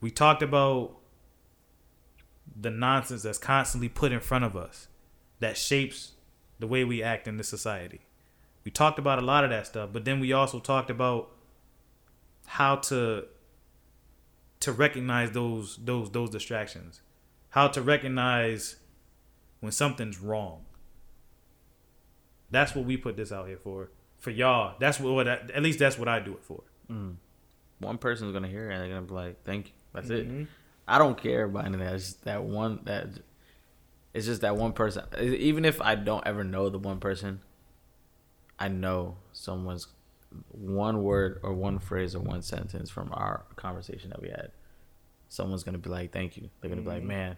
We talked about the nonsense that's constantly put in front of us that shapes the way we act in this society. We talked about a lot of that stuff, but then we also talked about how to to recognize those those those distractions, how to recognize when something's wrong. That's what we put this out here for. For y'all, that's what, what I, at least that's what I do it for. One person's gonna hear it and they're gonna be like, "Thank you." That's Mm-hmm. it. I don't care about anything. It's just that one. That it's just that one person. Even if I don't ever know the one person, I know someone's one word or one phrase or one sentence from our conversation that we had. Someone's gonna be like, "Thank you." They're gonna be like, Mm-hmm. "Man,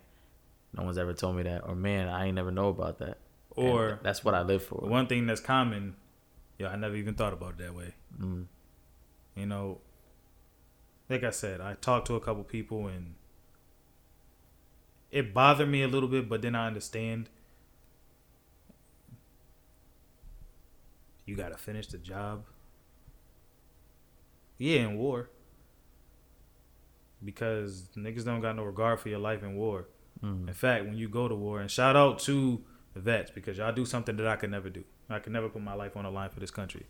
no one's ever told me that," or "Man, I ain't never know about that." And Or that's what I live for. one thing that's common, yeah, I never even thought about it that way. Mm. You know, like I said, I talked to a couple people and it bothered me a little bit, but then I understand. You got to finish the job. Yeah, in war. Because niggas don't got no regard for your life in war. Mm. In fact, when you go to war, and shout out to the vets because y'all do something that I could never do. I could never put my life on the line for this country.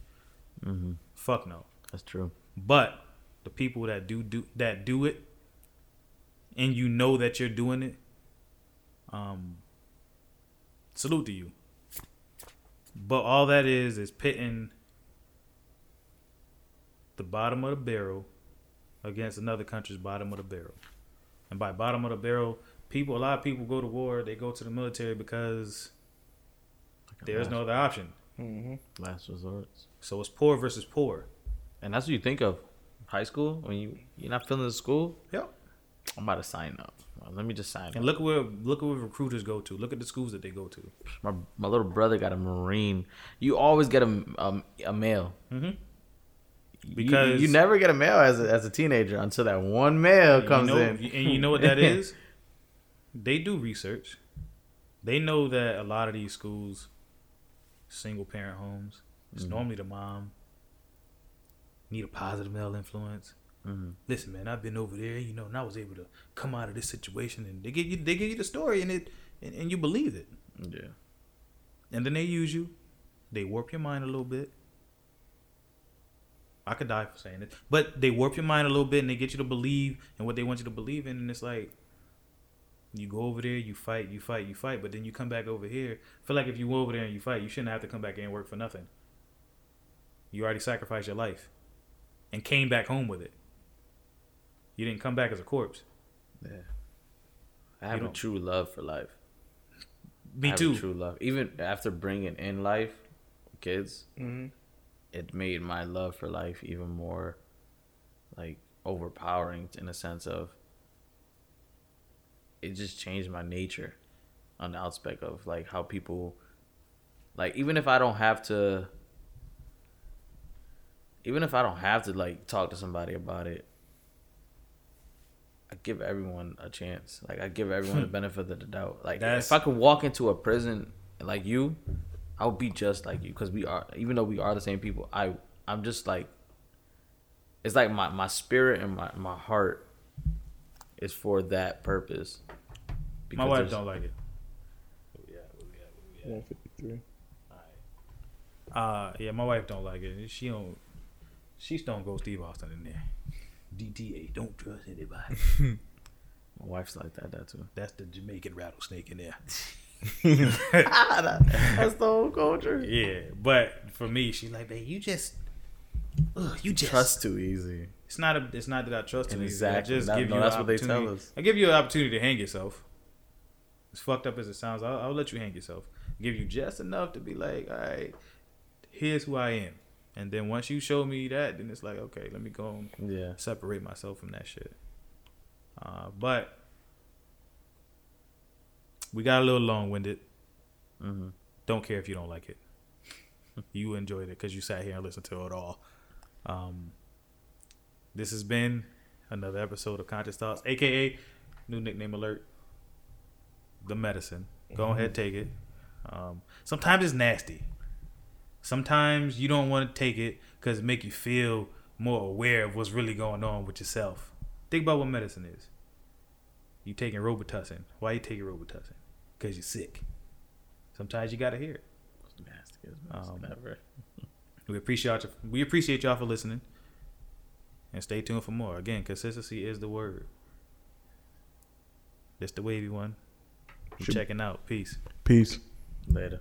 hmm Fuck no. That's true. But the people that do do that do it, and you know that you're doing it, um, salute to you. But all that is is pitting the bottom of the barrel against another country's bottom of the barrel. And by bottom of the barrel, people a lot of people go to war, they go to the military because there's no other option. Mm-hmm. last resorts. So it's poor versus poor. And that's what you think of high school when you you're not feeling the school. Yep. I'm about to sign up. Let me just sign And up. look where look at where recruiters go to. Look at the schools that they go to. My my little brother got a marine. You always get a a, a male. Mhm. You- Because- you, never get a male as a, as a teenager until that one male comes you know, in. and you know what that is? They do research. They know that a lot of these schools, single parent homes, it's Mm-hmm. normally the mom. Need a positive male influence. Mhm. Listen, man, I've been over there, you know, and I was able to come out of this situation, and they give you they give you the story, and it and, and you believe it, Yeah. and then they use you, they warp your mind a little bit. I could die for saying it, but they warp your mind a little bit, and they get you to believe in what they want you to believe in, and it's like you go over there, you fight, you fight, you fight, but then you come back over here. feel like if you go over there and you fight, you shouldn't have to come back and work for nothing. You already sacrificed your life, and came back home with it. You didn't come back as a corpse. Yeah. I have a true love for life. I Me have a too. true love. Even after bringing in life, kids, Mm-hmm. it made my love for life even more like overpowering in a sense of it just changed my nature on the aspect of like how people like even if I don't have to even if I don't have to like talk to somebody about it I give everyone a chance. Like I give everyone the benefit of the doubt. Like That's- if I could walk into a prison like you, I would be just like you because we are. Even though we are the same people, I I'm just like. It's like my my spirit and my my heart is for that purpose. My Because wife don't like it. One fifty three. Uh, yeah, my wife don't like it. She don't. She Stone Cold Steve Austin in there. DTA, don't trust anybody. My wife's like that. That too. That's the Jamaican rattlesnake in there. That's the whole culture. Yeah, but for me, she's like, "Babe, you just, ugh, you just Trust too easy. It's not a. It's not that I trust you. Exactly. I just That- give no, you. that's what they tell us. I give you an opportunity to hang yourself. As fucked up as it sounds, I'll, I'll let you hang yourself. Give you just enough to be like, all right, here's who I am. And then once you show me that, then it's like, okay, let me go and Yeah. separate myself from that shit. Uh, but we got a little long winded. hmm Don't care if you don't like it. you enjoyed it because you sat here and listened to it all. Um, this has been another episode of Conscious Thoughts, aka new nickname alert, the medicine. Go ahead, take it. Um, sometimes it's nasty. Sometimes you don't want to take it because it make you feel more aware of what's really going on with yourself. Think about what medicine is. You taking Robitussin. Why you taking Robitussin? Because you're sick. Sometimes you gotta hear it. Nastiest medicine Um, ever. We appreciate y'all. We appreciate y'all for listening. And stay tuned for more. Again, consistency is the word. This the wavy one. You Should- checking out. Peace. Peace. Later.